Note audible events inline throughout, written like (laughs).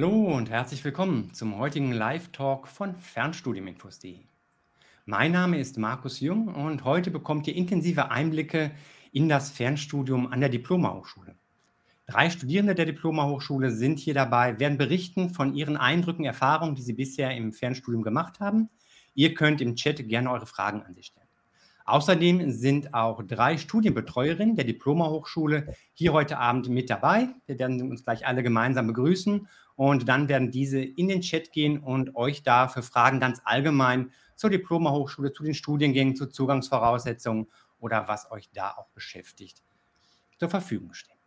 Hallo und herzlich willkommen zum heutigen Live-Talk von Fernstudiuminfos.de. Mein Name ist Markus Jung und heute bekommt ihr intensive Einblicke in das Fernstudium an der Diplomahochschule. Drei Studierende der Diplomahochschule sind hier dabei, werden berichten von ihren Eindrücken, Erfahrungen, die sie bisher im Fernstudium gemacht haben. Ihr könnt im Chat gerne eure Fragen an sie stellen. Außerdem sind auch drei Studienbetreuerinnen der Diplomahochschule hier heute Abend mit dabei. Wir werden uns gleich alle gemeinsam begrüßen und dann werden diese in den Chat gehen und euch da für Fragen ganz allgemein zur Diplomahochschule, zu den Studiengängen, zu Zugangsvoraussetzungen oder was euch da auch beschäftigt, zur Verfügung stehen.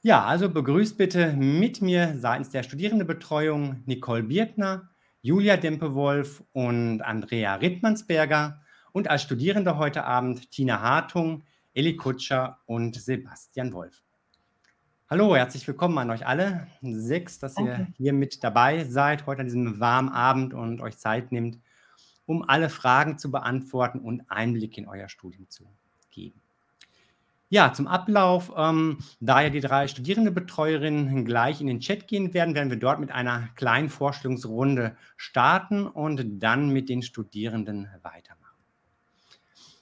Ja, also begrüßt bitte mit mir seitens der Studierendenbetreuung Nicole Birkner, Julia Dempewolf und Andrea Rittmannsberger und als Studierende heute Abend Tina Hartung, Elli Kutscher und Sebastian Wolf. Hallo, herzlich willkommen an euch alle. Sechs, dass Danke. ihr hier mit dabei seid, heute an diesem warmen Abend und euch Zeit nimmt, um alle Fragen zu beantworten und Einblick in euer Studium zu geben. Ja, zum Ablauf, ähm, da ja die drei Studierendenbetreuerinnen gleich in den Chat gehen werden, werden wir dort mit einer kleinen Vorstellungsrunde starten und dann mit den Studierenden weitermachen.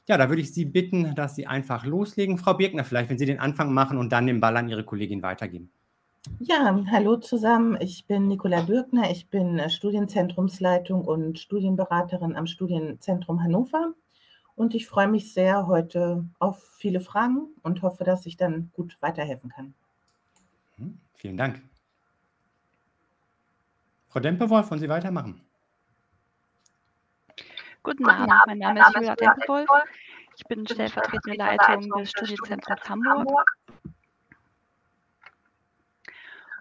Ja, da würde ich Sie bitten, dass Sie einfach loslegen. Frau Birkner, vielleicht, wenn Sie den Anfang machen und dann den Ball an Ihre Kollegin weitergeben. Ja, hallo zusammen. Ich bin Nicola Birkner. Ich bin äh, Studienzentrumsleitung und Studienberaterin am Studienzentrum Hannover. Und ich freue mich sehr heute auf viele Fragen und hoffe, dass ich dann gut weiterhelfen kann. Hm, vielen Dank. Frau Dempewolf, wollen Sie weitermachen? Guten Abend, mein Name ist Julia Dempewolf. Ich bin stellvertretende Leitung des Studienzentrums Hamburg.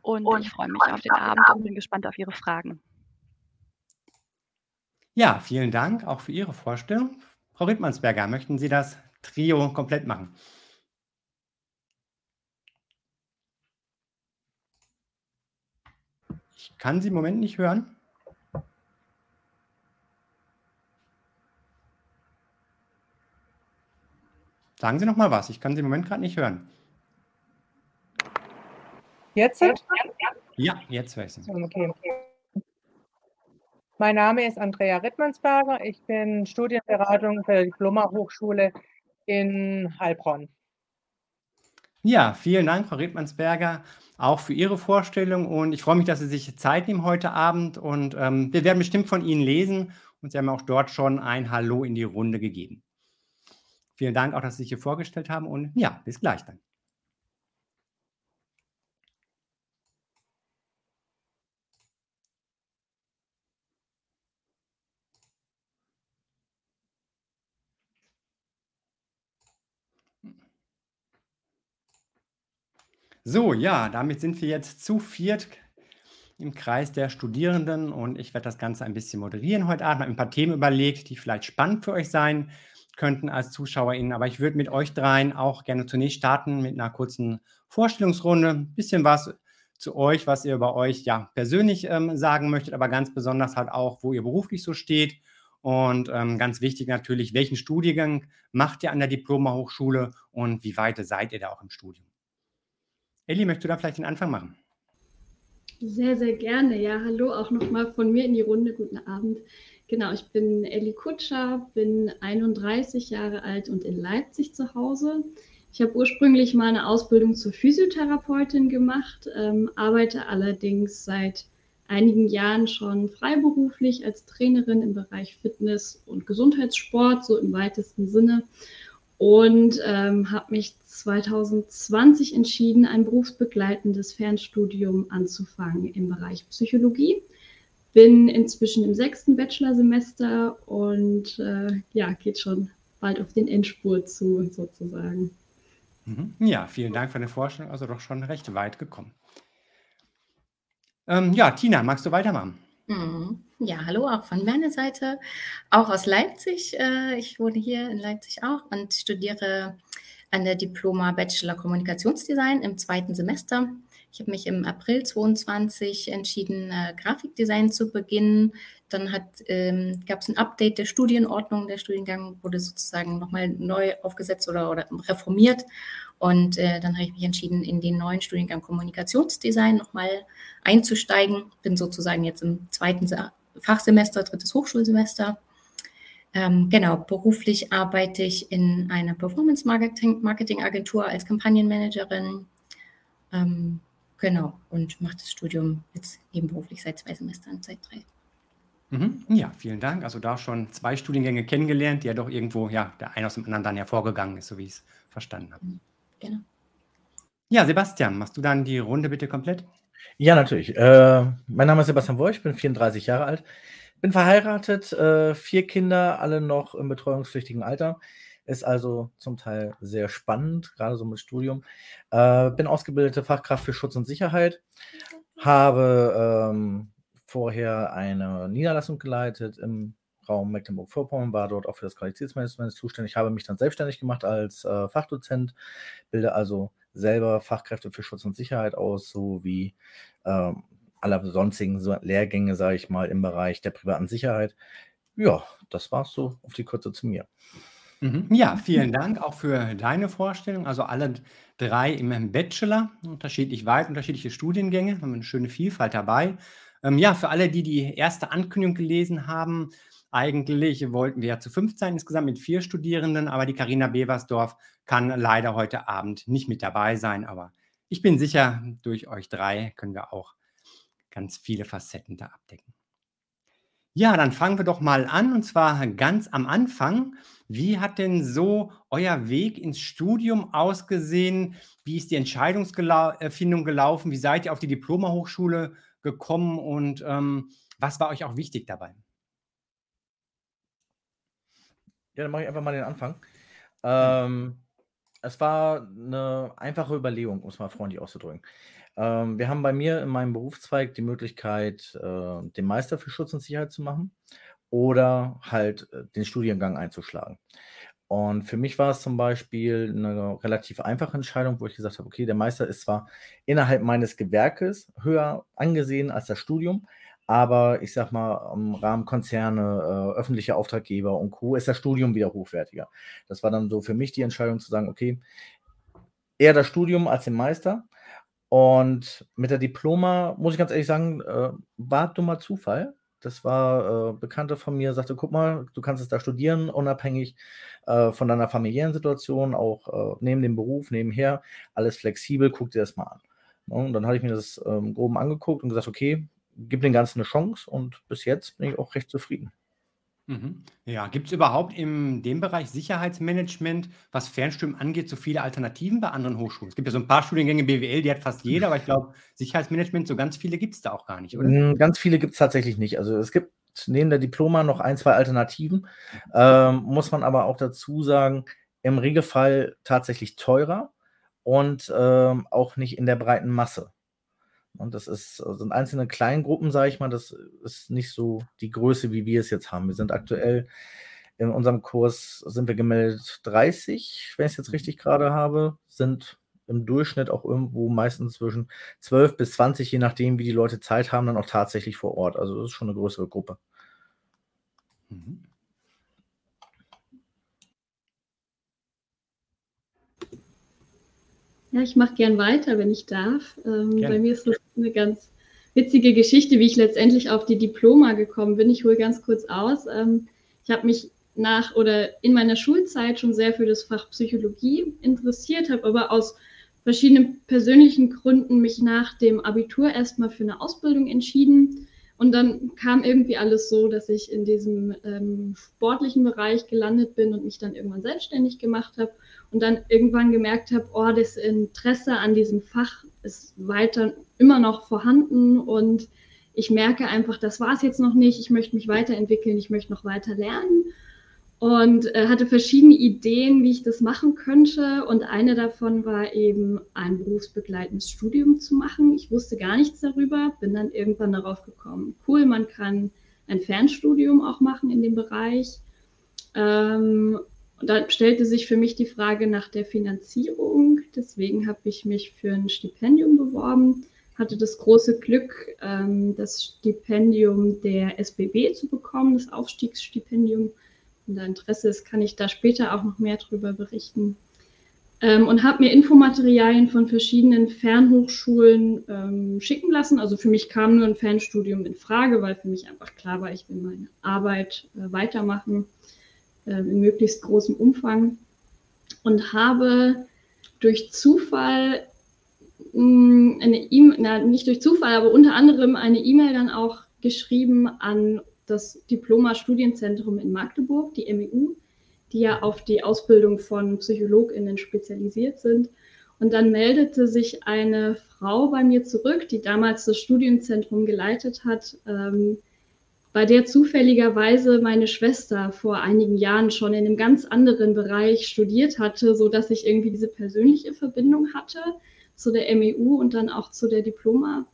Und ich freue mich auf den Abend und bin gespannt auf Ihre Fragen. Ja, vielen Dank auch für Ihre Vorstellung. Frau Rittmannsberger, möchten Sie das Trio komplett machen? Ich kann Sie im Moment nicht hören. Sagen Sie noch mal was. Ich kann Sie im Moment gerade nicht hören. Jetzt? Ja, jetzt höre ich Sie. Okay. Mein Name ist Andrea Rittmannsberger. Ich bin Studienberatung für die Diploma-Hochschule in Heilbronn. Ja, vielen Dank, Frau Rittmannsberger, auch für Ihre Vorstellung. Und ich freue mich, dass Sie sich Zeit nehmen heute Abend. Und ähm, wir werden bestimmt von Ihnen lesen. Und Sie haben auch dort schon ein Hallo in die Runde gegeben. Vielen Dank auch, dass Sie sich hier vorgestellt haben und ja, bis gleich dann. So, ja, damit sind wir jetzt zu viert im Kreis der Studierenden und ich werde das Ganze ein bisschen moderieren heute Abend. Ich habe ein paar Themen überlegt, die vielleicht spannend für euch sein könnten als ZuschauerInnen. Aber ich würde mit euch dreien auch gerne zunächst starten mit einer kurzen Vorstellungsrunde. Ein bisschen was zu euch, was ihr über euch ja persönlich ähm, sagen möchtet, aber ganz besonders halt auch, wo ihr beruflich so steht. Und ähm, ganz wichtig natürlich, welchen Studiengang macht ihr an der Diplomahochschule und wie weit seid ihr da auch im Studium? Elli, möchtest du da vielleicht den Anfang machen? Sehr, sehr gerne. Ja, hallo auch nochmal von mir in die Runde. Guten Abend. Genau, ich bin Elli Kutscher, bin 31 Jahre alt und in Leipzig zu Hause. Ich habe ursprünglich mal eine Ausbildung zur Physiotherapeutin gemacht, ähm, arbeite allerdings seit einigen Jahren schon freiberuflich als Trainerin im Bereich Fitness und Gesundheitssport, so im weitesten Sinne. Und ähm, habe mich 2020 entschieden, ein berufsbegleitendes Fernstudium anzufangen im Bereich Psychologie bin inzwischen im sechsten Bachelorsemester und äh, ja, geht schon bald auf den Endspurt zu, sozusagen. Mhm. Ja, vielen Dank für die Vorstellung. Also doch schon recht weit gekommen. Ähm, ja, Tina, magst du weitermachen? Mhm. Ja, hallo auch von meiner Seite, auch aus Leipzig. Äh, ich wohne hier in Leipzig auch und studiere an der Diploma Bachelor Kommunikationsdesign im zweiten Semester. Ich habe mich im April 22 entschieden, äh, Grafikdesign zu beginnen. Dann ähm, gab es ein Update der Studienordnung. Der Studiengang wurde sozusagen nochmal neu aufgesetzt oder, oder reformiert. Und äh, dann habe ich mich entschieden, in den neuen Studiengang Kommunikationsdesign nochmal einzusteigen. Bin sozusagen jetzt im zweiten Fachsemester, drittes Hochschulsemester. Ähm, genau, beruflich arbeite ich in einer Performance-Marketing-Agentur als Kampagnenmanagerin. Ähm, genau, und mache das Studium jetzt nebenberuflich seit zwei Semestern, seit drei. Mhm. Ja, vielen Dank. Also da schon zwei Studiengänge kennengelernt, die ja doch irgendwo, ja, der eine aus dem anderen dann hervorgegangen ist, so wie ich es verstanden habe. Mhm, genau. Ja, Sebastian, machst du dann die Runde bitte komplett? Ja, natürlich. Äh, mein Name ist Sebastian Woll, ich bin 34 Jahre alt, bin verheiratet, äh, vier Kinder, alle noch im betreuungspflichtigen Alter. Ist also zum Teil sehr spannend, gerade so mit Studium. Äh, bin ausgebildete Fachkraft für Schutz und Sicherheit, habe ähm, vorher eine Niederlassung geleitet im Raum Mecklenburg-Vorpommern, war dort auch für das Qualitätsmanagement zuständig, habe mich dann selbstständig gemacht als äh, Fachdozent, bilde also selber Fachkräfte für Schutz und Sicherheit aus, sowie äh, aller sonstigen Lehrgänge, sage ich mal, im Bereich der privaten Sicherheit. Ja, das war es so auf die Kürze zu mir. Mhm. Ja, vielen Dank auch für deine Vorstellung. Also alle drei im Bachelor, unterschiedlich weit, unterschiedliche Studiengänge, haben eine schöne Vielfalt dabei. Ähm, ja, für alle, die die erste Ankündigung gelesen haben, eigentlich wollten wir ja zu fünf sein, insgesamt mit vier Studierenden, aber die Karina Beversdorf kann leider heute Abend nicht mit dabei sein. Aber ich bin sicher, durch euch drei können wir auch ganz viele Facetten da abdecken. Ja, dann fangen wir doch mal an und zwar ganz am Anfang. Wie hat denn so euer Weg ins Studium ausgesehen? Wie ist die Entscheidungsfindung gelaufen? Wie seid ihr auf die Diplomahochschule gekommen und ähm, was war euch auch wichtig dabei? Ja, dann mache ich einfach mal den Anfang. Ähm, es war eine einfache Überlegung, um es mal freundlich auszudrücken. Ähm, wir haben bei mir in meinem Berufszweig die Möglichkeit, äh, den Meister für Schutz und Sicherheit zu machen oder halt äh, den Studiengang einzuschlagen. Und für mich war es zum Beispiel eine relativ einfache Entscheidung, wo ich gesagt habe, okay, der Meister ist zwar innerhalb meines Gewerkes höher angesehen als das Studium, aber ich sag mal, im Rahmen Konzerne, äh, öffentliche Auftraggeber und Co. ist das Studium wieder hochwertiger. Das war dann so für mich die Entscheidung zu sagen, okay, eher das Studium als den Meister. Und mit der Diploma, muss ich ganz ehrlich sagen, äh, war dummer Zufall. Das war äh, Bekannte von mir, sagte, guck mal, du kannst es da studieren, unabhängig äh, von deiner familiären Situation, auch äh, neben dem Beruf, nebenher, alles flexibel, guck dir das mal an. Und dann habe ich mir das ähm, groben angeguckt und gesagt, okay, gib dem Ganzen eine Chance und bis jetzt bin ich auch recht zufrieden. Mhm. Ja, gibt es überhaupt in dem Bereich Sicherheitsmanagement, was Fernstudium angeht, so viele Alternativen bei anderen Hochschulen? Es gibt ja so ein paar Studiengänge BWL, die hat fast jeder, aber ich glaube, Sicherheitsmanagement, so ganz viele gibt es da auch gar nicht, oder? Hm, ganz viele gibt es tatsächlich nicht. Also es gibt neben der Diploma noch ein, zwei Alternativen, ähm, muss man aber auch dazu sagen, im Regelfall tatsächlich teurer und ähm, auch nicht in der breiten Masse. Und das ist, sind einzelne Kleingruppen, sage ich mal, das ist nicht so die Größe, wie wir es jetzt haben. Wir sind aktuell in unserem Kurs, sind wir gemeldet 30, wenn ich es jetzt richtig gerade habe, sind im Durchschnitt auch irgendwo meistens zwischen 12 bis 20, je nachdem, wie die Leute Zeit haben, dann auch tatsächlich vor Ort. Also das ist schon eine größere Gruppe. Mhm. Ja, ich mache gern weiter, wenn ich darf. Ähm, bei mir ist das eine ganz witzige Geschichte, wie ich letztendlich auf die Diploma gekommen bin. Ich hole ganz kurz aus. Ähm, ich habe mich nach oder in meiner Schulzeit schon sehr für das Fach Psychologie interessiert, habe aber aus verschiedenen persönlichen Gründen mich nach dem Abitur erstmal für eine Ausbildung entschieden. Und dann kam irgendwie alles so, dass ich in diesem ähm, sportlichen Bereich gelandet bin und mich dann irgendwann selbstständig gemacht habe und dann irgendwann gemerkt habe, oh, das Interesse an diesem Fach ist weiter immer noch vorhanden und ich merke einfach, das war es jetzt noch nicht, ich möchte mich weiterentwickeln, ich möchte noch weiter lernen und äh, hatte verschiedene Ideen, wie ich das machen könnte und eine davon war eben ein berufsbegleitendes Studium zu machen. Ich wusste gar nichts darüber, bin dann irgendwann darauf gekommen, cool, man kann ein Fernstudium auch machen in dem Bereich. Ähm, und da stellte sich für mich die Frage nach der Finanzierung. Deswegen habe ich mich für ein Stipendium beworben, hatte das große Glück, ähm, das Stipendium der SBB zu bekommen, das Aufstiegsstipendium. Wenn da Interesse ist, kann ich da später auch noch mehr darüber berichten. ähm, und habe mir Infomaterialien von verschiedenen Fernhochschulen ähm, schicken lassen. Also für mich kam nur ein Fernstudium in Frage, weil für mich einfach klar war, ich will meine Arbeit äh, weitermachen äh, in möglichst großem Umfang und habe durch Zufall mm, eine E-Mail, nicht durch Zufall, aber unter anderem eine E-Mail dann auch geschrieben an das Diploma Studienzentrum in Magdeburg, die MEU, die ja auf die Ausbildung von PsychologInnen spezialisiert sind. Und dann meldete sich eine Frau bei mir zurück, die damals das Studienzentrum geleitet hat, ähm, bei der zufälligerweise meine Schwester vor einigen Jahren schon in einem ganz anderen Bereich studiert hatte, so dass ich irgendwie diese persönliche Verbindung hatte zu der MEU und dann auch zu der Diploma.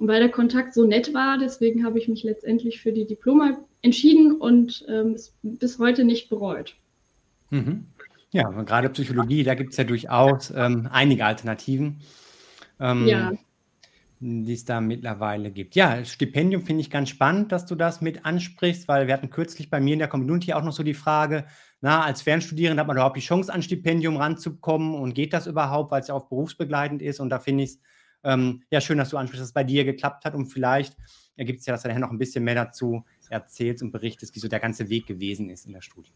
Und weil der Kontakt so nett war, deswegen habe ich mich letztendlich für die Diploma entschieden und ähm, es bis heute nicht bereut. Mhm. Ja, gerade Psychologie, da gibt es ja durchaus ähm, einige Alternativen. Ähm, ja die es da mittlerweile gibt. Ja, Stipendium finde ich ganz spannend, dass du das mit ansprichst, weil wir hatten kürzlich bei mir in der Community auch noch so die Frage, na, als Fernstudierender hat man überhaupt die Chance, an Stipendium ranzukommen und geht das überhaupt, weil es ja auch berufsbegleitend ist und da finde ich es ähm, ja schön, dass du ansprichst, dass es bei dir geklappt hat und vielleicht ergibt es ja, dass du nachher noch ein bisschen mehr dazu erzählst und berichtest, wie so der ganze Weg gewesen ist in der Studie.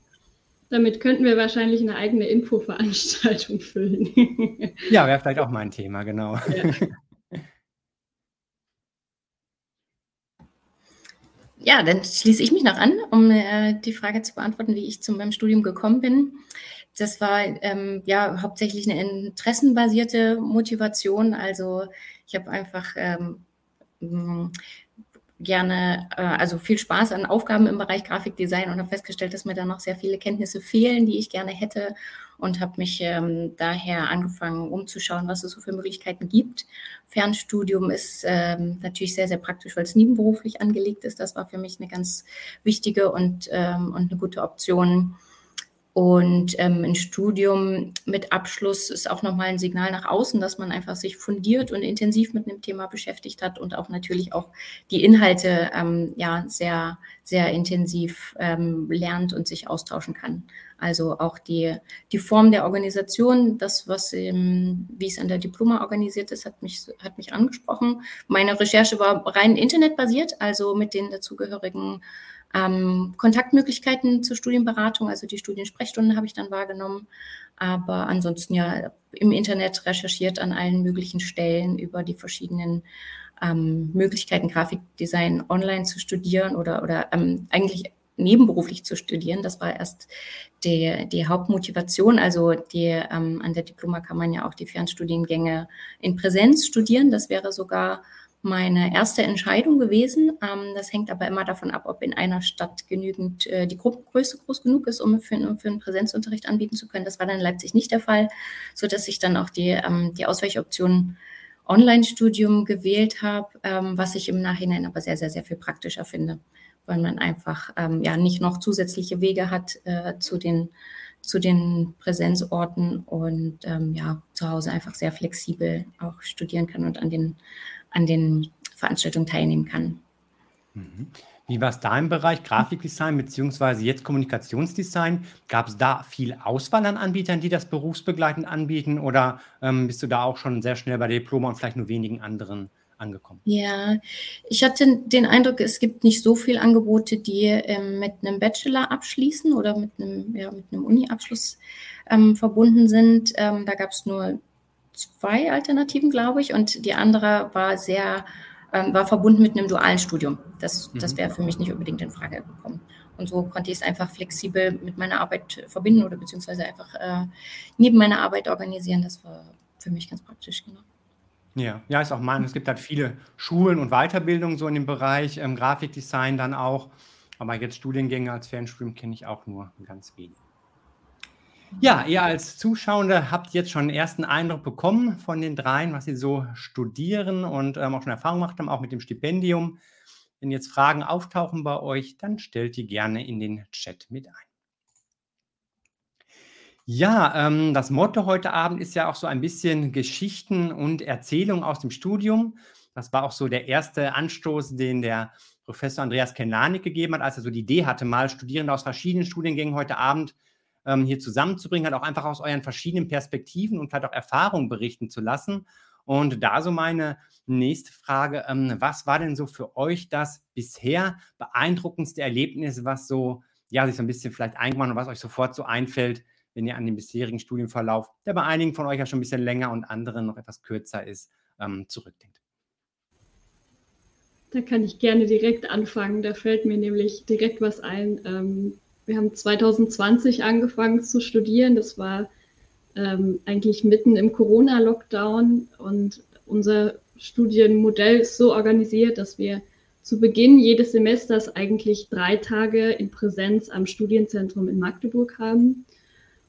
Damit könnten wir wahrscheinlich eine eigene Infoveranstaltung füllen. (laughs) ja, wäre vielleicht auch mein Thema, genau. Ja. Ja, dann schließe ich mich noch an, um äh, die Frage zu beantworten, wie ich zu meinem Studium gekommen bin. Das war ähm, ja hauptsächlich eine interessenbasierte Motivation. Also ich habe einfach ähm, gerne, äh, also viel Spaß an Aufgaben im Bereich Grafikdesign und habe festgestellt, dass mir da noch sehr viele Kenntnisse fehlen, die ich gerne hätte und habe mich ähm, daher angefangen umzuschauen, was es so für Möglichkeiten gibt. Fernstudium ist ähm, natürlich sehr, sehr praktisch, weil es nebenberuflich angelegt ist. Das war für mich eine ganz wichtige und, ähm, und eine gute Option. Und ähm, ein Studium mit Abschluss ist auch nochmal ein Signal nach außen, dass man einfach sich fundiert und intensiv mit einem Thema beschäftigt hat und auch natürlich auch die Inhalte ähm, ja sehr, sehr intensiv ähm, lernt und sich austauschen kann. Also auch die, die Form der Organisation, das, was im, wie es an der Diploma organisiert ist, hat mich, hat mich angesprochen. Meine Recherche war rein internetbasiert, also mit den dazugehörigen ähm, Kontaktmöglichkeiten zur Studienberatung, also die Studiensprechstunden habe ich dann wahrgenommen. Aber ansonsten ja im Internet recherchiert an allen möglichen Stellen über die verschiedenen ähm, Möglichkeiten, Grafikdesign online zu studieren oder, oder ähm, eigentlich nebenberuflich zu studieren. Das war erst die, die Hauptmotivation. Also die, ähm, an der Diploma kann man ja auch die Fernstudiengänge in Präsenz studieren. Das wäre sogar meine erste Entscheidung gewesen. Ähm, das hängt aber immer davon ab, ob in einer Stadt genügend äh, die Gruppengröße groß genug ist, um für, für einen Präsenzunterricht anbieten zu können. Das war dann in Leipzig nicht der Fall, sodass ich dann auch die, ähm, die Ausweichoption Online-Studium gewählt habe, ähm, was ich im Nachhinein aber sehr, sehr, sehr viel praktischer finde, weil man einfach ja nicht noch zusätzliche Wege hat äh, zu den zu den Präsenzorten und ähm, ja zu Hause einfach sehr flexibel auch studieren kann und an den an den Veranstaltungen teilnehmen kann. Mhm. Wie war es da im Bereich Grafikdesign beziehungsweise jetzt Kommunikationsdesign? Gab es da viel Auswahl an Anbietern, die das berufsbegleitend anbieten oder ähm, bist du da auch schon sehr schnell bei Diploma und vielleicht nur wenigen anderen angekommen? Ja, ich hatte den Eindruck, es gibt nicht so viele Angebote, die ähm, mit einem Bachelor abschließen oder mit einem, ja, mit einem Uni-Abschluss ähm, verbunden sind. Ähm, da gab es nur zwei Alternativen, glaube ich, und die andere war sehr, ähm, war verbunden mit einem dualen Studium. Das, mhm. das wäre für mich nicht unbedingt in Frage gekommen. Und so konnte ich es einfach flexibel mit meiner Arbeit verbinden oder beziehungsweise einfach äh, neben meiner Arbeit organisieren. Das war für mich ganz praktisch, genau. Ja, ja, ist auch mein. Es gibt halt viele Schulen und Weiterbildungen so in dem Bereich ähm, Grafikdesign dann auch. Aber jetzt Studiengänge als Fernstudium kenne ich auch nur ganz wenig. Ja, ihr als Zuschauende habt jetzt schon einen ersten Eindruck bekommen von den dreien, was sie so studieren und ähm, auch schon Erfahrung gemacht haben, auch mit dem Stipendium. Wenn jetzt Fragen auftauchen bei euch, dann stellt die gerne in den Chat mit ein. Ja, ähm, das Motto heute Abend ist ja auch so ein bisschen Geschichten und Erzählungen aus dem Studium. Das war auch so der erste Anstoß, den der Professor Andreas Kenanik gegeben hat, als er so die Idee hatte, mal Studierende aus verschiedenen Studiengängen heute Abend ähm, hier zusammenzubringen, halt auch einfach aus euren verschiedenen Perspektiven und vielleicht auch Erfahrungen berichten zu lassen. Und da so meine nächste Frage, ähm, was war denn so für euch das bisher beeindruckendste Erlebnis, was so, ja, sich so ein bisschen vielleicht eingemacht und was euch sofort so einfällt, wenn ihr an den bisherigen Studienverlauf, der bei einigen von euch ja schon ein bisschen länger und anderen noch etwas kürzer ist, ähm, zurückdenkt? Da kann ich gerne direkt anfangen. Da fällt mir nämlich direkt was ein. Ähm, wir haben 2020 angefangen zu studieren. Das war ähm, eigentlich mitten im Corona-Lockdown und unser Studienmodell ist so organisiert, dass wir zu Beginn jedes Semesters eigentlich drei Tage in Präsenz am Studienzentrum in Magdeburg haben.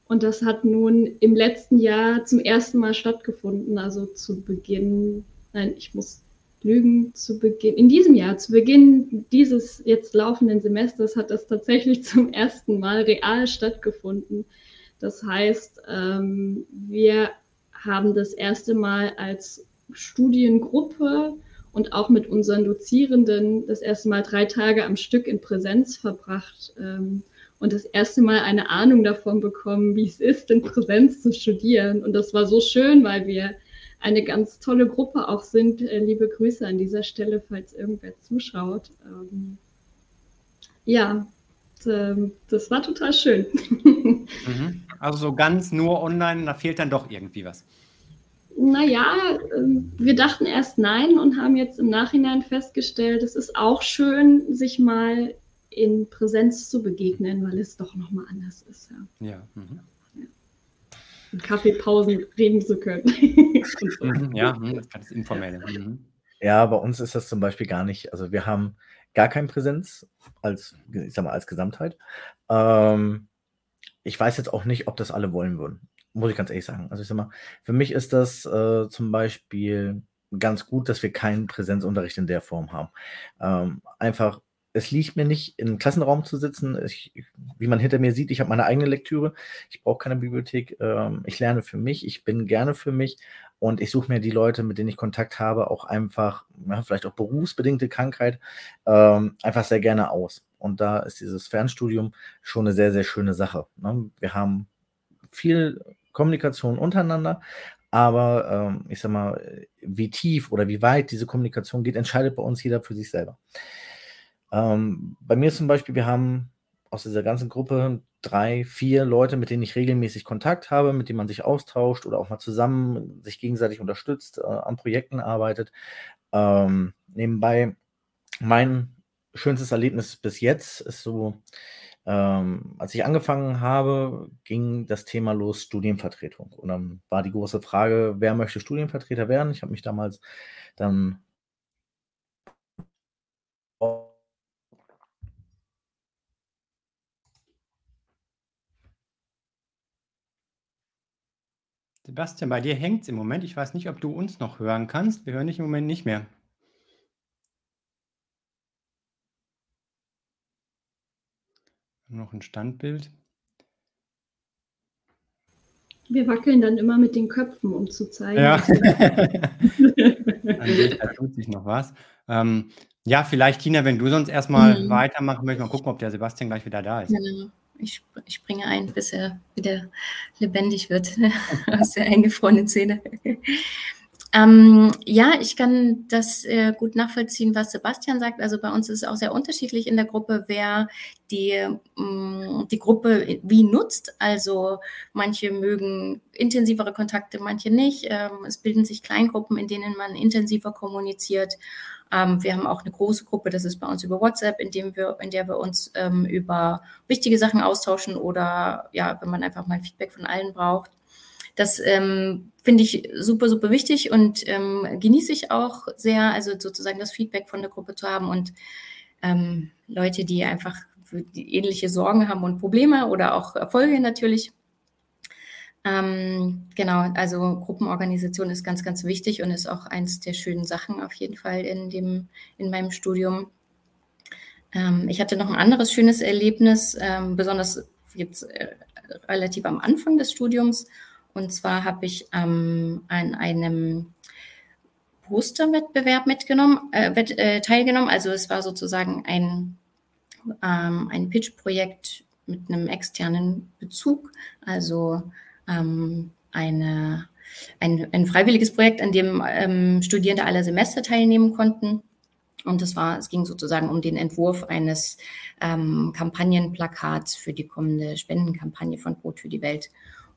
Und das hat nun im letzten Jahr zum ersten Mal stattgefunden, also zu Beginn, nein, ich muss lügen, zu Beginn, in diesem Jahr, zu Beginn dieses jetzt laufenden Semesters hat das tatsächlich (laughs) zum ersten Mal real stattgefunden. Das heißt, ähm, wir haben das erste Mal als Studiengruppe und auch mit unseren Dozierenden das erste Mal drei Tage am Stück in Präsenz verbracht ähm, und das erste Mal eine Ahnung davon bekommen, wie es ist, in Präsenz zu studieren. Und das war so schön, weil wir eine ganz tolle Gruppe auch sind. Äh, liebe Grüße an dieser Stelle, falls irgendwer zuschaut. Ähm, ja, ähm, das war total schön. (laughs) Mhm. Also so ganz nur online, da fehlt dann doch irgendwie was. Naja, ähm, wir dachten erst nein und haben jetzt im Nachhinein festgestellt, es ist auch schön, sich mal in Präsenz zu begegnen, weil es doch nochmal anders ist. Ja. ja. Mhm. Kaffeepausen reden zu können. (laughs) Mhm, ja, mhm, das ist informell. Mhm. Ja, bei uns ist das zum Beispiel gar nicht. Also wir haben gar keine Präsenz als, ich sag mal, als Gesamtheit. Ähm, ich weiß jetzt auch nicht, ob das alle wollen würden. Muss ich ganz ehrlich sagen. Also ich sag mal, für mich ist das äh, zum Beispiel ganz gut, dass wir keinen Präsenzunterricht in der Form haben. Ähm, einfach, es liegt mir nicht, einem Klassenraum zu sitzen. Ich, wie man hinter mir sieht, ich habe meine eigene Lektüre. Ich brauche keine Bibliothek. Ähm, ich lerne für mich. Ich bin gerne für mich. Und ich suche mir die Leute, mit denen ich Kontakt habe, auch einfach, ja, vielleicht auch berufsbedingte Krankheit, ähm, einfach sehr gerne aus. Und da ist dieses Fernstudium schon eine sehr, sehr schöne Sache. Ne? Wir haben viel Kommunikation untereinander, aber ähm, ich sag mal, wie tief oder wie weit diese Kommunikation geht, entscheidet bei uns jeder für sich selber. Ähm, bei mir zum Beispiel, wir haben aus dieser ganzen Gruppe drei, vier Leute, mit denen ich regelmäßig Kontakt habe, mit denen man sich austauscht oder auch mal zusammen sich gegenseitig unterstützt, äh, an Projekten arbeitet. Ähm, nebenbei, mein schönstes Erlebnis bis jetzt ist so, ähm, als ich angefangen habe, ging das Thema los Studienvertretung. Und dann war die große Frage, wer möchte Studienvertreter werden? Ich habe mich damals dann Sebastian, bei dir hängt es im Moment. Ich weiß nicht, ob du uns noch hören kannst. Wir hören dich im Moment nicht mehr. Noch ein Standbild. Wir wackeln dann immer mit den Köpfen, um zu zeigen. Ja. (laughs) (laughs) da tut sich noch was. Ähm, ja, vielleicht, Tina, wenn du sonst erstmal mhm. weitermachen möchtest, mal gucken, ob der Sebastian gleich wieder da ist. Genau. Ich, ich springe ein, bis er wieder lebendig wird (laughs) aus der eingefrorenen Zähne. (laughs) Ähm, ja, ich kann das äh, gut nachvollziehen, was Sebastian sagt. Also bei uns ist es auch sehr unterschiedlich in der Gruppe, wer die, mh, mm, die Gruppe wie nutzt. Also manche mögen intensivere Kontakte, manche nicht. Ähm, es bilden sich Kleingruppen, in denen man intensiver kommuniziert. Ähm, wir haben auch eine große Gruppe, das ist bei uns über WhatsApp, in, dem wir, in der wir uns ähm, über wichtige Sachen austauschen oder ja, wenn man einfach mal Feedback von allen braucht. Das ähm, finde ich super, super wichtig und ähm, genieße ich auch sehr, also sozusagen das Feedback von der Gruppe zu haben und ähm, Leute, die einfach ähnliche Sorgen haben und Probleme oder auch Erfolge natürlich. Ähm, genau, also Gruppenorganisation ist ganz, ganz wichtig und ist auch eins der schönen Sachen auf jeden Fall in, dem, in meinem Studium. Ähm, ich hatte noch ein anderes schönes Erlebnis, ähm, besonders jetzt äh, relativ am Anfang des Studiums. Und zwar habe ich ähm, an einem Posterwettbewerb mitgenommen, äh, äh, teilgenommen. Also es war sozusagen ein, ähm, ein Pitch-Projekt mit einem externen Bezug, also ähm, eine, ein, ein freiwilliges Projekt, an dem ähm, Studierende aller Semester teilnehmen konnten. Und das war, es ging sozusagen um den Entwurf eines ähm, Kampagnenplakats für die kommende Spendenkampagne von Brot für die Welt.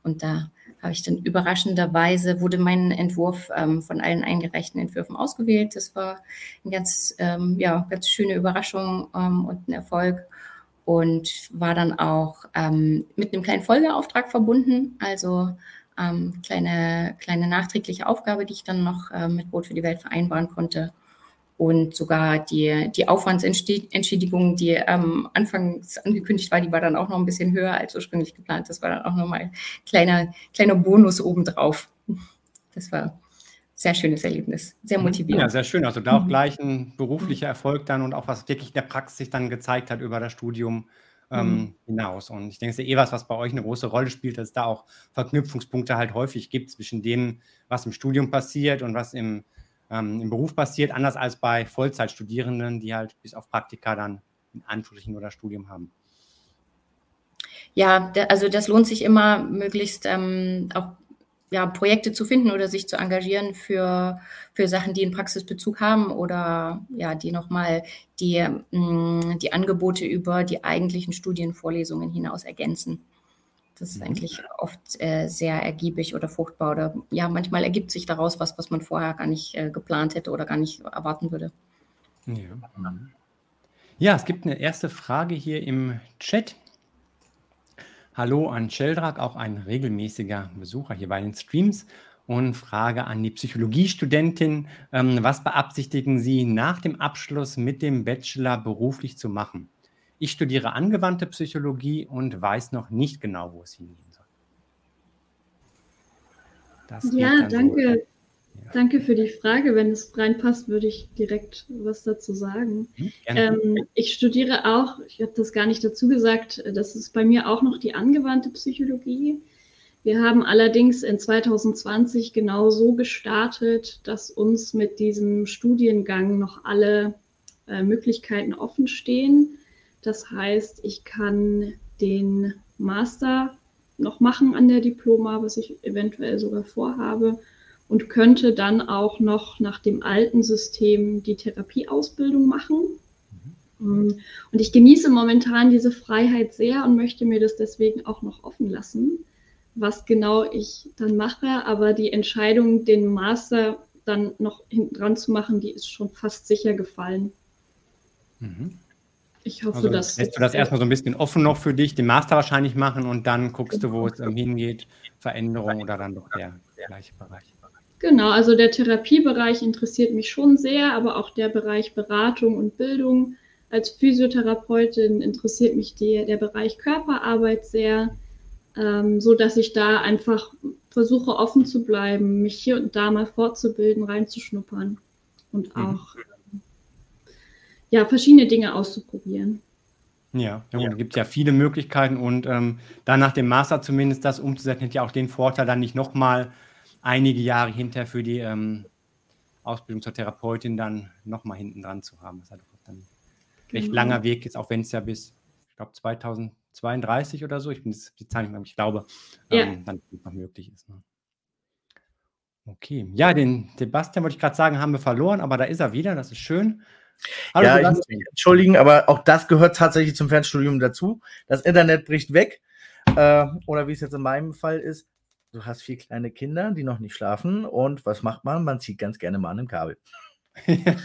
Und da habe ich dann überraschenderweise, wurde mein Entwurf ähm, von allen eingereichten Entwürfen ausgewählt. Das war eine ganz, ähm, ja, ganz schöne Überraschung ähm, und ein Erfolg und war dann auch ähm, mit einem kleinen Folgeauftrag verbunden. Also ähm, kleine, kleine nachträgliche Aufgabe, die ich dann noch äh, mit Brot für die Welt vereinbaren konnte. Und sogar die, die Aufwandsentschädigung, die ähm, anfangs angekündigt war, die war dann auch noch ein bisschen höher als ursprünglich geplant. Das war dann auch nochmal ein kleiner, kleiner Bonus obendrauf. Das war sehr schönes Erlebnis, sehr motivierend. Ja, sehr schön. Also da auch mhm. gleich ein beruflicher Erfolg dann und auch was wirklich in der Praxis sich dann gezeigt hat über das Studium ähm, mhm. hinaus. Und ich denke, es ist ja eh was, was bei euch eine große Rolle spielt, dass es da auch Verknüpfungspunkte halt häufig gibt zwischen dem, was im Studium passiert und was im ähm, im Beruf passiert, anders als bei Vollzeitstudierenden, die halt bis auf Praktika dann in Anführungsstrichen oder Studium haben. Ja, also das lohnt sich immer, möglichst ähm, auch ja, Projekte zu finden oder sich zu engagieren für, für Sachen, die einen Praxisbezug haben oder ja, die nochmal die, mm, die Angebote über die eigentlichen Studienvorlesungen hinaus ergänzen. Das ist mhm. eigentlich oft äh, sehr ergiebig oder fruchtbar oder ja, manchmal ergibt sich daraus was, was man vorher gar nicht äh, geplant hätte oder gar nicht erwarten würde. Ja. ja, es gibt eine erste Frage hier im Chat. Hallo an Sheldrak, auch ein regelmäßiger Besucher hier bei den Streams. Und Frage an die Psychologiestudentin. Ähm, was beabsichtigen Sie nach dem Abschluss mit dem Bachelor beruflich zu machen? Ich studiere angewandte Psychologie und weiß noch nicht genau, wo es hingehen soll. Das ja, danke. So. Danke für die Frage. Wenn es reinpasst, würde ich direkt was dazu sagen. Hm, ähm, ich studiere auch, ich habe das gar nicht dazu gesagt, das ist bei mir auch noch die angewandte Psychologie. Wir haben allerdings in 2020 genau so gestartet, dass uns mit diesem Studiengang noch alle äh, Möglichkeiten offen stehen. Das heißt, ich kann den Master noch machen an der Diploma, was ich eventuell sogar vorhabe und könnte dann auch noch nach dem alten System die Therapieausbildung machen. Mhm. Und ich genieße momentan diese Freiheit sehr und möchte mir das deswegen auch noch offen lassen, was genau ich dann mache. Aber die Entscheidung, den Master dann noch hinten dran zu machen, die ist schon fast sicher gefallen. Mhm. Ich hoffe, also, dass. Lässt du das erstmal so ein bisschen offen noch für dich, den Master wahrscheinlich machen und dann guckst du, wo es ähm, hingeht, Veränderung oder dann doch der gleiche Bereich. Genau, also der Therapiebereich interessiert mich schon sehr, aber auch der Bereich Beratung und Bildung. Als Physiotherapeutin interessiert mich die, der Bereich Körperarbeit sehr, ähm, so dass ich da einfach versuche offen zu bleiben, mich hier und da mal fortzubilden, reinzuschnuppern und mhm. auch ja, verschiedene Dinge auszuprobieren. Ja, ja, ja. gibt ja viele Möglichkeiten und ähm, dann nach dem Master zumindest das umzusetzen, hat ja auch den Vorteil, dann nicht nochmal einige Jahre hinterher für die ähm, Ausbildung zur Therapeutin dann nochmal hinten dran zu haben. Das ist halt auch dann ein recht genau. langer Weg ist, auch wenn es ja bis, ich glaube, 2032 oder so, ich bin die Zahl nicht mehr, ich glaube, ja. ähm, dann noch möglich ist. Ne? Okay, ja, den Sebastian wollte ich gerade sagen, haben wir verloren, aber da ist er wieder, das ist schön. Hallo, ja, ich muss mich entschuldigen, aber auch das gehört tatsächlich zum Fernstudium dazu. Das Internet bricht weg. Äh, oder wie es jetzt in meinem Fall ist, du hast vier kleine Kinder, die noch nicht schlafen. Und was macht man? Man zieht ganz gerne mal an einem Kabel. (laughs) ja,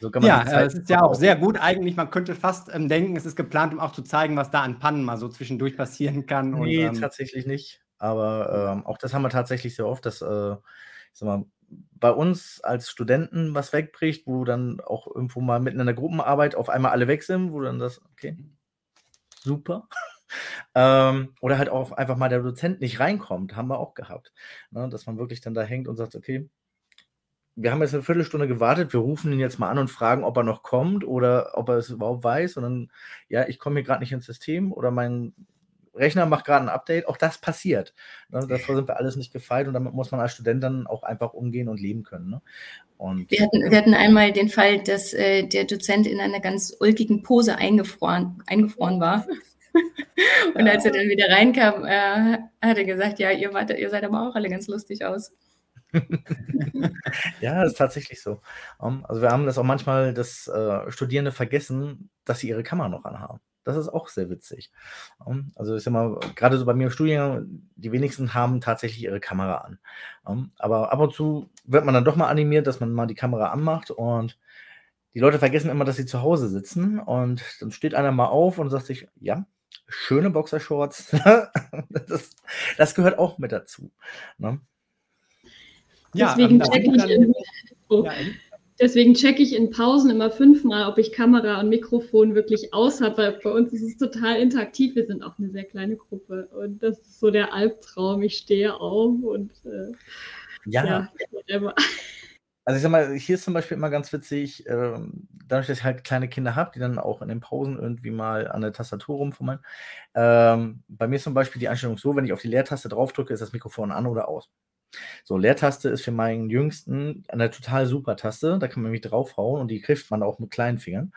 so ja es ist ja auch sehr gut eigentlich. Man könnte fast ähm, denken, es ist geplant, um auch zu zeigen, was da an Pannen mal so zwischendurch passieren kann. Nee, und, ähm, tatsächlich nicht. Aber ähm, auch das haben wir tatsächlich sehr oft, dass äh, ich sag mal, bei uns als Studenten was wegbricht, wo dann auch irgendwo mal mitten in der Gruppenarbeit auf einmal alle weg sind, wo dann das, okay, super. Ähm, oder halt auch einfach mal der Dozent nicht reinkommt, haben wir auch gehabt. Ne, dass man wirklich dann da hängt und sagt, okay, wir haben jetzt eine Viertelstunde gewartet, wir rufen ihn jetzt mal an und fragen, ob er noch kommt oder ob er es überhaupt weiß. Und dann, ja, ich komme hier gerade nicht ins System oder mein Rechner macht gerade ein Update, auch das passiert. Ne? Davor sind wir alles nicht gefeit und damit muss man als Student dann auch einfach umgehen und leben können. Ne? Und wir, hatten, wir hatten einmal den Fall, dass äh, der Dozent in einer ganz ulkigen Pose eingefroren, eingefroren war. (laughs) und als er dann wieder reinkam, äh, hat er gesagt, ja, ihr, wart, ihr seid aber auch alle ganz lustig aus. (laughs) ja, das ist tatsächlich so. Um, also wir haben das auch manchmal, dass äh, Studierende vergessen, dass sie ihre Kamera noch anhaben. Das ist auch sehr witzig. Um, also ich sag mal, gerade so bei mir im Studiengang, die wenigsten haben tatsächlich ihre Kamera an. Um, aber ab und zu wird man dann doch mal animiert, dass man mal die Kamera anmacht und die Leute vergessen immer, dass sie zu Hause sitzen und dann steht einer mal auf und sagt sich, ja, schöne Boxershorts, (laughs) das, das gehört auch mit dazu. Ne? Ja, deswegen checke ich, in, oh, ja, deswegen check ich in Pausen immer fünfmal, ob ich Kamera und Mikrofon wirklich aus habe, weil bei uns ist es total interaktiv. Wir sind auch eine sehr kleine Gruppe und das ist so der Albtraum. Ich stehe auf und äh, ja. ja (laughs) also ich sag mal, hier ist zum Beispiel immer ganz witzig, ähm, dadurch, dass ich halt kleine Kinder habe, die dann auch in den Pausen irgendwie mal an der Tastatur rumfummeln. Ähm, bei mir ist zum Beispiel die Einstellung so, wenn ich auf die Leertaste draufdrücke, ist das Mikrofon an oder aus. So, Leertaste ist für meinen Jüngsten eine total super Taste. Da kann man mich draufhauen und die trifft man auch mit kleinen Fingern.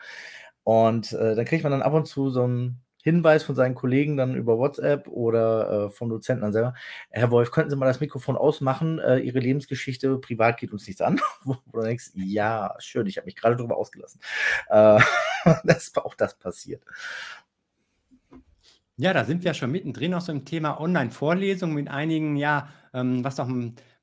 Und äh, dann kriegt man dann ab und zu so einen Hinweis von seinen Kollegen dann über WhatsApp oder äh, vom Dozenten dann selber. Herr Wolf, könnten Sie mal das Mikrofon ausmachen? Äh, Ihre Lebensgeschichte privat geht uns nichts an. (laughs) Du denkst, ja, schön, ich habe mich gerade darüber ausgelassen. Äh, (laughs) das auch das passiert. Ja, da sind wir schon mittendrin auch so im Thema Online-Vorlesung mit einigen, ja, ähm, was auch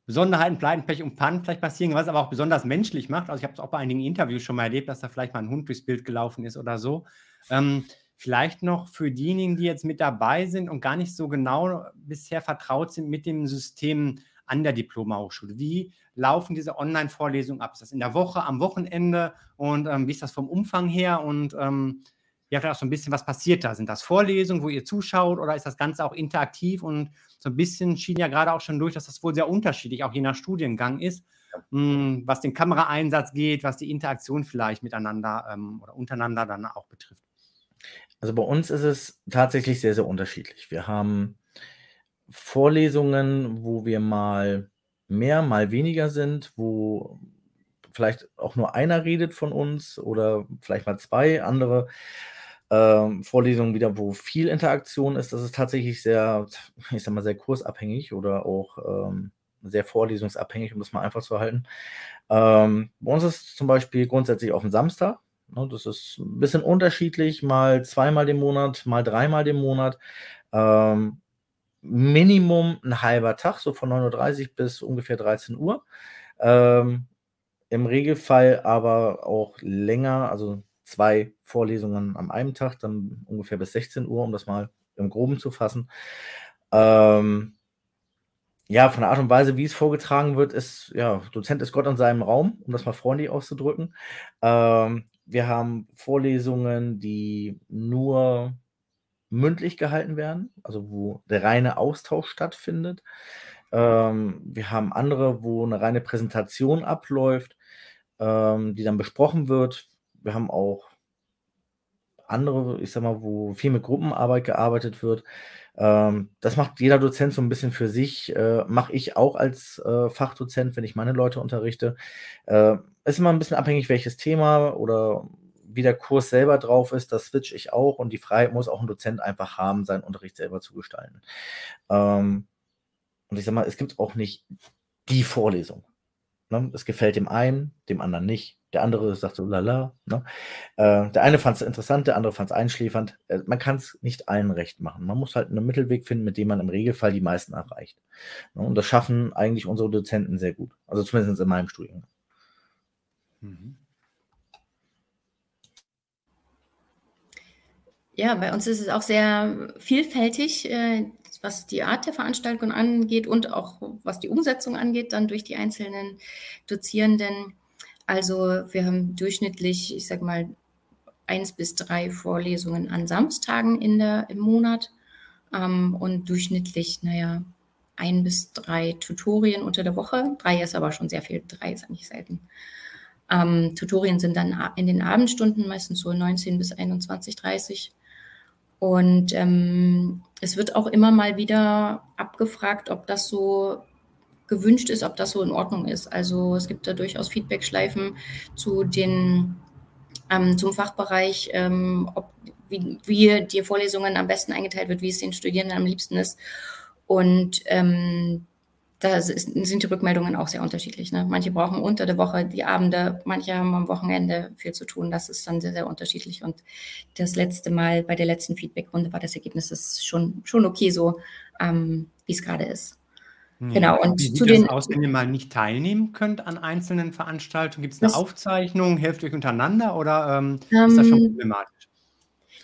Besonderheiten, Pleiten, Pech und Pannen vielleicht passieren, was aber auch besonders menschlich macht. Also ich habe es auch bei einigen Interviews schon mal erlebt, dass da vielleicht mal ein Hund durchs Bild gelaufen ist oder so. Ähm, vielleicht noch für diejenigen, die jetzt mit dabei sind und gar nicht so genau bisher vertraut sind mit dem System an der Diplomahochschule. Wie laufen diese Online-Vorlesungen ab? Ist das in der Woche, am Wochenende und ähm, wie ist das vom Umfang her? Und ähm, ja, vielleicht auch so ein bisschen, was passiert da? Sind das Vorlesungen, wo ihr zuschaut oder ist das Ganze auch interaktiv? Und so ein bisschen schien ja gerade auch schon durch, dass das wohl sehr unterschiedlich auch je nach Studiengang ist, mh, hm, was den Kameraeinsatz geht, was die Interaktion vielleicht miteinander ähm, oder untereinander dann auch betrifft. Also bei uns ist es tatsächlich sehr, sehr unterschiedlich. Wir haben Vorlesungen, wo wir mal mehr, mal weniger sind, wo vielleicht auch nur einer redet von uns oder vielleicht mal zwei andere ähm, Vorlesungen wieder, wo viel Interaktion ist. Das ist tatsächlich sehr, ich sag mal, sehr kursabhängig oder auch ähm, sehr vorlesungsabhängig, um das mal einfach zu halten. Ähm, bei uns ist es zum Beispiel grundsätzlich auf dem Samstag. Ne, das ist ein bisschen unterschiedlich, mal zweimal den Monat, mal dreimal den Monat. Ähm, Minimum ein halber Tag, so von 9.30 Uhr bis ungefähr 13 Uhr. Ähm, Im Regelfall aber auch länger, also zwei Vorlesungen am einem Tag, dann ungefähr bis 16 Uhr, um das mal im Groben zu fassen. Ähm, ja, von der Art und Weise, wie es vorgetragen wird, ist, ja, Dozent ist Gott in seinem Raum, um das mal freundlich auszudrücken. Ähm, wir haben Vorlesungen, die nur mündlich gehalten werden, also wo der reine Austausch stattfindet. Ähm, wir haben andere, wo eine reine Präsentation abläuft, ähm, die dann besprochen wird. Wir haben auch andere, ich sag mal, wo viel mit Gruppenarbeit gearbeitet wird. Ähm, das macht jeder Dozent so ein bisschen für sich. Äh, Mache ich auch als äh, Fachdozent, wenn ich meine Leute unterrichte. Äh, ist immer ein bisschen abhängig, welches Thema oder wie der Kurs selber drauf ist. Das switch ich auch und die Freiheit muss auch ein Dozent einfach haben, seinen Unterricht selber zu gestalten. Ähm, und ich sag mal, es gibt auch nicht die Vorlesung. Ne? Es gefällt dem einen, dem anderen nicht. Der andere sagt so, lala. Ne? Äh, der eine fand es interessant, der andere fand es einschläfernd. Äh, man kann es nicht allen recht machen. Man muss halt einen Mittelweg finden, mit dem man im Regelfall die meisten erreicht. Ne? Und das schaffen eigentlich unsere Dozenten sehr gut. Also zumindest in meinem Studium. Ja, bei uns ist es auch sehr vielfältig. Äh, was die Art der Veranstaltung angeht und auch was die Umsetzung angeht, dann durch die einzelnen Dozierenden. Also wir haben durchschnittlich, ich sag mal, eins bis drei Vorlesungen an Samstagen in der, im Monat ähm, und durchschnittlich, naja, ein bis drei Tutorien unter der Woche. Drei ist aber schon sehr viel, drei ist eigentlich selten. Ähm, Tutorien sind dann in den Abendstunden meistens so 19 bis 21, 30. Und ähm, es wird auch immer mal wieder abgefragt, ob das so gewünscht ist, ob das so in Ordnung ist. Also es gibt da durchaus Feedback-Schleifen zu den ähm, zum Fachbereich, ähm, ob wie, wie die Vorlesungen am besten eingeteilt wird, wie es den Studierenden am liebsten ist. Und ähm, da sind die Rückmeldungen auch sehr unterschiedlich. Ne? Manche brauchen unter der Woche die Abende, manche haben am Wochenende viel zu tun. Das ist dann sehr, sehr unterschiedlich. Und das letzte Mal bei der letzten Feedbackrunde war das Ergebnis schon, schon okay so, ähm, wie es gerade ist. Ja. Genau. Und wie sieht zu den, aus, wenn ihr mal nicht teilnehmen könnt an einzelnen Veranstaltungen? Gibt es eine Aufzeichnung? Helft euch untereinander oder ähm, ähm, ist das schon problematisch?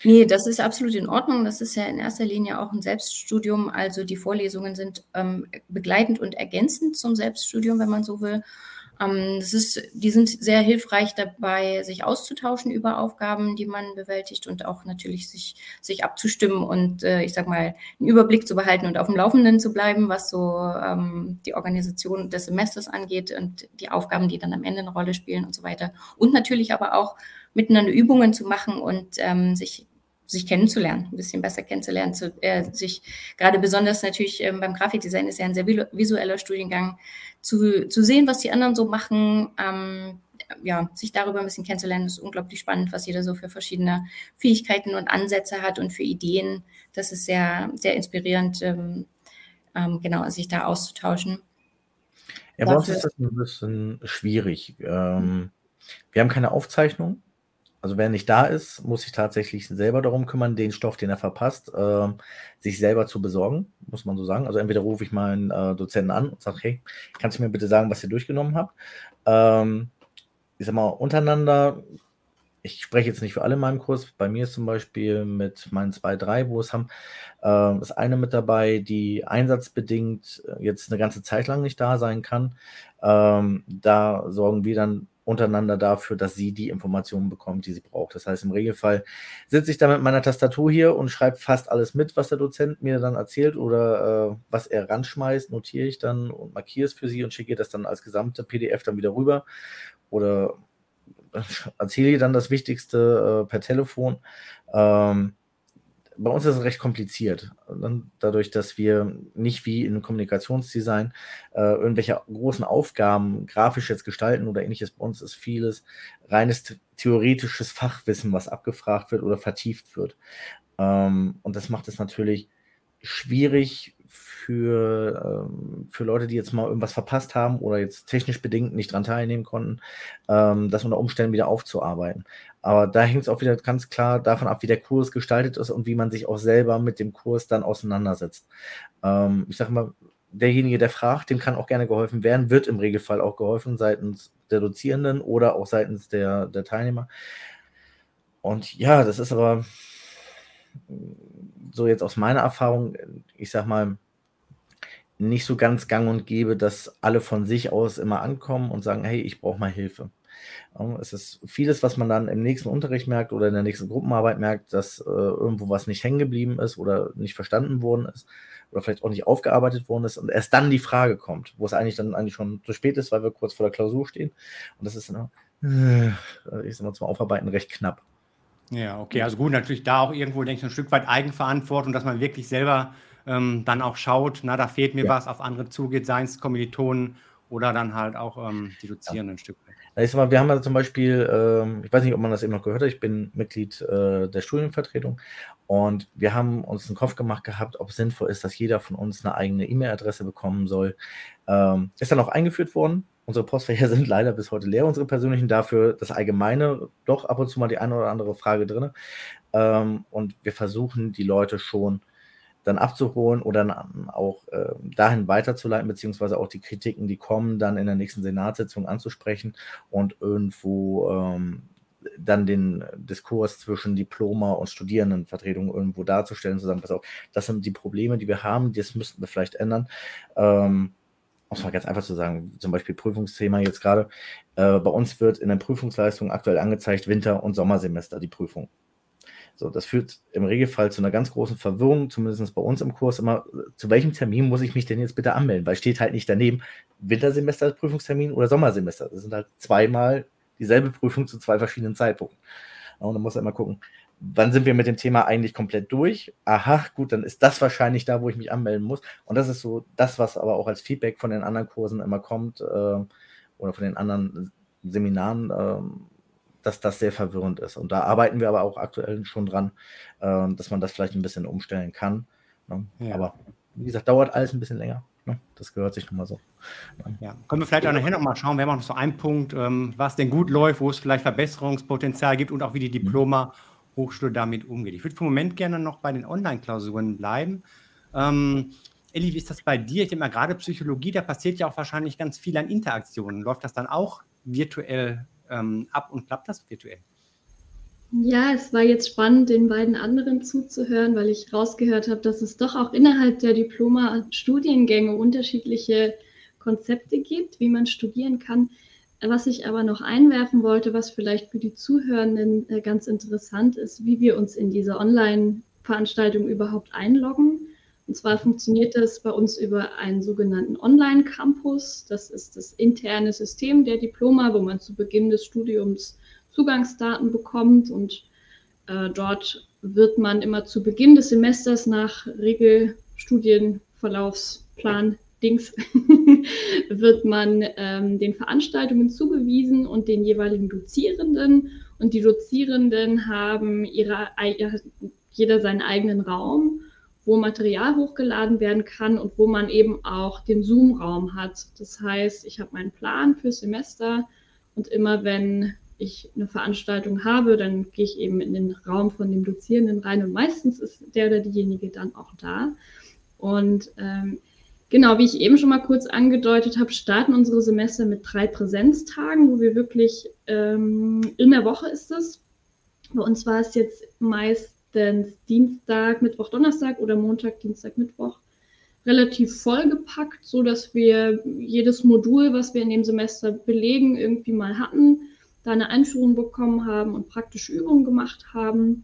Nee, das ist absolut in Ordnung. Das ist ja in erster Linie auch ein Selbststudium. Also die Vorlesungen sind ähm, begleitend und ergänzend zum Selbststudium, wenn man so will. Ähm, das ist, die sind sehr hilfreich dabei, sich auszutauschen über Aufgaben, die man bewältigt und auch natürlich sich, sich abzustimmen und äh, ich sag mal, einen Überblick zu behalten und auf dem Laufenden zu bleiben, was so ähm, die Organisation des Semesters angeht und die Aufgaben, die dann am Ende eine Rolle spielen und so weiter. Und natürlich aber auch miteinander Übungen zu machen und ähm, sich sich kennenzulernen, ein bisschen besser kennenzulernen, zu, äh, sich gerade besonders natürlich ähm, beim Grafikdesign ist ja ein sehr visueller Studiengang, zu, zu sehen, was die anderen so machen, ähm, ja, sich darüber ein bisschen kennenzulernen, ist unglaublich spannend, was jeder so für verschiedene Fähigkeiten und Ansätze hat und für Ideen. Das ist sehr, sehr inspirierend, ähm, ähm, genau, sich da auszutauschen. Ja, bei uns ist das ein bisschen schwierig. Ähm, wir haben keine Aufzeichnung. Also wer nicht da ist, muss sich tatsächlich selber darum kümmern, den Stoff, den er verpasst, äh, sich selber zu besorgen, muss man so sagen. Also entweder rufe ich meinen äh, Dozenten an und sage, hey, kannst du mir bitte sagen, was ihr durchgenommen habt? Ähm, ich sag mal, untereinander, ich spreche jetzt nicht für alle in meinem Kurs, bei mir ist zum Beispiel mit meinen zwei, drei, wo es haben, äh, ist eine mit dabei, die einsatzbedingt äh, jetzt eine ganze Zeit lang nicht da sein kann. Ähm, da sorgen wir dann untereinander dafür, dass sie die Informationen bekommt, die sie braucht. Das heißt, im Regelfall sitze ich da mit meiner Tastatur hier und schreibe fast alles mit, was der Dozent mir dann erzählt oder äh, was er ranschmeißt, notiere ich dann und markiere es für sie und schicke das dann als gesamte PDF dann wieder rüber oder (laughs) erzähle ihr dann das Wichtigste äh, per Telefon. Ähm, bei uns ist es recht kompliziert. Dadurch, dass wir nicht wie in Kommunikationsdesign äh, irgendwelche großen Aufgaben grafisch jetzt gestalten oder ähnliches. Bei uns ist vieles reines theoretisches Fachwissen, was abgefragt wird oder vertieft wird. Ähm, und das macht es natürlich schwierig für, ähm, für Leute, die jetzt mal irgendwas verpasst haben oder jetzt technisch bedingt nicht dran teilnehmen konnten, ähm, das unter Umständen wieder aufzuarbeiten. Aber da hängt es auch wieder ganz klar davon ab, wie der Kurs gestaltet ist und wie man sich auch selber mit dem Kurs dann auseinandersetzt. Ähm, ich sage mal, derjenige, der fragt, dem kann auch gerne geholfen werden, wird im Regelfall auch geholfen seitens der Dozierenden oder auch seitens der, der Teilnehmer. Und ja, das ist aber so jetzt aus meiner Erfahrung, ich sag mal, nicht so ganz gang und gäbe, dass alle von sich aus immer ankommen und sagen, hey, ich brauche mal Hilfe. Es ist vieles, was man dann im nächsten Unterricht merkt oder in der nächsten Gruppenarbeit merkt, dass äh, irgendwo was nicht hängen geblieben ist oder nicht verstanden worden ist oder vielleicht auch nicht aufgearbeitet worden ist und erst dann die Frage kommt, wo es eigentlich dann eigentlich schon zu spät ist, weil wir kurz vor der Klausur stehen. Und das ist, äh, ich sag mal, zum Aufarbeiten recht knapp. Ja, okay, also gut, natürlich da auch irgendwo, denke ich, ein Stück weit Eigenverantwortung, dass man wirklich selber ähm, dann auch schaut, na, da fehlt mir ja. was, auf andere zugeht, seien es Kommilitonen oder dann halt auch ähm, die Dozierenden ja. ein Stück weit. Ich mal, wir haben ja zum Beispiel, ähm, ich weiß nicht, ob man das eben noch gehört hat, ich bin Mitglied äh, der Studienvertretung und wir haben uns einen Kopf gemacht gehabt, ob es sinnvoll ist, dass jeder von uns eine eigene E-Mail-Adresse bekommen soll. Ähm, ist dann auch eingeführt worden. Unsere Postfächer (laughs) sind leider bis heute leer, unsere persönlichen, dafür das Allgemeine doch ab und zu mal die eine oder andere Frage drin. Ähm, und wir versuchen die Leute schon dann abzuholen oder dann auch äh, dahin weiterzuleiten, beziehungsweise auch die Kritiken, die kommen, dann in der nächsten Senatssitzung anzusprechen und irgendwo ähm, dann den Diskurs zwischen Diploma und Studierendenvertretung irgendwo darzustellen, zu sagen, pass auf, das sind die Probleme, die wir haben, das müssten wir vielleicht ändern. Ähm, um es mal ganz einfach zu sagen, zum Beispiel Prüfungsthema jetzt gerade, äh, bei uns wird in der Prüfungsleistung aktuell angezeigt Winter- und Sommersemester die Prüfung. So, das führt im Regelfall zu einer ganz großen Verwirrung, zumindest bei uns im Kurs immer, zu welchem Termin muss ich mich denn jetzt bitte anmelden? Weil steht halt nicht daneben Wintersemester Prüfungstermin oder Sommersemester. Das sind halt zweimal dieselbe Prüfung zu zwei verschiedenen Zeitpunkten. Und dann muss er immer gucken, wann sind wir mit dem Thema eigentlich komplett durch? Aha, gut, dann ist das wahrscheinlich da, wo ich mich anmelden muss. Und das ist so das, was aber auch als Feedback von den anderen Kursen immer kommt äh, oder von den anderen Seminaren. Dass das sehr verwirrend ist. Und da arbeiten wir aber auch aktuell schon dran, äh, dass man das vielleicht ein bisschen umstellen kann. Ne? Ja. Aber wie gesagt, dauert alles ein bisschen länger. Ne? Das gehört sich nun mal so. Ja. Können wir vielleicht auch nachher nochmal schauen, wir haben auch noch so einen Punkt, ähm, was denn gut läuft, wo es vielleicht Verbesserungspotenzial gibt und auch wie die mhm. Diploma Hochschule damit umgeht. Ich würde für den Moment gerne noch bei den Online-Klausuren bleiben. Ähm, Elli, wie ist das bei dir? Ich denke mal, gerade Psychologie, da passiert ja auch wahrscheinlich ganz viel an Interaktionen. Läuft das dann auch virtuell ähm, ab und klappt das virtuell? Ja, es war jetzt spannend, den beiden anderen zuzuhören, weil ich rausgehört habe, dass es doch auch innerhalb der Diploma-Studiengänge unterschiedliche Konzepte gibt, wie man studieren kann. Was ich aber noch einwerfen wollte, was vielleicht für die Zuhörenden äh, ganz interessant ist, wie wir uns in diese Online-Veranstaltung überhaupt einloggen. Und zwar funktioniert das bei uns über einen sogenannten Online-Campus. Das ist das interne System der Diploma, wo man zu Beginn des Studiums Zugangsdaten bekommt und äh, dort wird man immer zu Beginn des Semesters nach Regelstudienverlaufsplan Dings (laughs) wird man ähm, den Veranstaltungen zugewiesen und den jeweiligen Dozierenden. Und die Dozierenden haben ihre, jeder seinen eigenen Raum, wo Material hochgeladen werden kann und wo man eben auch den Zoom-Raum hat. Das heißt, ich habe meinen Plan fürs Semester und immer wenn ich eine Veranstaltung habe, dann gehe ich eben in den Raum von dem Dozierenden rein und meistens ist der oder diejenige dann auch da. Und ähm, genau, wie ich eben schon mal kurz angedeutet habe, starten unsere Semester mit drei Präsenztagen, wo wir wirklich ähm, in der Woche ist es. Bei uns war es jetzt meistens Dienstag, Mittwoch, Donnerstag oder Montag, Dienstag, Mittwoch relativ vollgepackt, so dass wir jedes Modul, was wir in dem Semester belegen, irgendwie mal hatten da eine Einführung bekommen haben und praktische Übungen gemacht haben.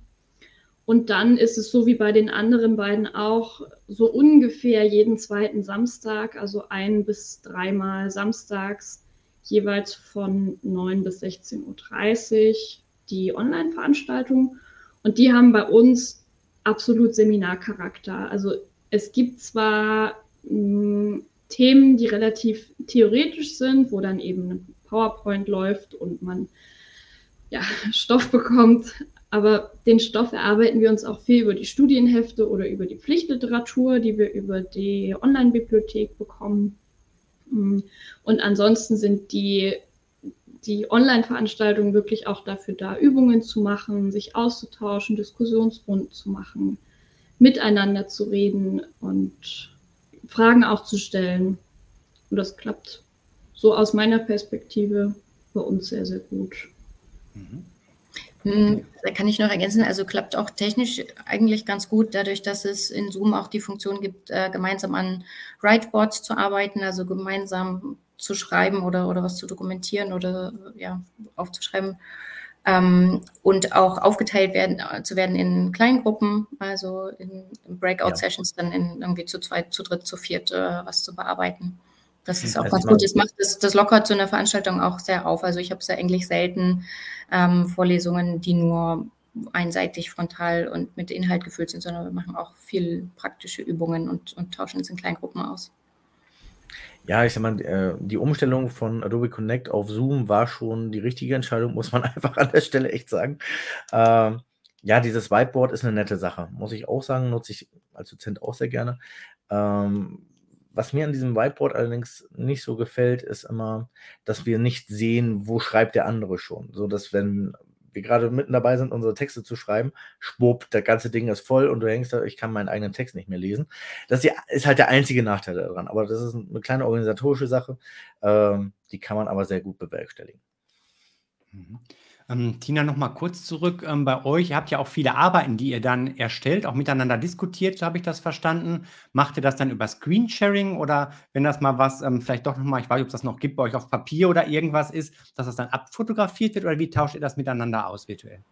Und dann ist es so wie bei den anderen beiden auch so ungefähr jeden zweiten Samstag, also ein bis dreimal samstags, jeweils von 9 bis 16.30 Uhr die Online-Veranstaltung. Und die haben bei uns absolut Seminarcharakter. Also es gibt zwar mh, hm, Themen, die relativ theoretisch sind, wo dann eben ein PowerPoint läuft und man ja, (laughs) Stoff bekommt. Aber den Stoff erarbeiten wir uns auch viel über die Studienhefte oder über die Pflichtliteratur, die wir über die Online-Bibliothek bekommen. Mm. Und ansonsten sind die, die Online-Veranstaltungen wirklich auch dafür da, Übungen zu machen, sich auszutauschen, Diskussionsrunden zu machen, miteinander zu reden und Fragen auch zu stellen. Und das klappt so aus meiner Perspektive bei uns sehr, sehr gut. Mhm. Da kann ich noch ergänzen, also klappt auch technisch eigentlich ganz gut, dadurch, dass es in Zoom auch die Funktion gibt, äh, gemeinsam an Writeboards zu arbeiten, also gemeinsam zu schreiben oder, oder was zu dokumentieren oder ja, aufzuschreiben. Ähm, und auch aufgeteilt werden, äh, zu werden in Kleingruppen, also in, Breakout-Sessions ja. dann in irgendwie zu zweit, zu dritt, zu viert äh, was zu bearbeiten. Das ist auch also ganz gut. Das macht das, das lockert so eine Veranstaltung auch sehr auf. Also ich habe sehr eigentlich selten ähm, Vorlesungen, die nur einseitig frontal und mit Inhalt gefüllt sind, sondern wir machen auch viel praktische Übungen und, und tauschen es in Kleingruppen aus. Ja, ich sag mal, äh, die Umstellung von Adobe Connect auf Zoom war schon die richtige Entscheidung, (laughs) muss man einfach an der Stelle echt sagen. Ähm, ja, dieses Whiteboard ist eine nette Sache, muss ich auch sagen, nutze ich als Dozent auch sehr gerne. Ähm, was mir an diesem Whiteboard allerdings nicht so gefällt, ist immer, dass wir nicht sehen, wo schreibt der andere schon. So dass, wenn wir gerade mitten dabei sind, unsere Texte zu schreiben, schwupp, das ganze Ding ist voll und du hängst da, ich kann meinen eigenen Text nicht mehr lesen. Das ist halt der einzige Nachteil daran. Aber das ist eine kleine organisatorische Sache, ähm, die kann man aber sehr gut bewerkstelligen. Mhm. Ähm, Tina, noch mal kurz zurück ähm, bei euch. Ihr habt ja auch viele Arbeiten, die ihr dann erstellt, auch miteinander diskutiert, so habe ich das verstanden. Macht ihr das dann über Screensharing oder wenn das mal was, ähm, vielleicht doch noch mal, ich weiß nicht, ob es das noch gibt bei euch auf Papier oder irgendwas ist, dass das dann abfotografiert wird oder wie tauscht ihr das miteinander aus virtuell?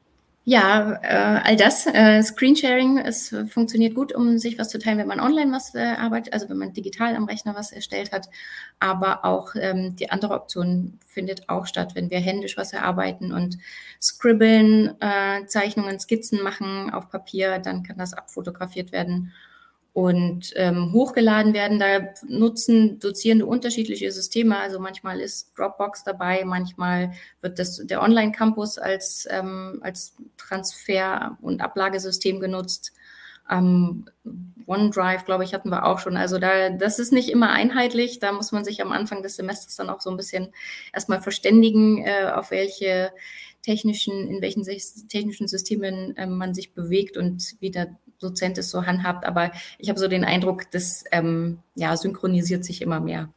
Ja, äh, all das. Äh, Screensharing, es funktioniert gut, um sich was zu teilen, wenn man online was äh, arbeitet, also wenn man digital am Rechner was erstellt hat. Aber auch ähm, die andere Option findet auch statt, wenn wir händisch was erarbeiten und scribbeln, äh, Zeichnungen, Skizzen machen auf Papier, dann kann das abfotografiert werden und ähm, hochgeladen werden. Da nutzen Dozierende unterschiedliche Systeme. Also manchmal ist Dropbox dabei, manchmal wird das, der Online-Campus als, ähm, als Transfer- und Ablagesystem genutzt. Ähm, OneDrive, glaube ich, hatten wir auch schon. Also da, das ist nicht immer einheitlich. Da muss man sich am Anfang des Semesters dann auch so ein bisschen erstmal verständigen, äh, auf welche technischen, in welchen technischen Systemen äh, man sich bewegt und wie der Dozent es so handhabt. Aber ich habe so den Eindruck, das ähm, ja, synchronisiert sich immer mehr.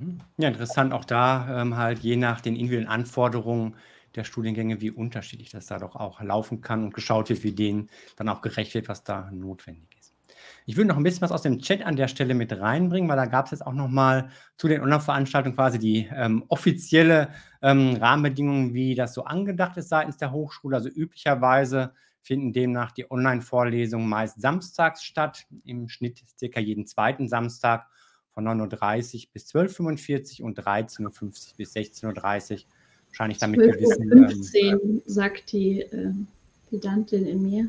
Mhm. Ja, interessant auch da ähm, halt je nach den individuellen Anforderungen der Studiengänge, wie unterschiedlich das da doch auch laufen kann und geschaut wird, wie denen dann auch gerecht wird, was da notwendig ist. Ich würde noch ein bisschen was aus dem Chat an der Stelle mit reinbringen, weil da gab es jetzt auch nochmal zu den Online-Veranstaltungen quasi die ähm, offizielle ähm, Rahmenbedingungen, wie das so angedacht ist seitens der Hochschule. Also üblicherweise finden demnach die Online-Vorlesungen meist samstags statt, im Schnitt circa jeden zweiten Samstag von 9.30 Uhr bis 12.45 Uhr und 13.50 Uhr bis 16.30 Uhr. Wahrscheinlich damit 12 gewissen. 15 ähm, sagt die äh, Pedantin in mir.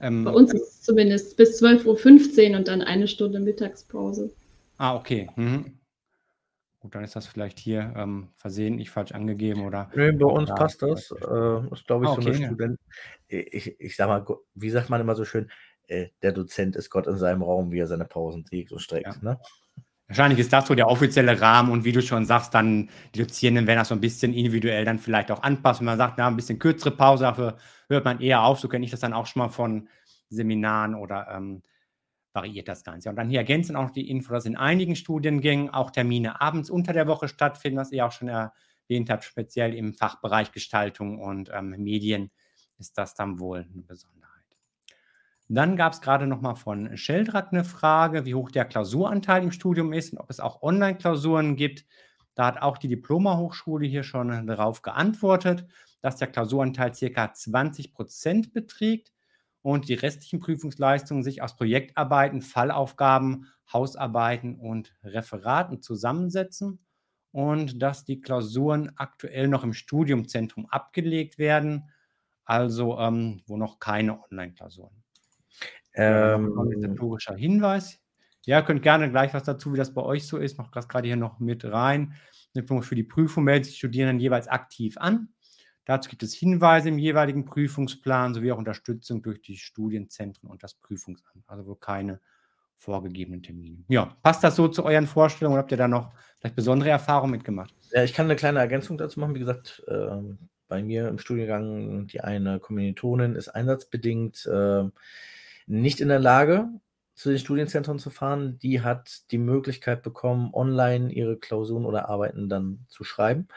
Ähm, Bei uns ist es zumindest bis 12.15 Uhr und dann eine Stunde Mittagspause. Ah, okay. Mhm. Gut, dann ist das vielleicht hier ähm, versehentlich falsch angegeben oder. Nee, bei uns da, passt das. Äh, ist, glaube ich, ah, okay, so eine ja. Student. Ich, ich sag mal, wie sagt man immer so schön, äh, der Dozent ist Gott in seinem Raum, wie er seine Pausen trägt und streckt. Ja. Ne? Wahrscheinlich ist das so der offizielle Rahmen und wie du schon sagst, dann die Dozierenden werden das so ein bisschen individuell dann vielleicht auch anpassen. Man sagt, na, ein bisschen kürzere Pause, dafür hört man eher auf. So kenne ich das dann auch schon mal von Seminaren oder ähm, variiert das Ganze. Und dann hier ergänzen auch die Info, dass in einigen Studiengängen auch Termine abends unter der Woche stattfinden, was ihr auch schon erwähnt habt, speziell im Fachbereich Gestaltung und ähm, Medien ist das dann wohl eine Besonderheit. Dann gab es gerade noch mal von Sheldrak eine Frage, wie hoch der Klausuranteil im Studium ist und ob es auch Online-Klausuren gibt. Da hat auch die Diploma-Hochschule hier schon darauf geantwortet, dass der Klausuranteil ca. 20 Prozent beträgt und die restlichen Prüfungsleistungen sich aus Projektarbeiten, Fallaufgaben, Hausarbeiten und Referaten zusammensetzen und dass die Klausuren aktuell noch im Studiumzentrum abgelegt werden, also ähm, wo noch keine Online-Klausuren. Ähm, organisatorischer Hinweis. Ja, könnt gerne gleich was dazu, wie das bei euch so ist. Macht das gerade hier noch mit rein. Für die Prüfung melden sich Studierenden jeweils aktiv an. Dazu gibt es Hinweise im jeweiligen Prüfungsplan sowie auch Unterstützung durch die Studienzentren und das Prüfungsamt, also wohl keine vorgegebenen Termine. Ja, passt das so zu euren Vorstellungen? Habt ihr da noch vielleicht besondere Erfahrungen mitgemacht? Ja, ich kann eine kleine Ergänzung dazu machen. Wie gesagt, äh, bei mir im Studiengang, die eine Kommilitonin ist einsatzbedingt äh, nicht in der Lage, zu den Studienzentren zu fahren, die hat die Möglichkeit bekommen, online ihre Klausuren oder Arbeiten dann zu schreiben.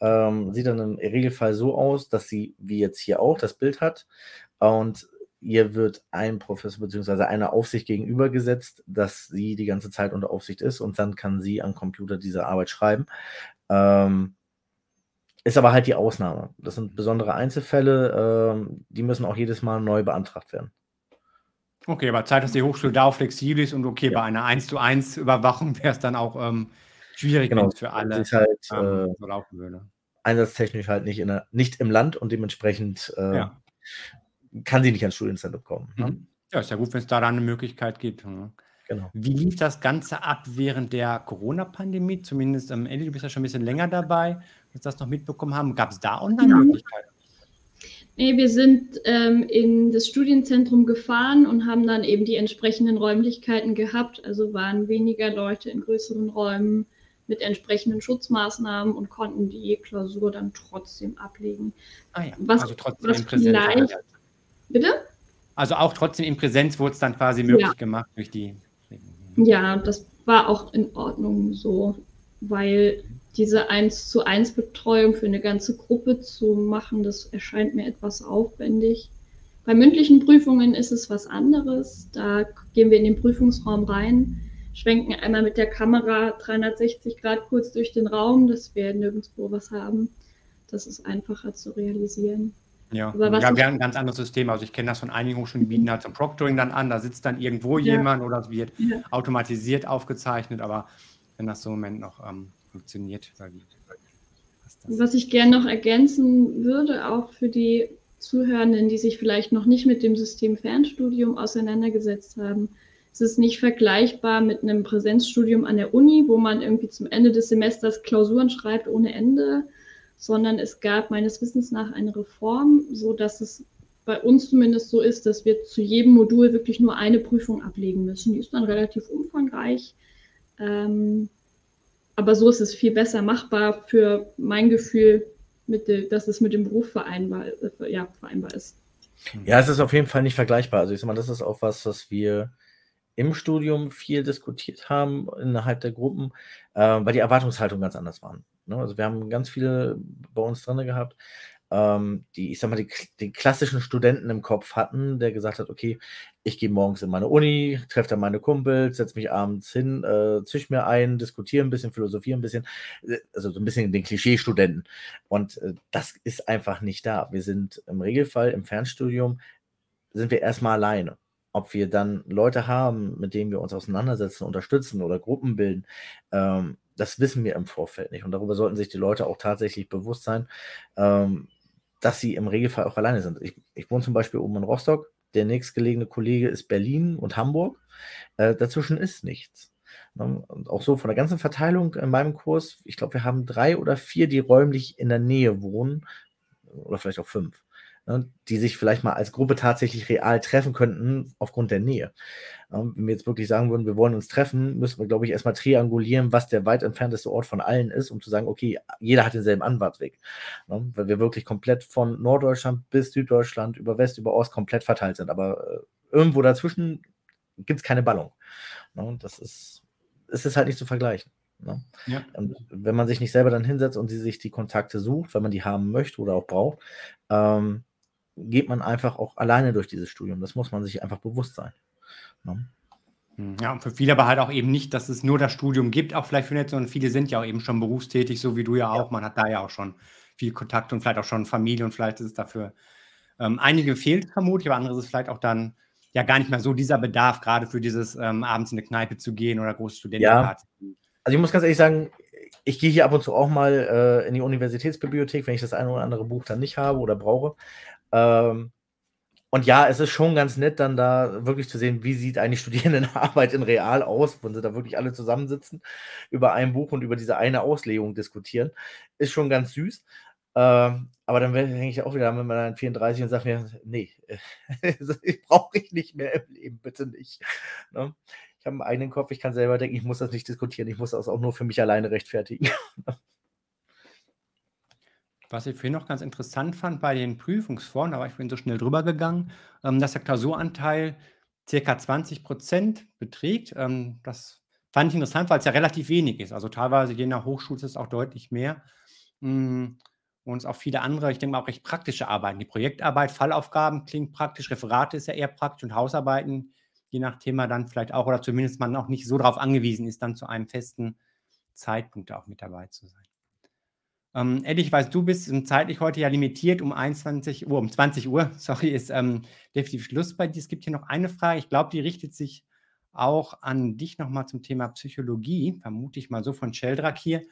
Ähm, sieht dann im Regelfall so aus, dass sie, wie jetzt hier auch, das Bild hat und ihr wird ein Professor bzw. eine Aufsicht gegenübergesetzt, dass sie die ganze Zeit unter Aufsicht ist und dann kann sie am Computer diese Arbeit schreiben. Ähm, ist aber halt die Ausnahme. Das sind besondere Einzelfälle, ähm, die müssen auch jedes Mal neu beantragt werden. Okay, aber Zeit, dass die Hochschule da auch flexibel ist und okay, ja. bei einer 1 zu 1 Überwachung wäre es dann auch ähm, schwierig genau. für alle ist halt, ähm, äh, so laufen würde. Einsatztechnisch halt nicht, in der, nicht im Land und dementsprechend äh, ja. kann sie nicht ans Studienzentrum kommen. Ne? Mhm. Ja, ist ja gut, wenn es da dann eine Möglichkeit gibt. Ne? Genau. Wie lief das Ganze ab während der Corona-Pandemie? Zumindest, ähm, Ellie, du bist ja schon ein bisschen länger dabei, dass wir das noch mitbekommen haben. Gab es da Online-Möglichkeiten? Nee, wir sind ähm, in das Studienzentrum gefahren und haben dann eben die entsprechenden Räumlichkeiten gehabt. Also waren weniger Leute in größeren Räumen mit entsprechenden Schutzmaßnahmen und konnten die Klausur dann trotzdem ablegen. Ah ja, was, also trotzdem was in Präsenz. Vielleicht... Bitte? Also auch trotzdem in Präsenz wurde es dann quasi möglich ja. gemacht durch die. Ja, das war auch in Ordnung so, weil diese 1 zu 1 Betreuung für eine ganze Gruppe zu machen, das erscheint mir etwas aufwendig. Bei mündlichen Prüfungen ist es was anderes. Da gehen wir in den Prüfungsraum rein, schwenken einmal mit der Kamera 360 Grad kurz durch den Raum, dass wir nirgendwo was haben. Das ist einfacher zu realisieren. Ja, ja wir haben ein ganz anderes System. Also ich kenne das von einigen Hochschulen, die bieten halt zum Proctoring dann an. Da sitzt dann irgendwo ja. jemand oder es wird ja. automatisiert aufgezeichnet. Aber wenn das so im Moment noch ähm, funktioniert. Was ich gerne noch ergänzen würde, auch für die Zuhörenden, die sich vielleicht noch nicht mit dem System Fernstudium auseinandergesetzt haben. Es ist nicht vergleichbar mit einem Präsenzstudium an der Uni, wo man irgendwie zum Ende des Semesters Klausuren schreibt ohne Ende, sondern es gab meines Wissens nach eine Reform, so dass es bei uns zumindest so ist, dass wir zu jedem Modul wirklich nur eine Prüfung ablegen müssen. Die ist dann relativ umfangreich. Ähm, aber so ist es viel besser machbar für mein Gefühl, de, dass es mit dem Beruf vereinbar, äh, ja, vereinbar ist. Ja, es ist auf jeden Fall nicht vergleichbar. Also ich sag mal, das ist auch was, was wir im Studium viel diskutiert haben innerhalb der Gruppen, äh, weil die Erwartungshaltung ganz anders waren. Ne? Also wir haben ganz viele bei uns drin gehabt, ähm, die, ich sag mal, die, den klassischen Studenten im Kopf hatten, der gesagt hat, okay, ich gehe morgens in meine Uni, treffe da meine Kumpels, setze mich abends hin, äh, zisch mir ein, diskutiere ein bisschen, philosophiere ein bisschen, äh, also so ein bisschen den Klischee-Studenten. Und äh, das ist einfach nicht da. Wir sind im Regelfall im Fernstudium, sind wir erstmal alleine. Ob wir dann Leute haben, mit denen wir uns auseinandersetzen, unterstützen oder Gruppen bilden, ähm, das wissen wir im Vorfeld nicht. Und darüber sollten sich die Leute auch tatsächlich bewusst sein. Ähm, dass sie im Regelfall auch alleine sind. Ich, ich wohne zum Beispiel oben in Rostock, der nächstgelegene Kollege ist Berlin und Hamburg. Äh, dazwischen ist nichts. Ne? Und auch so von der ganzen Verteilung in meinem Kurs, ich glaube, wir haben drei oder vier, die räumlich in der Nähe wohnen, oder vielleicht auch fünf die sich vielleicht mal als Gruppe tatsächlich real treffen könnten aufgrund der Nähe. Ähm, wenn wir jetzt wirklich sagen würden, wir wollen uns treffen, müssen wir, glaube ich, erstmal triangulieren, was der weit entfernteste Ort von allen ist, um zu sagen, okay, jeder hat denselben Anfahrtsweg. Ne, weil wir wirklich komplett von Norddeutschland bis Süddeutschland, über West, über Ost komplett verteilt sind. Aber äh, irgendwo dazwischen gibt es keine Ballung. Ne, das ist, es ist halt nicht zu vergleichen. Ne? Ja. Und wenn man sich nicht selber dann hinsetzt und sie sich die Kontakte sucht, wenn man die haben möchte oder auch braucht, ähm, geht man einfach auch alleine durch dieses Studium. Das muss man sich einfach bewusst sein. Ne? Hm, ja, und für viele aber halt auch eben nicht, dass es nur das Studium gibt, auch vielleicht für nicht, sondern viele sind ja auch eben schon berufstätig, so wie du ja auch. Ja. Man hat da ja auch schon viel Kontakt und vielleicht auch schon Familie und vielleicht ist es dafür ähm, einige fehlt vermutlich, aber andere ist es vielleicht auch dann ja gar nicht mehr so dieser Bedarf, gerade für dieses ähm, abends in eine Kneipe zu gehen oder große Studentenparty. Ja. Also ich muss ganz ehrlich sagen, ich gehe hier ab und zu auch mal äh, in die Universitätsbibliothek, wenn ich das eine oder andere Buch dann nicht habe oder brauche. Ähm, und ja, es ist schon ganz nett, dann da wirklich zu sehen, wie sieht eigentlich Studierendenarbeit in Real aus, wenn sie da wirklich alle zusammensitzen, über ein Buch und über diese eine Auslegung diskutieren. Ist schon ganz süß. Ähm, aber dann hänge ich auch wieder mit meinen 34 und sage mir, nee, brauche (laughs) ich nicht mehr im Leben, bitte nicht. Ne? Ich habe einen eigenen Kopf, ich kann selber denken, ich muss das nicht diskutieren, ich muss das auch nur für mich alleine rechtfertigen. (laughs) Was ich vorhin noch ganz interessant fand bei den Prüfungsformen, war ich vorhin so schnell drüber gegangen, ähm, dass der Klausuranteil ca. 20% beträgt. Ähm, das fand ich interessant, weil es ja relativ wenig ist. Also teilweise je nach Hochschule ist es auch deutlich mehr. Mm, und auch viele andere, ich denke mal auch recht praktische Arbeiten. Die Projektarbeit, Fallaufgaben klingt praktisch, Referate ist ja eher praktisch und Hausarbeiten, je nach Thema dann vielleicht auch, oder zumindest man auch nicht so darauf angewiesen ist, dann zu einem festen Zeitpunkt auch mit dabei zu sein. Ähm, Eddie, ich weiß, du bist zeitlich heute ja limitiert um 21 Uhr, um 20 Uhr, (laughs) sorry, ist ähm, definitiv Schluss bei dir. Es gibt hier noch eine Frage, ich glaube, die richtet sich auch an dich nochmal zum Thema Psychologie, vermute ich mal so von Sheldrak hier.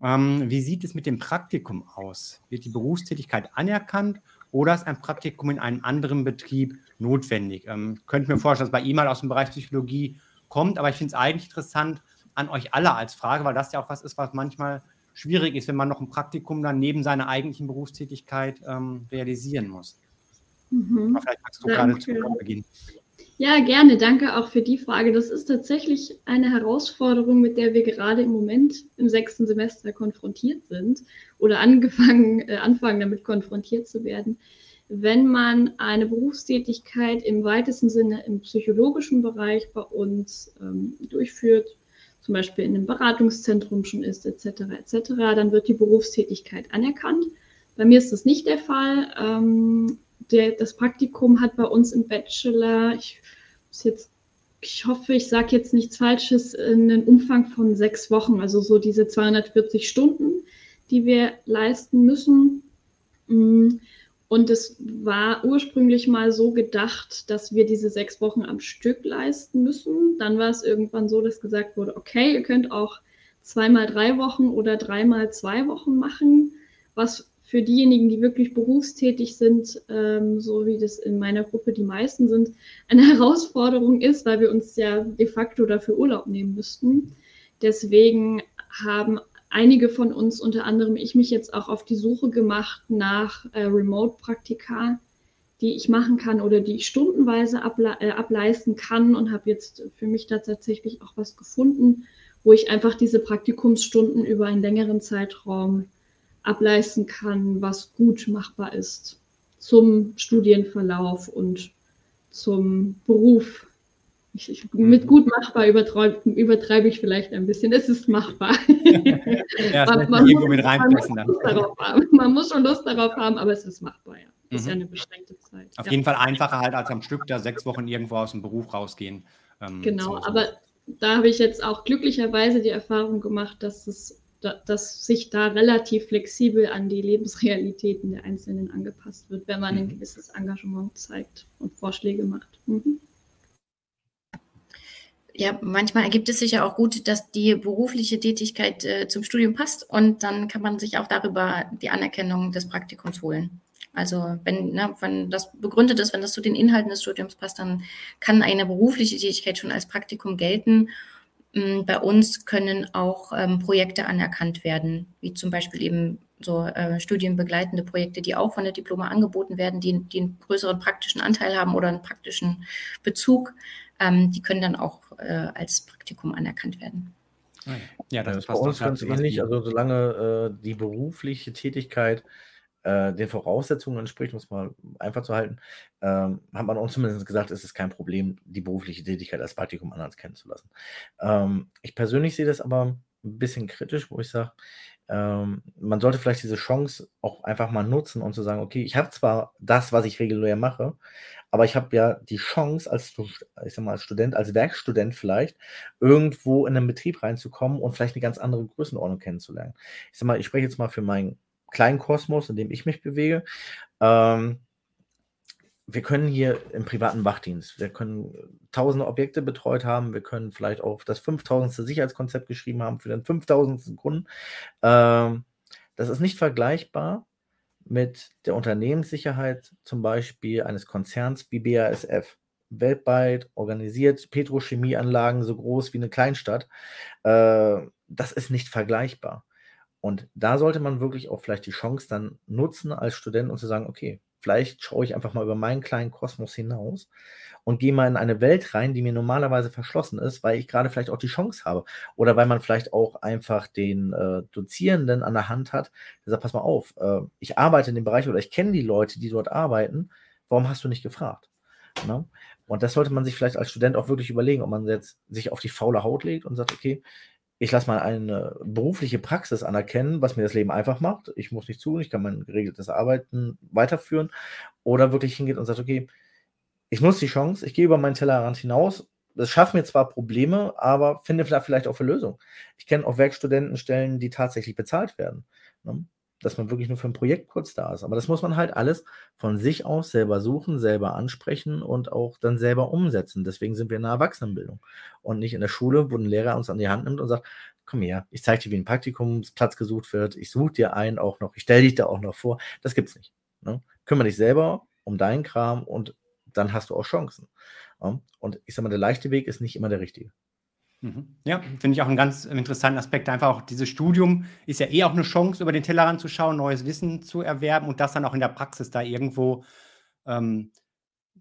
Ähm, wie sieht es mit dem Praktikum aus? Wird die Berufstätigkeit anerkannt oder ist ein Praktikum in einem anderen Betrieb notwendig? Ähm, könnte mir vorstellen, dass bei ihm mal aus dem Bereich Psychologie kommt, aber ich finde es eigentlich interessant an euch alle als Frage, weil das ja auch was ist, was manchmal schwierig ist, wenn man noch ein Praktikum dann neben seiner eigentlichen Berufstätigkeit ähm, realisieren muss. Mhm. vielleicht magst du Danke. gerade zu beginnen. Ja, gerne. Danke auch für die Frage. Das ist tatsächlich eine Herausforderung, mit der wir gerade im Moment im sechsten Semester konfrontiert sind oder angefangen, äh, anfangen damit konfrontiert zu werden. Wenn man eine Berufstätigkeit im weitesten Sinne im psychologischen Bereich bei uns ähm, durchführt, zum Beispiel in einem Beratungszentrum schon ist, etc., etc., dann wird die Berufstätigkeit anerkannt. Bei mir ist das nicht der Fall. Ähm, der, das Praktikum hat bei uns im Bachelor, ich, jetzt, ich hoffe, ich sage jetzt nichts Falsches, einen Umfang von sechs Wochen, also so diese 240 Stunden, die wir leisten müssen. Mm, und es war ursprünglich mal so gedacht, dass wir diese sechs Wochen am Stück leisten müssen. Dann war es irgendwann so, dass gesagt wurde, okay, ihr könnt auch zweimal drei Wochen oder dreimal zwei Wochen machen, was für diejenigen, die wirklich berufstätig sind, ähm, so wie das in meiner Gruppe die meisten sind, eine (laughs) Herausforderung ist, weil wir uns ja de facto dafür Urlaub nehmen müssten. Deswegen haben einige von uns, unter anderem ich, mich jetzt auch auf die Suche gemacht nach äh, Remote-Praktika, die ich machen kann oder die ich stundenweise able äh, ableisten kann und habe jetzt für mich da tatsächlich auch was gefunden, wo ich einfach diese Praktikumsstunden über einen längeren Zeitraum ableisten kann, was gut machbar ist zum Studienverlauf und zum Beruf. Ich, ich, mit mhm. gut machbar übertreibe, übertreibe ich vielleicht ein bisschen. Es ist machbar. (laughs) ja, man, man, muss, man, muss man, muss, schon Lust darauf haben, aber es ist machbar, ja. Das ist ja mhm. eine beschränkte Zeit. Auf ja. jeden Fall einfacher halt als am Stück da sechs Wochen irgendwo aus dem Beruf rausgehen. Ähm, genau, aber da habe ich jetzt auch glücklicherweise die Erfahrung gemacht, dass es dass sich da relativ flexibel an die Lebensrealitäten der Einzelnen angepasst wird, wenn man mhm. ein gewisses Engagement zeigt und Vorschläge macht. Mhm. Ja, manchmal ergibt es sich ja auch gut, dass die berufliche Tätigkeit äh, zum Studium passt und dann kann man sich auch darüber die Anerkennung des Praktikums holen. Also wenn, ne, wenn das begründet ist, wenn das zu den Inhalten des Studiums passt, dann kann eine berufliche Tätigkeit schon als Praktikum gelten hm, bei uns können auch ähm, Projekte anerkannt werden, wie zum Beispiel eben so äh, studienbegleitende Projekte, die auch von der Diploma angeboten werden, die, die einen größeren praktischen Anteil haben oder einen praktischen Bezug. Ähm, die können dann auch äh, als Praktikum anerkannt werden. Ja, das, das ist bei uns ganz ähnlich. Also solange äh, die berufliche Tätigkeit äh, den Voraussetzungen entspricht, um es mal einfach zu halten, ähm, hat man uns zumindest gesagt, es ist kein Problem, die berufliche Tätigkeit als Praktikum anerkennen zu lassen. Ähm, ich persönlich sehe das aber ein bisschen kritisch, wo ich sage, ähm, man sollte vielleicht diese Chance auch einfach mal nutzen und zu sagen, okay, ich habe zwar das, was ich regulär mache, aber ich habe ja die Chance als, ich sag mal, als Student, als Werkstudent vielleicht, irgendwo in einen Betrieb reinzukommen und vielleicht eine ganz andere Größenordnung kennenzulernen. Ich sag mal, ich spreche jetzt mal für meinen kleinen Kosmos, in dem ich mich bewege. Ähm, wir können hier im privaten Wachdienst, wir können tausende Objekte betreut haben, wir können vielleicht auch das 5000. Sicherheitskonzept geschrieben haben für den 5000. Kunden. Ähm, das ist nicht vergleichbar mit der Unternehmenssicherheit zum Beispiel eines Konzerns wie BASF. Weltweit organisiert, Petrochemieanlagen so groß wie eine Kleinstadt. Äh, das ist nicht vergleichbar. Und da sollte man wirklich auch vielleicht die Chance dann nutzen als Student und zu sagen, okay, vielleicht schaue ich einfach mal über meinen kleinen Kosmos hinaus und gehe mal in eine Welt rein, die mir normalerweise verschlossen ist, weil ich gerade vielleicht auch die Chance habe. Oder weil man vielleicht auch einfach den äh, Dozierenden an der Hand hat, der sagt, pass mal auf, äh, ich arbeite in dem Bereich oder ich kenne die Leute, die dort arbeiten, warum hast du nicht gefragt? Ne? Und das sollte man sich vielleicht als Student auch wirklich überlegen, ob man jetzt sich auf die faule Haut legt und sagt, okay, ich lasse mal eine berufliche Praxis anerkennen, was mir das Leben einfach macht. Ich muss nicht zu, ich kann mein geregeltes Arbeiten weiterführen. Oder wirklich hingeht und sagt, okay, ich nutze die Chance, ich gehe über meinen Tellerrand hinaus. Das schafft mir zwar Probleme, aber finde da vielleicht auch eine Lösung. Ich kenne auch Werkstudentenstellen, die tatsächlich bezahlt werden. Ne? Dass man wirklich nur für ein Projekt kurz da ist. Aber das muss man halt alles von sich aus selber suchen, selber ansprechen und auch dann selber umsetzen. Deswegen sind wir in der Erwachsenenbildung und nicht in der Schule, wo ein Lehrer uns an die Hand nimmt und sagt, komm her, ich zeige dir, wie ein Praktikumsplatz gesucht wird, ich suche dir einen auch noch, ich stelle dich da auch noch vor. Das gibt es nicht. Ne? Kümmere dich selber um deinen Kram und dann hast du auch Chancen. Und ich sage mal, der leichte Weg ist nicht immer der richtige. Mhm. Ja, finde ich auch einen ganz interessanten Aspekt. Einfach auch dieses Studium ist ja eh auch eine Chance, über den Tellerrand zu schauen, neues Wissen zu erwerben und das dann auch in der Praxis da irgendwo ähm,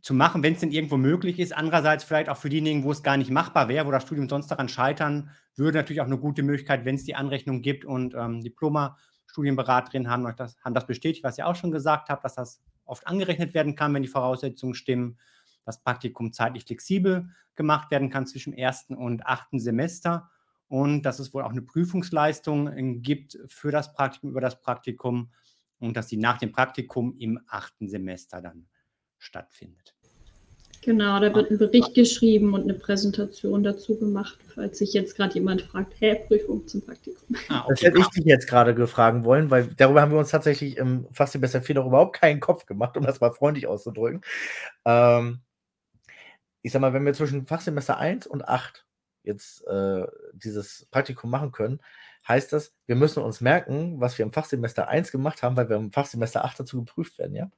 zu machen, wenn es denn irgendwo möglich ist. Andererseits vielleicht auch für diejenigen, wo es gar nicht machbar wäre, wo das Studium sonst daran scheitern würde, natürlich auch eine gute Möglichkeit, wenn es die Anrechnung gibt und ähm, Diploma-Studienberaterinnen haben, das, haben das bestätigt, was ihr auch schon gesagt habt, dass das oft angerechnet werden kann, wenn die Voraussetzungen stimmen das Praktikum zeitlich flexibel gemacht werden kann zwischen ersten und achten Semester und dass es wohl auch eine Prüfungsleistung äh, gibt für das Praktikum, über das Praktikum und dass die nach dem Praktikum im achten Semester dann stattfindet. Genau, da wird ein Bericht geschrieben und eine Präsentation dazu gemacht, falls sich jetzt gerade jemand fragt, hä, Prüfung zum Praktikum. Ah, okay. Das hätte ich dich jetzt gerade gefragt wollen, weil darüber haben wir uns tatsächlich im Fachsemester 4 noch überhaupt keinen Kopf gemacht, um das mal freundlich auszudrücken. Ähm, ich sag mal, wenn wir zwischen Fachsemester 1 und 8 jetzt äh, dieses Praktikum machen können, heißt das, wir müssen uns merken, was wir im Fachsemester 1 gemacht haben, weil wir im Fachsemester 8 dazu geprüft werden, ja?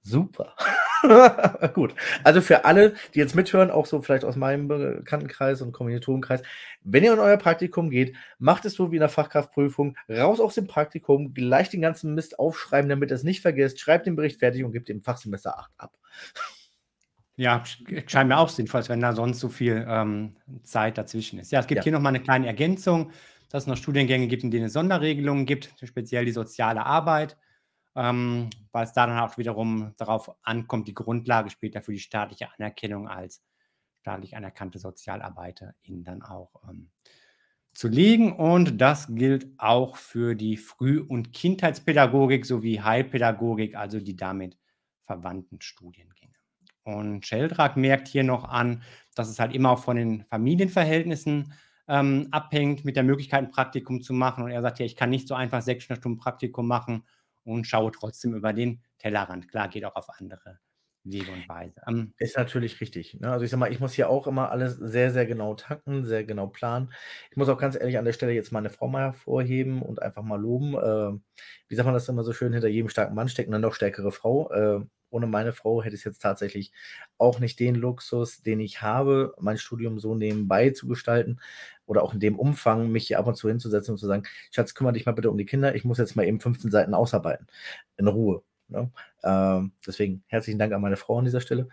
Super. (laughs) Gut. Also für alle, die jetzt mithören, auch so vielleicht aus meinem Bekanntenkreis und Kommilitonenkreis, wenn ihr in euer Praktikum geht, macht es so wie in der Fachkraftprüfung, raus aus dem Praktikum, gleich den ganzen Mist aufschreiben, damit ihr es nicht vergesst, schreibt den Bericht fertig und gebt im Fachsemester 8 ab. Ja, scheint mir auch sinnvoll, wenn da sonst so viel ähm, Zeit dazwischen ist. Ja, es gibt ja. hier nochmal eine kleine Ergänzung, dass es noch Studiengänge gibt, in denen es Sonderregelungen gibt, speziell die soziale Arbeit ähm, weil es da dann auch wiederum darauf ankommt, die Grundlage später für die staatliche Anerkennung als staatlich anerkannte Sozialarbeiterin dann auch ähm, zu legen. Und das gilt auch für die Früh- und Kindheitspädagogik sowie Heilpädagogik, also die damit verwandten Studiengänge. Und Sheldrak merkt hier noch an, dass es halt immer auch von den Familienverhältnissen ähm, abhängt, mit der Möglichkeit, ein Praktikum zu machen. Und er sagt ja, ich kann nicht so einfach 600 Stunden Praktikum machen und schaue trotzdem über den Tellerrand. Klar, geht auch auf andere Wege und Weise. Ähm, ist natürlich richtig. Ne? Also ich sag mal, ich muss hier auch immer alles sehr, sehr genau tanken, sehr genau planen. Ich muss auch ganz ehrlich an der Stelle jetzt meine Frau mal hervorheben und einfach mal loben. Äh, wie sagt man das immer so schön, hinter jedem starken Mann steckt eine noch stärkere Frau. Äh, ohne meine Frau hätte ich jetzt tatsächlich auch nicht den Luxus, den ich habe, mein Studium so nebenbei zu gestalten oder auch in dem Umfang, mich hier ab und zu hinzusetzen und zu sagen, Schatz, kümmere dich mal bitte um die Kinder, ich muss jetzt mal eben 15 Seiten ausarbeiten. In Ruhe. Ne? Ähm, deswegen herzlichen Dank an meine Frau an dieser Stelle.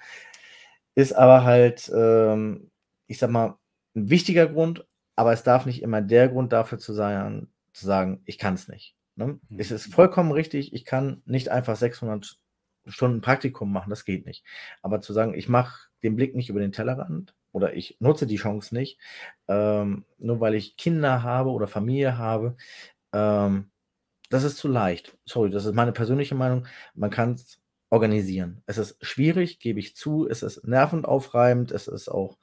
Ist aber halt, ähm, ich sag mal, ein wichtiger Grund, aber es darf nicht immer der Grund dafür zu sein, zu sagen, ich kann es nicht. Ne? Mhm. Es ist vollkommen richtig, ich kann nicht einfach 600 Stunden Praktikum machen, das geht nicht. Aber zu sagen, ich mache den Blick nicht über den Tellerrand oder ich nutze die Chance nicht, ähm, nur weil ich Kinder habe oder Familie habe, ähm, das ist zu leicht. Sorry, das ist meine persönliche Meinung. Man kann es organisieren. Es ist schwierig, gebe ich zu. Es ist nervenaufreibend. Es ist auch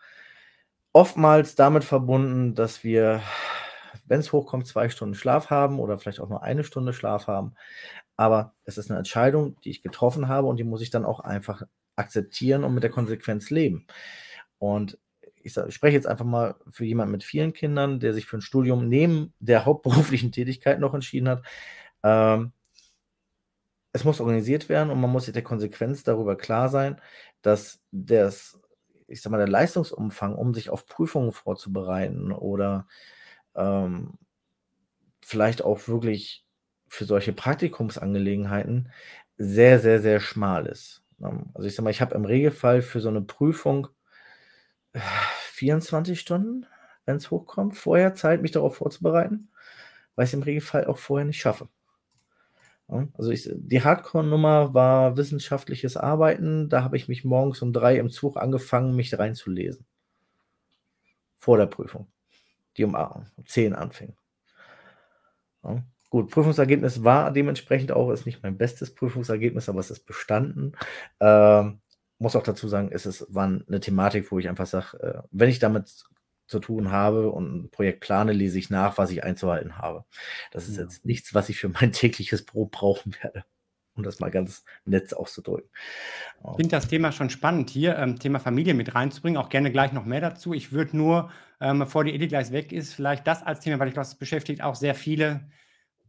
oftmals damit verbunden, dass wir, wenn es hochkommt, zwei Stunden Schlaf haben oder vielleicht auch nur eine Stunde Schlaf haben. Aber es ist eine Entscheidung, die ich getroffen habe und die muss ich dann auch einfach akzeptieren und mit der Konsequenz leben. Und ich, sag, ich spreche jetzt einfach mal für jemanden mit vielen Kindern, der sich für ein Studium neben der (laughs) hauptberuflichen Tätigkeit noch entschieden hat. Ähm, es muss organisiert werden und man muss sich der Konsequenz darüber klar sein, dass das, ich sag mal, der Leistungsumfang, um sich auf Prüfungen vorzubereiten oder ähm, vielleicht auch wirklich für solche Praktikumsangelegenheiten sehr, sehr, sehr schmal ist. Also ich sag mal, ich habe im Regelfall für so eine Prüfung 24 Stunden, wenn es hochkommt, vorher Zeit, mich darauf vorzubereiten, weil ich es im Regelfall auch vorher nicht schaffe. Also ich, die Hardcore-Nummer war wissenschaftliches Arbeiten. Da habe ich mich morgens um drei im Zug angefangen, mich reinzulesen. Vor der Prüfung, die um, um 10 anfing. Ja. Gut, Prüfungsergebnis war dementsprechend auch, ist nicht mein bestes Prüfungsergebnis, aber es ist bestanden. Ähm, muss auch dazu sagen, es ist, war eine Thematik, wo ich einfach sage, äh, wenn ich damit zu tun habe und ein Projekt plane, lese ich nach, was ich einzuhalten habe. Das ist ja. jetzt nichts, was ich für mein tägliches Brot brauchen werde, um das mal ganz nett auszudrücken. Ich finde das Thema schon spannend hier, ähm, Thema Familie mit reinzubringen, auch gerne gleich noch mehr dazu. Ich würde nur, ähm, bevor die Edith gleich weg ist, vielleicht das als Thema, weil ich glaube, das beschäftigt auch sehr viele,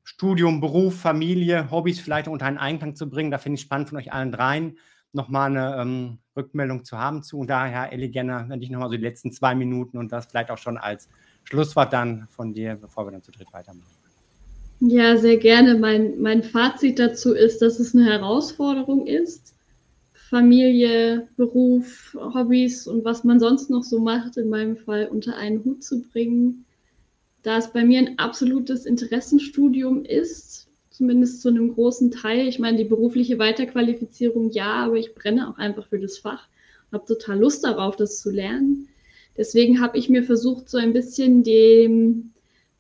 Studium, Beruf, Familie, Hobbys vielleicht unter einen Einklang zu bringen. Da finde ich spannend von euch allen dreien nochmal eine ähm, Rückmeldung zu haben zu. Und daher, Elli, gerne, wenn ich nochmal so die letzten zwei Minuten und das vielleicht auch schon als Schlusswort dann von dir, bevor wir dann zu dritt weitermachen. Ja, sehr gerne. Mein, mein Fazit dazu ist, dass es eine Herausforderung ist, Familie, Beruf, Hobbys und was man sonst noch so macht, in meinem Fall unter einen Hut zu bringen. Da es bei mir ein absolutes Interessenstudium ist, zumindest zu einem großen Teil. Ich meine, die berufliche Weiterqualifizierung ja, aber ich brenne auch einfach für das Fach und habe total Lust darauf, das zu lernen. Deswegen habe ich mir versucht, so ein bisschen dem,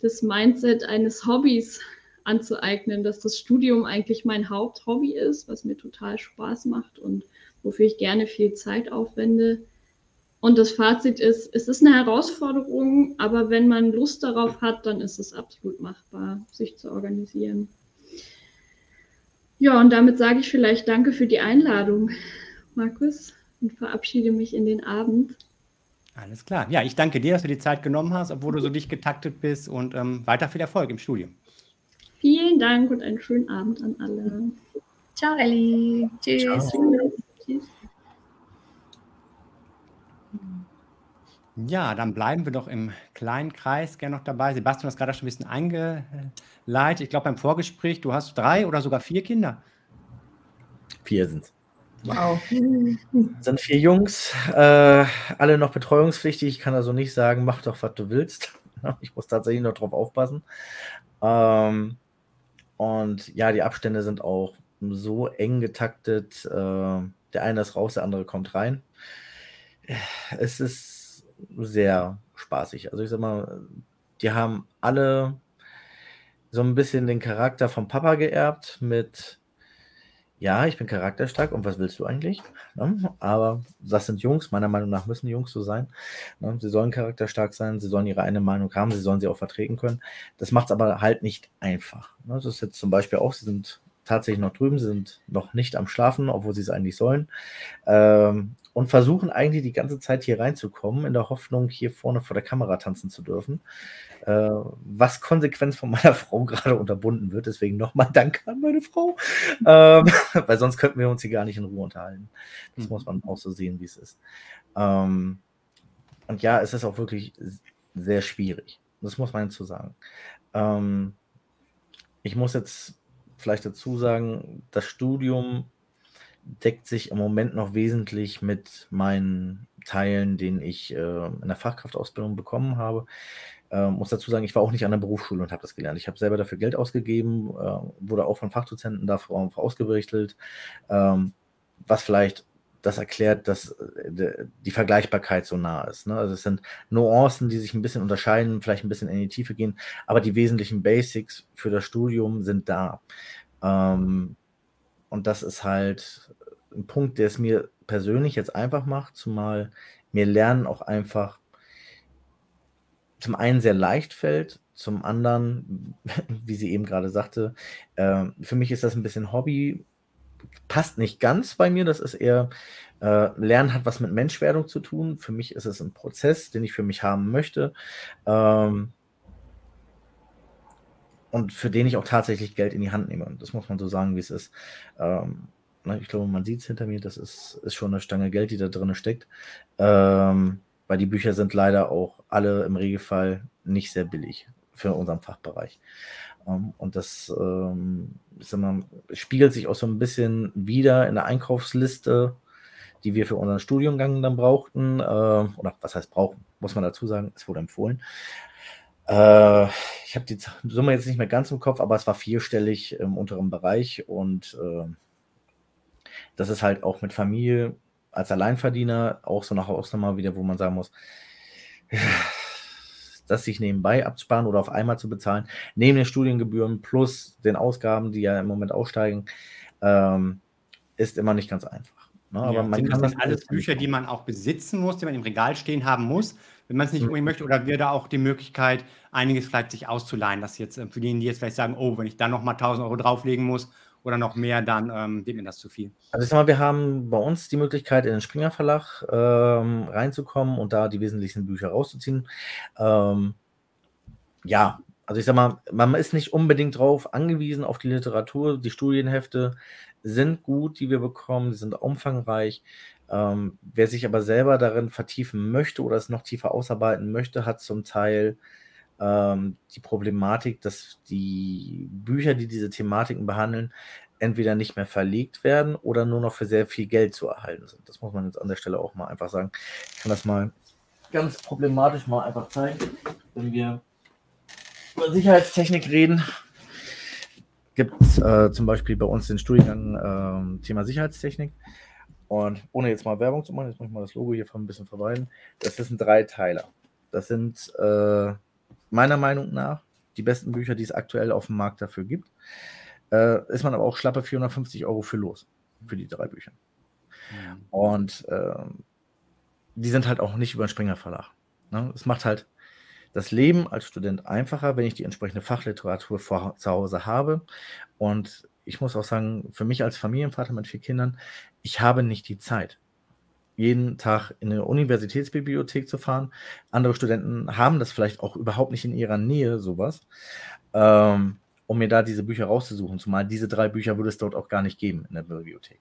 das Mindset eines Hobbys anzueignen, dass das Studium eigentlich mein Haupthobby ist, was mir total Spaß macht und wofür ich gerne viel Zeit aufwende. Und das Fazit ist, es ist eine Herausforderung, aber wenn man Lust darauf hat, dann ist es absolut machbar, sich zu organisieren. Ja, und damit sage ich vielleicht Danke für die Einladung, Markus, und verabschiede mich in den Abend. Alles klar. Ja, ich danke dir, dass du die Zeit genommen hast, obwohl du so dicht getaktet bist und ähm, weiter viel Erfolg im Studium. Vielen Dank und einen schönen Abend an alle. Ciao, Elli. Tschüss. Ciao. Tschüss. Ja, dann bleiben wir doch im kleinen Kreis gerne noch dabei. Sebastian hat gerade schon ein bisschen eingeleitet. Ich glaube, beim Vorgespräch, du hast drei oder sogar vier Kinder. Vier sind es. Wow. (laughs) sind vier Jungs, äh, alle noch betreuungspflichtig. Ich kann also nicht sagen, mach doch, was du willst. (laughs) Ich muss tatsächlich noch drauf aufpassen. Ähm, und ja, die Abstände sind auch so eng getaktet. Äh, der eine ist raus, der andere kommt rein. Es ist sehr spaßig. Also ich sag mal, die haben alle so ein bisschen den Charakter vom Papa geerbt mit ja, ich bin charakterstark und was willst du eigentlich? Ne? Aber das sind Jungs, meiner Meinung nach müssen Jungs so sein. Ne? Sie sollen charakterstark sein, sie sollen ihre eigene Meinung haben, sie sollen sie auch vertreten können. Das macht es aber halt nicht einfach. Ne? Das ist jetzt zum Beispiel auch, sie sind tatsächlich noch drüben, sie sind noch nicht am Schlafen, obwohl sie es eigentlich sollen. Ähm, und versuchen eigentlich die ganze Zeit hier reinzukommen, in der Hoffnung, hier vorne vor der Kamera tanzen zu dürfen äh, was konsequent von meiner (laughs) Frau gerade unterbunden wird. Deswegen nochmal Danke an meine Frau, ähm, (laughs) weil sonst könnten wir uns hier gar nicht in Ruhe unterhalten. Das mhm. muss man auch so sehen, wie es ist. Ähm, und ja, es ist auch wirklich sehr schwierig. Das muss man dazu sagen. Ähm, ich muss jetzt vielleicht dazu sagen, das Studium deckt sich im Moment noch wesentlich mit meinen Teilen, den ich äh, in der Fachkraftausbildung bekommen habe. Ähm, muss dazu sagen, ich war auch nicht an der Berufsschule und habe das gelernt. Ich habe selber dafür Geld ausgegeben, äh, wurde auch von Fachdozenten dafür ausgerichtet, ähm, was vielleicht das erklärt, dass äh, die Vergleichbarkeit so nah ist. Ne? Also es sind Nuancen, die sich ein bisschen unterscheiden, vielleicht ein bisschen in die Tiefe gehen, aber die wesentlichen Basics für das Studium sind da. Ähm, und das ist halt ein Punkt, der es mir persönlich jetzt einfach macht, zumal mir Lernen auch einfach zum einen sehr leicht fällt, zum anderen, (laughs) wie sie eben gerade sagte, äh, für mich ist das ein bisschen Hobby, passt nicht ganz bei mir, das ist eher, äh, Lernen hat was mit Menschwerdung zu tun, für mich ist es ein Prozess, den ich für mich haben möchte ähm, und für den ich auch tatsächlich Geld in die Hand nehme, das muss man so sagen, wie es ist. Ähm, ne, ich glaube, man sieht es hinter mir, das ist, ist schon eine Stange Geld, die da drin steckt. Ähm, weil die Bücher sind leider auch alle im Regelfall nicht sehr billig für unseren Fachbereich. Ähm, und das ähm, mal, spiegelt sich auch so ein bisschen wieder in der Einkaufsliste, die wir für unseren Studiengang dann brauchten. Äh, oder was heißt brauchen, muss man dazu sagen, es wurde empfohlen. Äh, ich habe die Summe jetzt nicht mehr ganz im Kopf, aber es war vierstellig im unteren Bereich und äh, das ist halt auch mit Familie als Alleinverdiener auch so eine Hausnummer wieder, wo man sagen muss, das sich nebenbei abzusparen oder auf einmal zu bezahlen, neben den Studiengebühren plus den Ausgaben, die ja im Moment aussteigen, ähm, ist immer nicht ganz einfach. Ne? Aber ja, man sind kann das alles Bücher, die man auch besitzen muss, die man im Regal stehen haben muss, wenn man es nicht mhm. unbedingt möchte? Oder wäre da auch die Möglichkeit, einiges vielleicht sich auszuleihen, dass jetzt äh, für diejenigen, die jetzt vielleicht sagen, oh, wenn ich dann nochmal 1000 Euro drauflegen muss oder noch mehr, dann ähm, wird mir das zu viel. Also ich sag mal, wir haben bei uns die Möglichkeit, in den Springer Verlag ähm, reinzukommen und da die wesentlichen Bücher rauszuziehen. Ähm, ja, also ich sag mal, man ist nicht unbedingt drauf angewiesen auf die Literatur. Die Studienhefte sind gut, die wir bekommen, die sind umfangreich. Ähm, wer sich aber selber darin vertiefen möchte oder es noch tiefer ausarbeiten möchte, hat zum Teil ähm, die Problematik, dass die Bücher, die diese Thematiken behandeln, entweder nicht mehr verlegt werden oder nur noch für sehr viel Geld zu erhalten sind. Das muss man jetzt an der Stelle auch mal einfach sagen. Ich kann das mal ganz problematisch mal einfach zeigen, wenn wir über Sicherheitstechnik reden. Gibt es äh, zum Beispiel bei uns den Studiengang äh, Thema Sicherheitstechnik. Und ohne jetzt mal Werbung zu machen, jetzt muss ich mal das Logo hier ein bisschen verweilen. Das sind drei Teile. Das sind äh, meiner Meinung nach die besten Bücher, die es aktuell auf dem Markt dafür gibt. Äh, ist man aber auch schlappe 450 Euro für los, für die drei Bücher. Mhm. Und äh, die sind halt auch nicht über den Springer Verlag. Ne? Es macht halt das Leben als Student einfacher, wenn ich die entsprechende Fachliteratur vor, zu Hause habe. Und ich muss auch sagen, für mich als Familienvater mit vier Kindern, ich habe nicht die Zeit jeden Tag in eine Universitätsbibliothek zu fahren. Andere Studenten haben das vielleicht auch überhaupt nicht in ihrer Nähe, sowas, ähm, um mir da diese Bücher rauszusuchen. Zumal diese drei Bücher würde es dort auch gar nicht geben in der Bibliothek.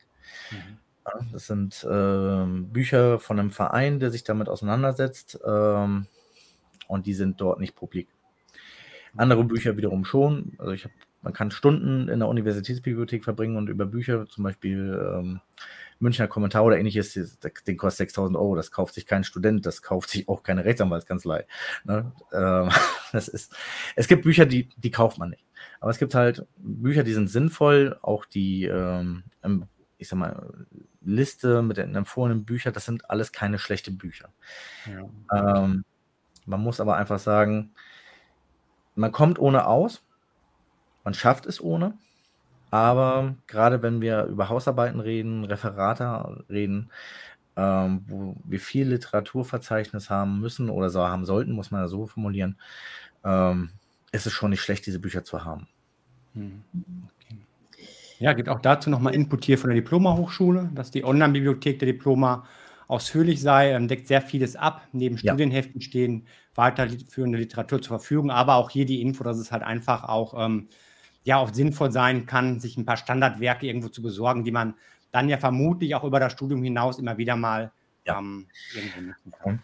Mhm. Ja, das sind ähm, Bücher von einem Verein, der sich damit auseinandersetzt ähm, und die sind dort nicht publik. Andere Bücher wiederum schon. Also ich habe, man kann Stunden in der Universitätsbibliothek verbringen und über Bücher, zum Beispiel ähm, Münchner Kommentar oder ähnliches, den kostet 6000 Euro. Das kauft sich kein Student, das kauft sich auch keine Rechtsanwaltskanzlei. Ne? Ähm, (laughs) das ist, es gibt Bücher, die, die kauft man nicht. Aber es gibt halt Bücher, die sind sinnvoll, auch die, ähm, ich sag mal, Liste mit den empfohlenen Büchern, das sind alles keine schlechten Bücher. Ja. Ähm, man muss aber einfach sagen, man kommt ohne aus, man schafft es ohne. Aber gerade wenn wir über Hausarbeiten reden, Referate reden, ähm, wo wir viel Literaturverzeichnis haben müssen oder so haben sollten, muss man ja so formulieren, ähm, ist es schon nicht schlecht, diese Bücher zu haben. Hm. Okay. Ja, gibt auch dazu nochmal Input hier von der Diploma-Hochschule, dass die Online-Bibliothek der Diploma ausführlich sei, ähm, deckt sehr vieles ab. Neben ja. Studienheften stehen weiterführende Literatur zur Verfügung, aber auch hier die Info, dass es halt einfach auch ähm, ja auch sinnvoll sein kann, sich ein paar Standardwerke irgendwo zu besorgen, die man dann ja vermutlich auch über das Studium hinaus immer wieder mal ja. ähm, irgendwo nutzen kann.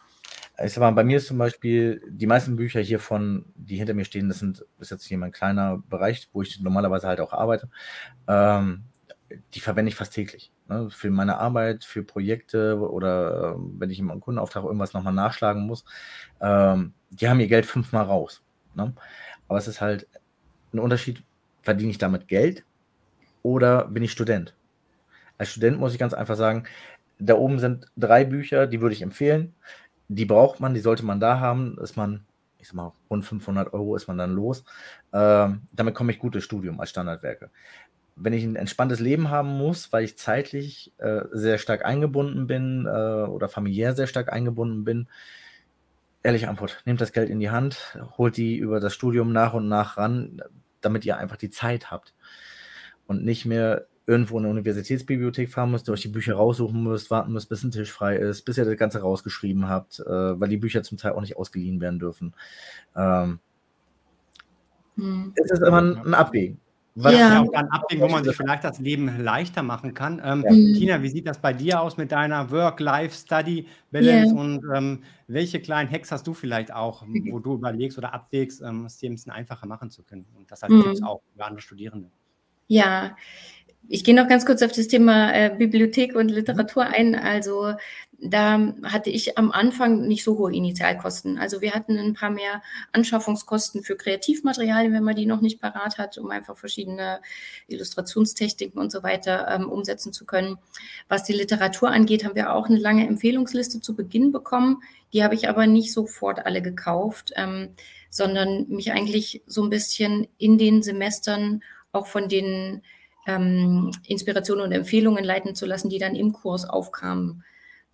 Ich sag mal, bei mir ist zum Beispiel die meisten Bücher hier von, die hinter mir stehen, das sind ist jetzt hier mein kleiner Bereich, wo ich normalerweise halt auch arbeite. Ähm, die verwende ich fast täglich. Ne? Für meine Arbeit, für Projekte oder äh, wenn ich im Kundenauftrag irgendwas nochmal nachschlagen muss. Ähm, die haben ihr Geld fünfmal raus. Ne? Aber es ist halt ein Unterschied, verdiene ich damit Geld oder bin ich Student? Als Student muss ich ganz einfach sagen, da oben sind drei Bücher, die würde ich empfehlen. Die braucht man, die sollte man da haben. Ist man, ich sag mal, rund 500 Euro ist man dann los. Ähm, damit komme ich gut durchs Studium als Standardwerke. Wenn ich ein entspanntes Leben haben muss, weil ich zeitlich äh, sehr stark eingebunden bin äh, oder familiär sehr stark eingebunden bin, ehrliche Antwort, nehmt das Geld in die Hand, holt die über das Studium nach und nach ran damit ihr einfach die Zeit habt und nicht mehr irgendwo in eine Universitätsbibliothek fahren müsst, euch die Bücher raussuchen müsst, warten müsst, bis ein Tisch frei ist, bis ihr das Ganze rausgeschrieben habt, äh, weil die Bücher zum Teil auch nicht ausgeliehen werden dürfen. Ähm, hm. Es ist immer ein, ein Abwägen. Was ja. ja auch dann abwägen, wo man sich vielleicht das Leben leichter machen kann. Ähm, ja. Mhm. Tina, wie sieht das bei dir aus mit deiner Work-Life-Study-Balance yeah. und ähm, welche kleinen Hacks hast du vielleicht auch, wo du überlegst oder abwägst, ähm, es dir ein bisschen einfacher machen zu können und das halt mhm. auch für andere Studierende? Ja, ich gehe noch ganz kurz auf das Thema äh, Bibliothek und Literatur ein. Also da hatte ich am Anfang nicht so hohe Initialkosten. Also wir hatten ein paar mehr Anschaffungskosten für Kreativmaterialien, wenn man die noch nicht parat hat, um einfach verschiedene Illustrationstechniken und so weiter ähm, umsetzen zu können. Was die Literatur angeht, haben wir auch eine lange Empfehlungsliste zu Beginn bekommen. Die habe ich aber nicht sofort alle gekauft, ähm, sondern mich eigentlich so ein bisschen in den Semestern auch von den ähm, Inspirationen und Empfehlungen leiten zu lassen, die dann im Kurs aufkamen.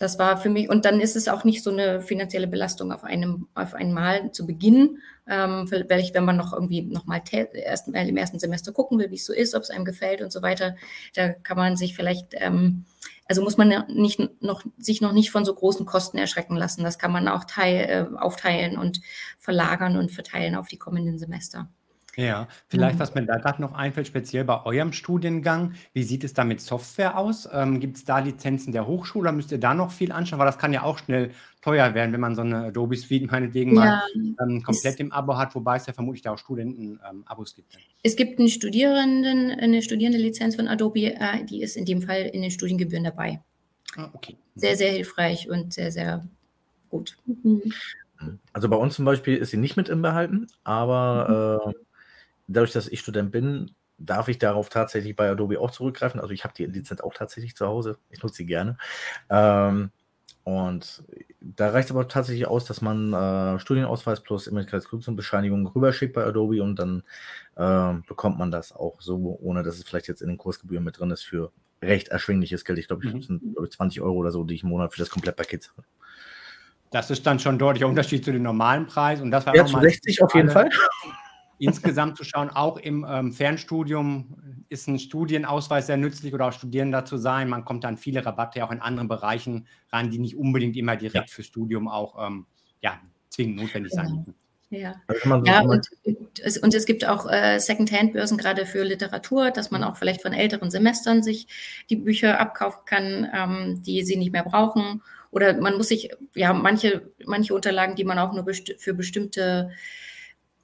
Das war für mich, und dann ist es auch nicht so eine finanzielle Belastung auf einem, auf einmal zu Beginn, ähm, vielleicht, wenn man noch irgendwie nochmal erst im ersten Semester gucken will, wie es so ist, ob es einem gefällt und so weiter, da kann man sich vielleicht, ähm, also muss man nicht noch, sich noch nicht von so großen Kosten erschrecken lassen. Das kann man auch teil, äh, aufteilen und verlagern und verteilen auf die kommenden Semester. Ja, vielleicht, Mhm. was mir da gerade noch einfällt, speziell bei eurem Studiengang, wie sieht es da mit Software aus? Ähm, Gibt es da Lizenzen der Hochschule oder müsst ihr da noch viel anschauen? Weil das kann ja auch schnell teuer werden, wenn man so eine Adobe Suite meinetwegen mal ähm, komplett im Abo hat, wobei es ja vermutlich da auch Studenten-Abos ähm, gibt. es gibt einen Studierenden, eine Studierende-Lizenz von Adobe, äh, die ist in dem Fall in den Studiengebühren dabei. Ah, okay. Sehr, mhm. sehr hilfreich und sehr, sehr gut. Mhm. Also bei uns zum Beispiel ist sie nicht mit im Behalten, aber Mhm. äh, dadurch, dass ich Student bin, darf ich darauf tatsächlich bei Adobe auch zurückgreifen. Also ich habe die Lizenz auch tatsächlich zu Hause. Ich nutze sie gerne. Ähm, und da reicht es aber tatsächlich aus, dass man äh, Studienausweis plus Immatrikulationsbescheinigung rüberschickt bei Adobe und dann äh, bekommt man das auch so, ohne dass es vielleicht jetzt in den Kursgebühren mit drin ist für recht erschwingliches Geld. Ich glaube, ich mhm. sind 20 Euro oder so, die ich im Monat für das Komplettpaket zahle. Das ist dann schon ein deutlicher Unterschied zu dem normalen Preis. Und das war ja, zu 60 auf jeden Fall insgesamt zu schauen, auch im ähm, Fernstudium ist ein Studienausweis sehr nützlich oder auch Studierender zu sein. Man kommt dann viele Rabatte auch in anderen Bereichen ran, die nicht unbedingt immer direkt ja. fürs Studium auch ähm, ja, zwingend notwendig sein müssen. Ja, ja und, es, und es gibt auch äh, Second-Hand-Börsen gerade für Literatur, dass man auch vielleicht von älteren Semestern sich die Bücher abkaufen kann, ähm, die sie nicht mehr brauchen. Oder man muss sich, ja, manche, manche Unterlagen, die man auch nur besti für bestimmte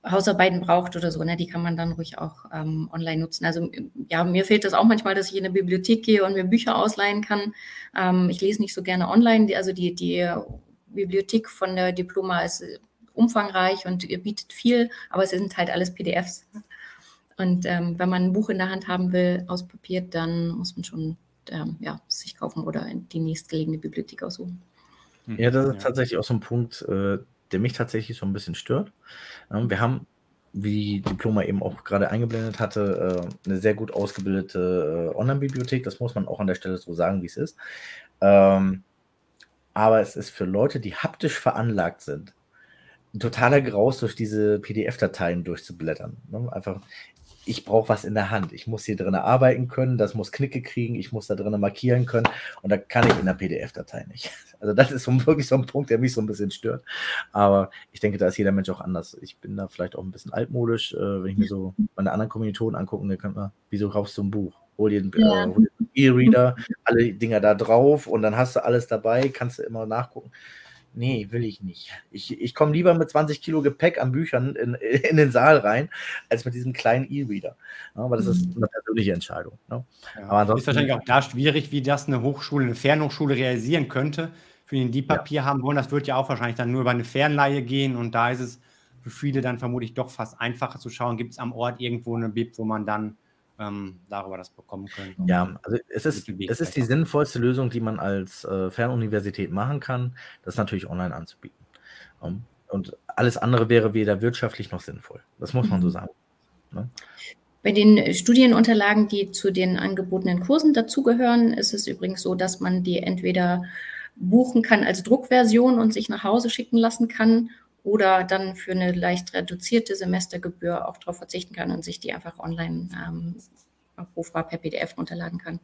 Hausarbeiten braucht oder so, ne, die kann man dann ruhig auch ähm, online nutzen. Also ja, mir fehlt das auch manchmal, dass ich in eine Bibliothek gehe und mir Bücher ausleihen kann. Ähm, ich lese nicht so gerne online, also die, die Bibliothek von der Diploma ist umfangreich und ihr bietet viel, aber es sind halt alles PDFs. Und ähm, wenn man ein Buch in der Hand haben will, aus Papier, dann muss man schon ähm, ja, sich kaufen oder in die nächstgelegene Bibliothek aussuchen. Ja, das ist tatsächlich auch so ein Punkt, äh, der mich tatsächlich so ein bisschen stört. Ähm, wir haben, wie Diploma eben auch gerade eingeblendet hatte, äh, eine sehr gut ausgebildete äh, Online-Bibliothek. Das muss man auch an der Stelle so sagen, wie es ist. Ähm, aber es ist für Leute, die haptisch veranlagt sind, ein totaler Graus, durch diese PDF-Dateien durchzublättern. Ne? Einfach, ich brauche was in der Hand. Ich muss hier drin arbeiten können, das muss Knicke kriegen, ich muss da drin markieren können und da kann ich in der PDF-Datei nicht. (laughs) Also das ist so, wirklich so ein Punkt, der mich so ein bisschen stört. Aber ich denke, da ist jeder Mensch auch anders. Ich bin da vielleicht auch ein bisschen altmodisch, äh, wenn ich mir so meine anderen Kommilitonen angucke, dann könnte man, wieso kaufst du ein Buch? Hol dir einen ja. äh, E-Reader, alle Dinger da drauf und dann hast du alles dabei, kannst du immer nachgucken nee, will ich nicht. Ich, ich komme lieber mit 20 Kilo Gepäck an Büchern in, (laughs) in den Saal rein, als mit diesem kleinen E-Reader. Ja, aber das ist mhm. eine persönliche Entscheidung. Ne? Ja. Aber ist wahrscheinlich auch da schwierig, wie das eine Hochschule, eine Fernhochschule realisieren könnte. Für den die Papier ja. haben wollen, das wird ja auch wahrscheinlich dann nur über eine Fernleihe gehen und da ist es für viele dann vermutlich doch fast einfacher zu schauen, gibt es am Ort irgendwo eine Bib, wo man dann ähm, darüber das bekommen können. Ja, also es ist, es ist die sinnvollste Lösung, die man als äh, Fernuniversität machen kann, das natürlich online anzubieten. Um, ähm, und alles andere wäre weder wirtschaftlich noch sinnvoll. Das muss man so mhm. sagen. Ne? Bei den Studienunterlagen, die zu den angebotenen Kursen dazugehören, ist es übrigens so, dass man die entweder buchen kann als Druckversion und sich nach Hause schicken lassen kann oder dann für eine leicht reduzierte Semestergebühr auch darauf verzichten kann und sich die einfach online ähm, abrufbar per PDF runterladen kann.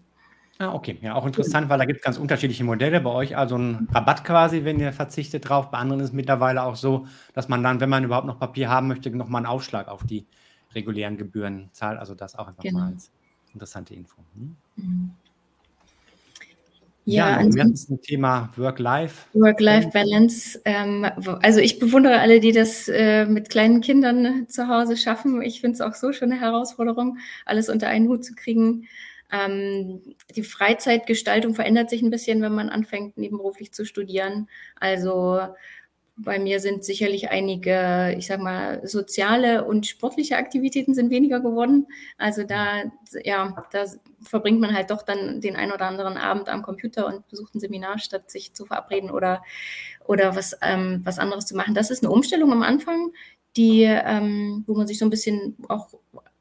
Ah, okay. Ja, auch interessant, weil da gibt es ganz unterschiedliche Modelle. Bei euch also ein Rabatt quasi, wenn ihr verzichtet drauf. Bei anderen ist es mittlerweile auch so, dass man dann, wenn man überhaupt noch Papier haben möchte, nochmal einen Aufschlag auf die regulären Gebühren zahlt. Also das auch einfach genau. mal als interessante Info. Hm? Mhm. Ja, ja wir zum Thema Work-Life. Work-Life-Balance. Ähm, also ich bewundere alle, die das äh, mit kleinen Kindern zu Hause schaffen. Ich finde es auch so schon eine Herausforderung, alles unter einen Hut zu kriegen. Ähm, die Freizeitgestaltung verändert sich ein bisschen, wenn man anfängt, nebenberuflich zu studieren. Also bei mir sind sicherlich einige, ich sag mal, soziale und sportliche Aktivitäten sind weniger geworden. Also da, ja, da verbringt man halt doch dann den ein oder anderen Abend am Computer und besucht ein Seminar, statt sich zu verabreden oder, oder was, ähm, was anderes zu machen. Das ist eine Umstellung am Anfang, die, ähm, wo man sich so ein bisschen auch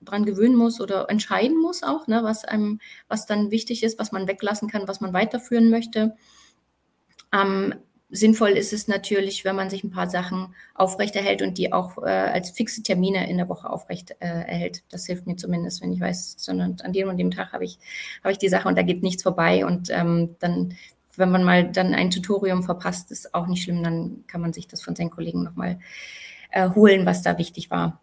dran gewöhnen muss oder entscheiden muss auch, ne, was einem, was dann wichtig ist, was man weglassen kann, was man weiterführen möchte. Ähm, Sinnvoll ist es natürlich, wenn man sich ein paar Sachen aufrechterhält und die auch äh, als fixe Termine in der Woche aufrecht äh, erhält. Das hilft mir zumindest, wenn ich weiß, sondern an dem und dem Tag habe ich, habe ich die Sache und da geht nichts vorbei. Und ähm, dann, wenn man mal dann ein Tutorium verpasst, ist auch nicht schlimm, dann kann man sich das von seinen Kollegen nochmal äh, holen, was da wichtig war.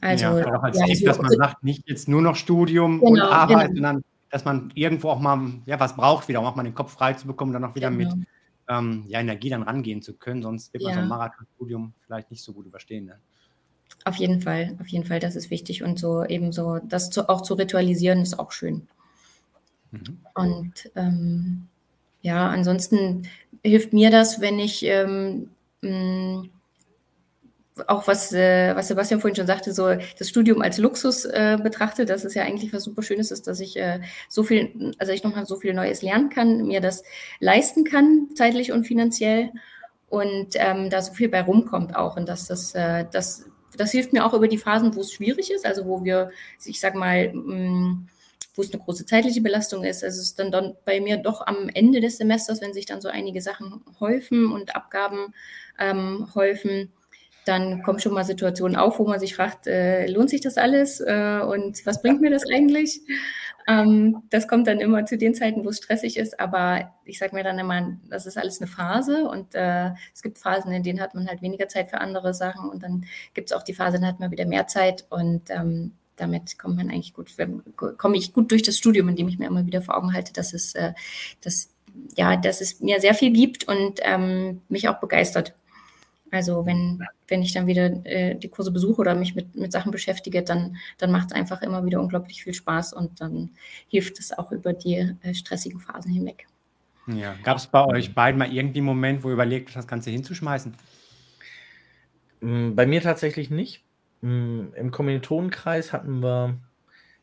Also, ja, auch als ja, Tipp, dass man sagt, nicht jetzt nur noch Studium genau, und Arbeit, genau. sondern dass man irgendwo auch mal ja, was braucht, wieder, um auch mal den Kopf frei zu bekommen, dann auch wieder genau. mit ähm, ja, Energie dann rangehen zu können. Sonst wird man so ein Marathonstudium vielleicht nicht so gut überstehen. Ne? Auf jeden Fall, auf jeden Fall, das ist wichtig. Und so eben so, das zu, auch zu ritualisieren, ist auch schön. Mhm. Und ähm, ja, ansonsten hilft mir das, wenn ich ähm, mh, auch was, äh, was Sebastian vorhin schon sagte, so das Studium als Luxus äh, betrachtet, dass es ja eigentlich was super Schönes ist, dass ich äh, so viel, also ich nochmal so viel Neues lernen kann, mir das leisten kann, zeitlich und finanziell und ähm, da so viel bei rumkommt auch und dass das, äh, das, das hilft mir auch über die Phasen, wo es schwierig ist, also wo wir, ich sag mal, mm, wo es eine große zeitliche Belastung ist. Also es ist dann, dann bei mir doch am Ende des Semesters, wenn sich dann so einige Sachen häufen und Abgaben ähm, häufen, dann kommen schon mal Situationen auf, wo man sich fragt, äh, lohnt sich das alles äh, und was bringt mir das eigentlich? Ähm, das kommt dann immer zu den Zeiten, wo es stressig ist, aber ich sage mir dann immer, das ist alles eine Phase und äh, es gibt Phasen, in denen hat man halt weniger Zeit für andere Sachen und dann gibt es auch die Phase, in denen hat man wieder mehr Zeit und ähm, damit kommt man eigentlich gut, komme ich gut durch das Studium, indem ich mir immer wieder vor Augen halte, dass es, äh, dass, ja, dass es mir sehr viel gibt und ähm, mich auch begeistert. Also wenn, wenn ich dann wieder äh, die Kurse besuche oder mich mit, mit Sachen beschäftige, dann, dann macht es einfach immer wieder unglaublich viel Spaß und dann hilft es auch über die äh, stressigen Phasen hinweg. Ja. Gab es bei euch beiden mal irgendwie einen Moment, wo ihr überlegt, das Ganze hinzuschmeißen? Mm, bei mir tatsächlich nicht. Mm, Im Kommilitonenkreis hatten wir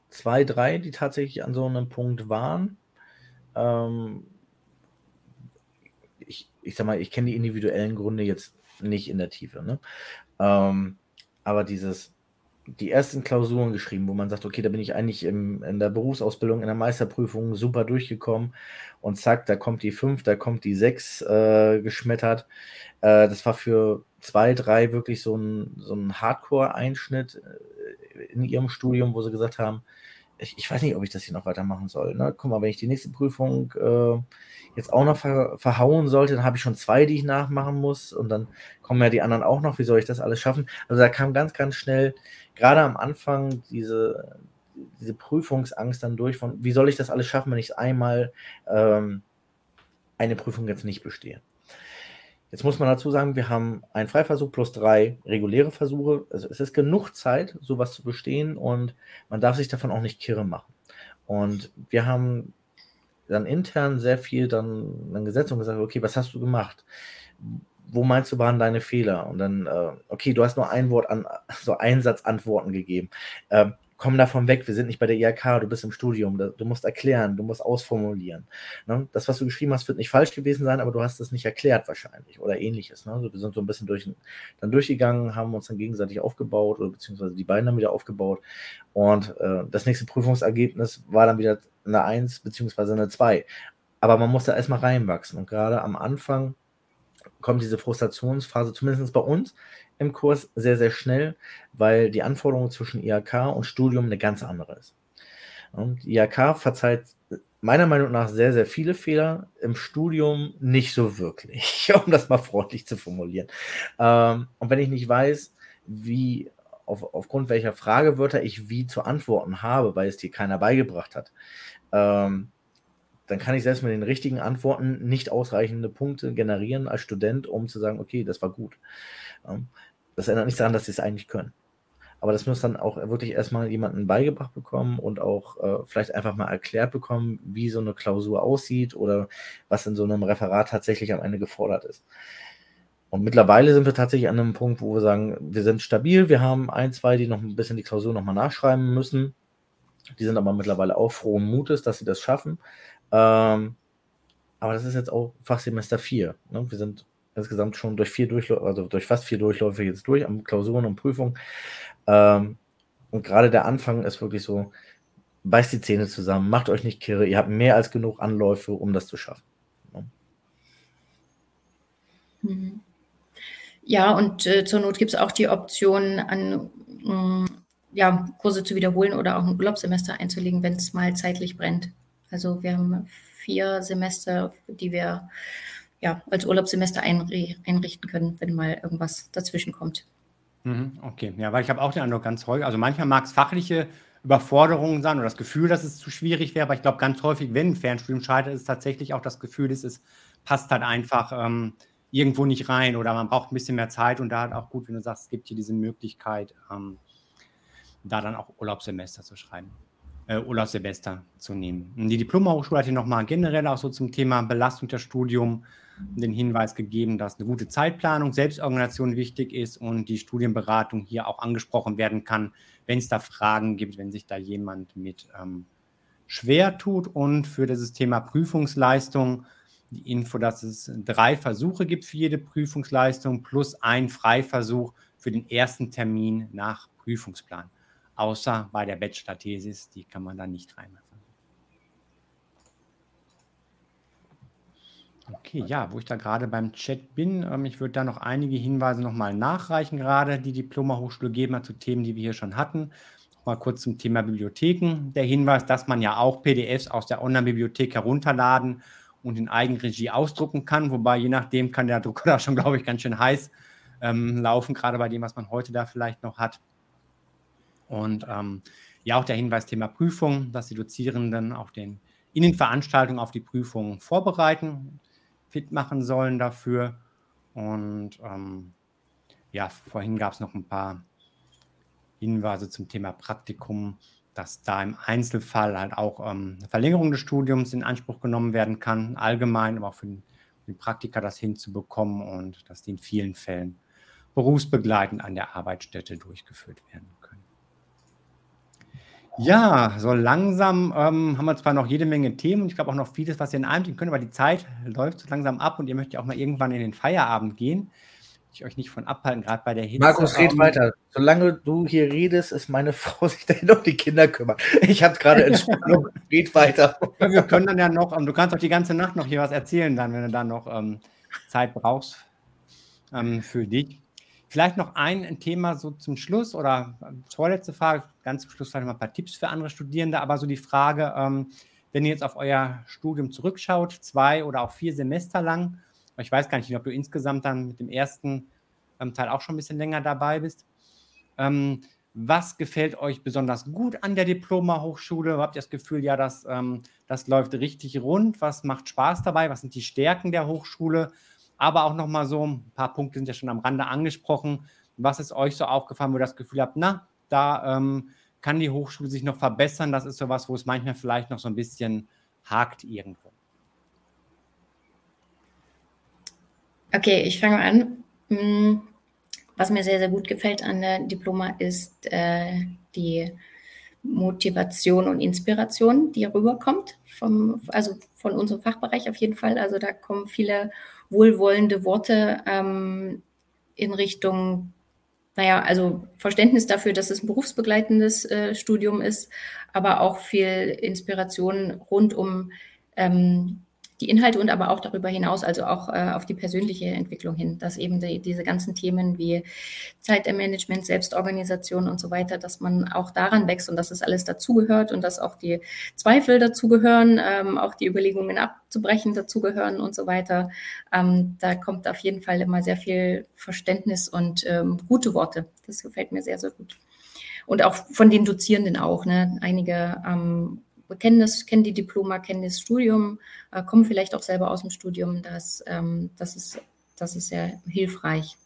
zwei, drei, die tatsächlich an so einem Punkt waren. Ähm, ich, ich sag mal, ich kenne die individuellen Gründe jetzt nicht in der Tiefe. Ne? Ähm, aber dieses, die ersten Klausuren geschrieben, wo man sagt, okay, da bin ich eigentlich im, in der Berufsausbildung, in der Meisterprüfung super durchgekommen und zack, da kommt die 5, da kommt die 6 äh, geschmettert. Äh, das war für zwei, drei wirklich so ein, so ein Hardcore-Einschnitt äh, in ihrem Studium, wo sie gesagt haben, ich, ich, weiß nicht, ob ich das hier noch weitermachen soll. Ne? Guck mal, wenn ich die nächste Prüfung äh, jetzt auch noch ver verhauen sollte, dann habe ich schon zwei, die ich nachmachen muss und dann kommen ja die anderen auch noch. Wie soll ich das alles schaffen? Also da kam ganz, ganz schnell, gerade am Anfang, diese, diese Prüfungsangst dann durch von, wie soll ich das alles schaffen, wenn ich einmal ähm, eine Prüfung jetzt nicht bestehe. Jetzt muss man dazu sagen, wir haben einen Freiversuch plus drei reguläre Versuche. Also es ist genug Zeit, sowas zu bestehen und man darf sich davon auch nicht kirre machen. Und wir haben dann intern sehr viel dann, dann gesetzt und gesagt, okay, was hast du gemacht? Wo meinst du, waren deine Fehler? Und dann, äh, okay, du hast nur ein Wort an, so Einsatzantworten gegeben. Äh, komm davon weg, wir sind nicht bei der IHK, du bist im Studium, du musst erklären, du musst ausformulieren. Ne? Das, was du geschrieben hast, wird nicht falsch gewesen sein, aber du hast es nicht erklärt wahrscheinlich oder ähnliches. Ne? Also wir sind so ein bisschen durch, dann durchgegangen, haben uns dann gegenseitig aufgebaut oder beziehungsweise die beiden dann wieder aufgebaut und äh, das nächste Prüfungsergebnis war dann wieder eine 1 beziehungsweise eine 2. Aber man muss da erstmal reinwachsen und gerade am Anfang kommt diese Frustrationsphase, zumindest bei uns, im Kurs sehr, sehr schnell, weil die Anforderung zwischen IHK und Studium eine ganz andere ist. Und IHK verzeiht meiner Meinung nach sehr, sehr viele Fehler, im Studium nicht so wirklich, (laughs) um das mal freundlich zu formulieren. Ähm, und wenn ich nicht weiß, wie auf, aufgrund welcher Fragewörter ich wie zu antworten habe, weil es dir keiner beigebracht hat, ähm, dann kann ich selbst mit den richtigen Antworten nicht ausreichende Punkte generieren als Student, um zu sagen, okay, das war gut. Das ändert nichts daran, dass sie es eigentlich können. Aber das muss dann auch wirklich erstmal jemanden beigebracht bekommen und auch äh, vielleicht einfach mal erklärt bekommen, wie so eine Klausur aussieht oder was in so einem Referat tatsächlich am Ende gefordert ist. Und mittlerweile sind wir tatsächlich an einem Punkt, wo wir sagen, wir sind stabil, wir haben ein, zwei, die noch ein bisschen die Klausur nochmal nachschreiben müssen. Die sind aber mittlerweile auch frohen Mutes, dass sie das schaffen. Ähm, aber das ist jetzt auch Fachsemester 4. Ne? Wir sind insgesamt schon durch vier Durchläufe, also durch fast vier Durchläufe jetzt durch, am Klausuren und Prüfungen. Ähm, und gerade der Anfang ist wirklich so, beißt die Zähne zusammen, macht euch nicht kirre, ihr habt mehr als genug Anläufe, um das zu schaffen. Mhm. Ja, und äh, zur Not gibt es auch die Option, an mh, mm, ja, Kurse zu wiederholen oder auch ein Urlaubssemester einzulegen, wenn es mal zeitlich brennt. Also wir haben vier Semester, die wir ja, als Urlaubssemester einrichten können, wenn mal irgendwas dazwischen kommt. Mhm, okay, ja, weil ich habe auch den Eindruck ganz häufig, also manchmal mag es fachliche Überforderungen sein oder das Gefühl, dass es zu schwierig wäre, aber ich glaube ganz häufig, wenn ein Fernstudium scheitert, ist tatsächlich auch das Gefühl, dass es passt halt einfach ähm, irgendwo nicht rein oder man braucht ein bisschen mehr Zeit und da hat auch gut, wenn du sagst, es gibt hier diese Möglichkeit, ähm, da dann auch Urlaubssemester zu schreiben äh, Urlaubssemester zu nehmen. Die Diplomhochschule hat hier nochmal generell auch so zum Thema Belastung der Studium den Hinweis gegeben, dass eine gute Zeitplanung, Selbstorganisation wichtig ist und die Studienberatung hier auch angesprochen werden kann, wenn es da Fragen gibt, wenn sich da jemand mit ähm, schwer tut. Und für dieses Thema Prüfungsleistung die Info, dass es drei Versuche gibt für jede Prüfungsleistung plus ein Freiversuch für den ersten Termin nach Prüfungsplan außer bei der Bachelor-Thesis, die kann man dann nicht reinmachen. Okay, ja, wo ich da gerade beim Chat bin, ähm, ich würde da noch einige Hinweise nochmal nachreichen, gerade die Diploma Hochschule geben hat zu Themen, die wir hier schon hatten. Mal kurz zum Thema Bibliotheken. Der Hinweis, dass man ja auch PDFs aus der Online-Bibliothek herunterladen und in Eigenregie ausdrucken kann, wobei je nachdem kann der Drucker (laughs) da schon, glaube ich, ganz schön heiß ähm, laufen, gerade bei dem, was man heute da vielleicht noch hat. Und ähm, ja, auch der Hinweis Thema Prüfung, dass die Dozierenden auch den, in den Veranstaltungen auf die Prüfungen vorbereiten fit machen sollen dafür. Und ähm, ja, vorhin gab es noch ein paar Hinweise zum Thema Praktikum, dass da im Einzelfall halt auch ähm, eine Verlängerung des Studiums in Anspruch genommen werden kann, allgemein, aber auch für den, für den Praktiker das hinzubekommen und dass die in vielen Fällen berufsbegleitend an der Arbeitsstätte durchgeführt werden können. Ja, so langsam ähm, haben wir zwar noch jede Menge Themen und ich glaube auch noch vieles, was ihr in einem tun könnt, aber die Zeit läuft so langsam ab und ihr möchtet ja auch mal irgendwann in den Feierabend gehen. Ich euch nicht von abhalten, gerade bei der Hitze. Markus, red weiter. Solange du hier redest, ist meine (laughs) Frau sich dahin um die Kinder kümmert. Ich habe gerade Entspannung. (laughs) red weiter. Wir können dann ja noch, ähm, du kannst auch die ganze Nacht noch hier was erzählen, dann, wenn du dann noch ähm, Zeit brauchst ähm, für dich. Vielleicht noch ein Thema so zum Schluss oder äh, vorletzte Frage, ganz zum Schluss vielleicht mal ein paar Tipps für andere Studierende, aber so die Frage, ähm, wenn ihr jetzt auf euer Studium zurückschaut, zwei oder auch vier Semester lang, ich weiß gar nicht, ob du insgesamt dann mit dem ersten ähm, Teil auch schon ein bisschen länger dabei bist. Ähm, was gefällt euch besonders gut an der Diploma-Hochschule? Habt ihr das Gefühl, ja, das, ähm, das läuft richtig rund? Was macht Spaß dabei? Was sind die Stärken der Hochschule? Aber auch nochmal so, ein paar Punkte sind ja schon am Rande angesprochen. Was ist euch so aufgefallen, wo ihr das Gefühl habt, na, da ähm, kann die Hochschule sich noch verbessern? Das ist so was, wo es manchmal vielleicht noch so ein bisschen hakt irgendwo. Okay, ich fange an. Hm, was mir sehr, sehr gut gefällt an der Diploma ist äh, die Motivation und Inspiration, die rüberkommt, vom, also von unserem Fachbereich auf jeden Fall. Also da kommen viele wohlwollende Worte ähm, in Richtung, naja, also Verständnis dafür, dass es ein berufsbegleitendes äh, Studium ist, aber auch viel Inspiration rund um ähm, die Inhalte und aber auch darüber hinaus, also auch äh, auf die persönliche Entwicklung hin, dass eben die, diese ganzen Themen wie Zeitmanagement, Selbstorganisation und so weiter, dass man auch daran wächst und dass es alles dazugehört und dass auch die Zweifel dazugehören, ähm, auch die Überlegungen abzubrechen dazugehören und so weiter. Ähm, da kommt auf jeden Fall immer sehr viel Verständnis und ähm, gute Worte. Das gefällt mir sehr, sehr gut. Und auch von den Dozierenden auch. Ne? Einige ähm, kennen, das, kennen die Diploma, kennen das Studium, äh, kommen vielleicht auch selber aus dem Studium. Das, ähm, das, ist, das ist sehr hilfreich.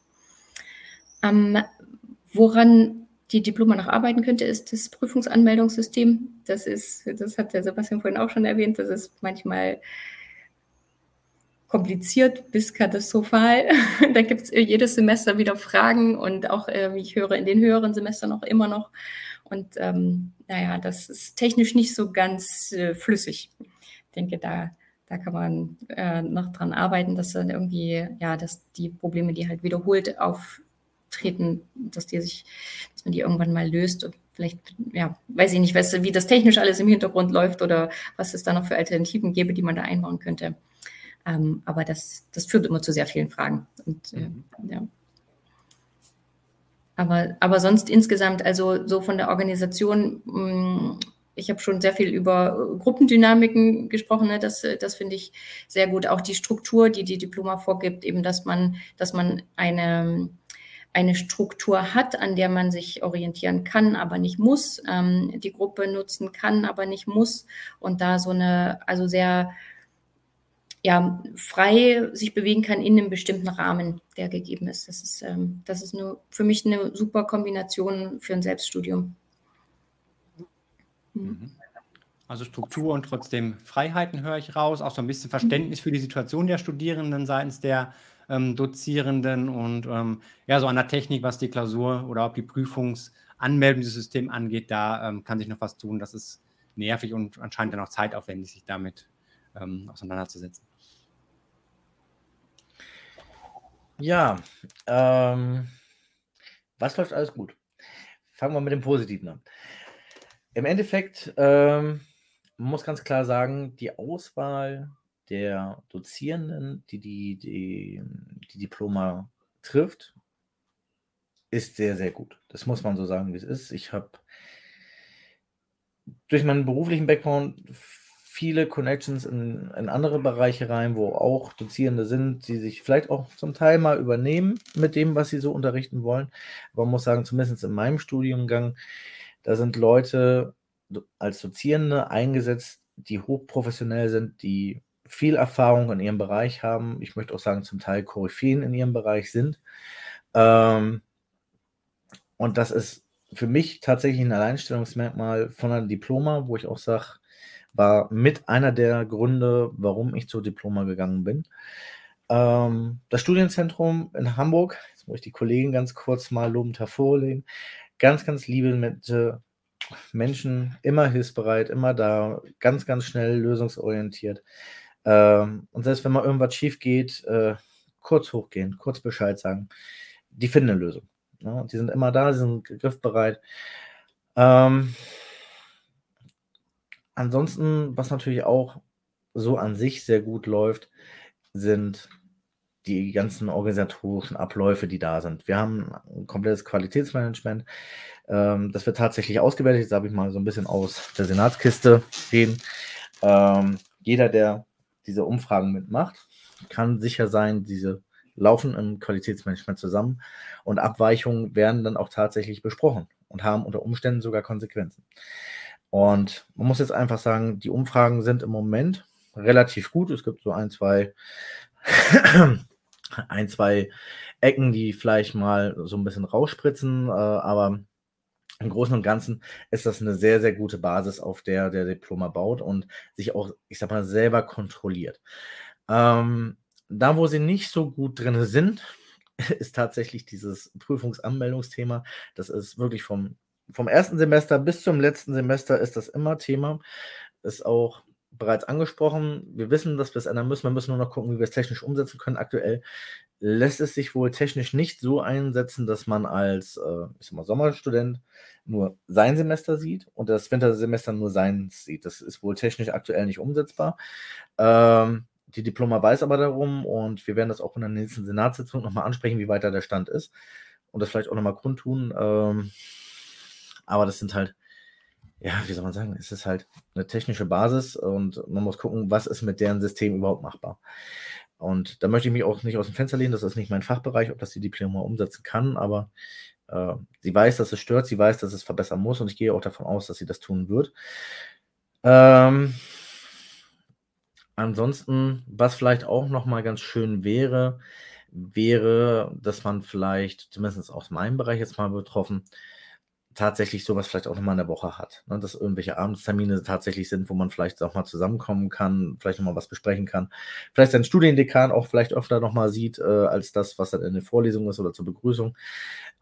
Ähm, woran die Diploma noch arbeiten könnte, ist das Prüfungsanmeldungssystem. Das ist, das hat der Sebastian vorhin auch schon erwähnt, das ist manchmal kompliziert bis katastrophal. (laughs) da gibt es jedes Semester wieder Fragen und auch, äh, wie ich höre, in den höheren Semestern auch immer noch. Und ähm, naja, das ist technisch nicht so ganz äh, flüssig. Ich denke, da, da kann man äh, noch dran arbeiten, dass dann irgendwie, ja, dass die Probleme, die halt wiederholt auftreten, dass die sich, dass man die irgendwann mal löst und vielleicht, ja, weiß ich nicht, was, wie das technisch alles im Hintergrund läuft oder was es da noch für Alternativen gäbe, die man da einbauen könnte. Ähm, aber das, das führt immer zu sehr vielen Fragen. Und, äh, mhm. ja. Aber, aber sonst insgesamt, also so von der Organisation, mm, ich habe schon sehr viel über Gruppendynamiken gesprochen. Ne? Das, das finde ich sehr gut. Auch die Struktur, die die Diploma vorgibt, eben, dass man, dass man eine, eine Struktur hat, an der man sich orientieren kann, aber nicht muss, ähm, die Gruppe nutzen kann, aber nicht muss. Und da so eine, also sehr ja, frei sich bewegen kann in einem bestimmten Rahmen, der gegeben ist. Das ist, ähm, das ist eine, für mich eine super Kombination für ein Selbststudium. Mhm. Also Struktur und trotzdem Freiheiten höre ich raus, auch so ein bisschen Verständnis für die Situation der Studierenden seitens der ähm, Dozierenden und ähm, ja, so an der Technik, was die Klausur oder auch die Prüfungsanmeldung dieses System angeht, da ähm, kann sich noch was tun. Das ist nervig und anscheinend dann auch zeitaufwendig, sich damit ähm, auseinanderzusetzen. Ja, ähm, was läuft alles gut? Fangen wir mit dem Positiven an. Im Endeffekt, ähm, man muss ganz klar sagen, die Auswahl der Dozierenden, die die, die, die Diploma trifft, ist sehr, sehr gut. Das muss man so sagen, wie es ist. Ich habe durch meinen beruflichen Background viele Connections in, in, andere Bereiche rein, wo auch Dozierende sind, die sich vielleicht auch zum Teil mal übernehmen mit dem, was sie so unterrichten wollen. Aber man muss sagen, zumindest in meinem Studiengang, da sind Leute als Dozierende eingesetzt, die hochprofessionell sind, die viel Erfahrung in ihrem Bereich haben. Ich möchte auch sagen, zum Teil Koryphäen in ihrem Bereich sind. Ähm, und das ist für mich tatsächlich ein Alleinstellungsmerkmal von einer Diploma, wo ich auch sage, war mit einer der Gründe, warum ich zur Diploma gegangen bin. Ähm, das Studienzentrum in Hamburg, jetzt muss ich die Kollegen ganz kurz mal lobend hervorlegen, ganz, ganz liebe Menschen, immer hilfsbereit, immer da, ganz, ganz schnell lösungsorientiert. Ähm, und selbst wenn mal irgendwas schief geht, äh, kurz hochgehen, kurz Bescheid sagen. Die finden eine Lösung. Ja, die sind immer da, sie sind griffbereit. Ähm, ansonsten, was natürlich auch so an sich sehr gut läuft, sind die ganzen organisatorischen Abläufe, die da sind. Wir haben ein komplettes Qualitätsmanagement. Ähm, das wird tatsächlich ausgewertet. Jetzt darf ich mal so ein bisschen aus der Senatskiste reden. Ähm, jeder, der diese Umfragen mitmacht, kann sicher sein, diese laufen im Qualitätsmanagement zusammen und Abweichungen werden dann auch tatsächlich besprochen und haben unter Umständen sogar Konsequenzen. Und man muss jetzt einfach sagen, die Umfragen sind im Moment relativ gut. Es gibt so ein, zwei, (clears throat) ein, zwei Ecken, die vielleicht mal so ein bisschen rausspritzen, äh, aber im Großen und Ganzen ist das eine sehr, sehr gute Basis, auf der der Diploma baut und sich auch, ich sag mal, selber kontrolliert. Ähm, da, wo sie nicht so gut drin sind, (laughs) ist tatsächlich dieses Prüfungsanmeldungsthema. Das ist wirklich vom, vom ersten Semester bis zum letzten Semester ist das immer Thema. Ist auch bereits angesprochen. Wir wissen, dass wir es ändern müssen. Wir müssen nur noch gucken, wie wir es technisch umsetzen können. Aktuell lässt es sich wohl technisch nicht so einsetzen, dass man als äh, ich sag mal, Sommerstudent nur sein Semester sieht und das Wintersemester nur seins sieht. Das ist wohl technisch aktuell nicht umsetzbar. Ähm, die Diploma weiß aber darum und wir werden das auch in der nächsten Senatssitzung nochmal ansprechen, wie weiter der Stand ist und das vielleicht auch nochmal kundtun. Ähm, aber das sind halt, ja, wie soll man sagen, es ist halt eine technische Basis und man muss gucken, was ist mit deren System überhaupt machbar. Und da möchte ich mich auch nicht aus dem Fenster lehnen, das ist nicht mein Fachbereich, ob das die Diploma umsetzen kann, aber äh, sie weiß, dass es stört, sie weiß, dass es verbessern muss und ich gehe auch davon aus, dass sie das tun wird. Ähm, Ansonsten, was vielleicht auch noch mal ganz schön wäre, wäre, dass man vielleicht, zumindest aus meinem Bereich jetzt mal betroffen, tatsächlich sowas vielleicht auch noch mal in der Woche hat. Ne? Dass irgendwelche Abendstermine tatsächlich sind, wo man vielleicht auch mal zusammenkommen kann, vielleicht noch mal was besprechen kann. Vielleicht seinen Studiendekan auch vielleicht öfter noch mal sieht, äh, als das, was dann in der Vorlesung ist oder zur Begrüßung.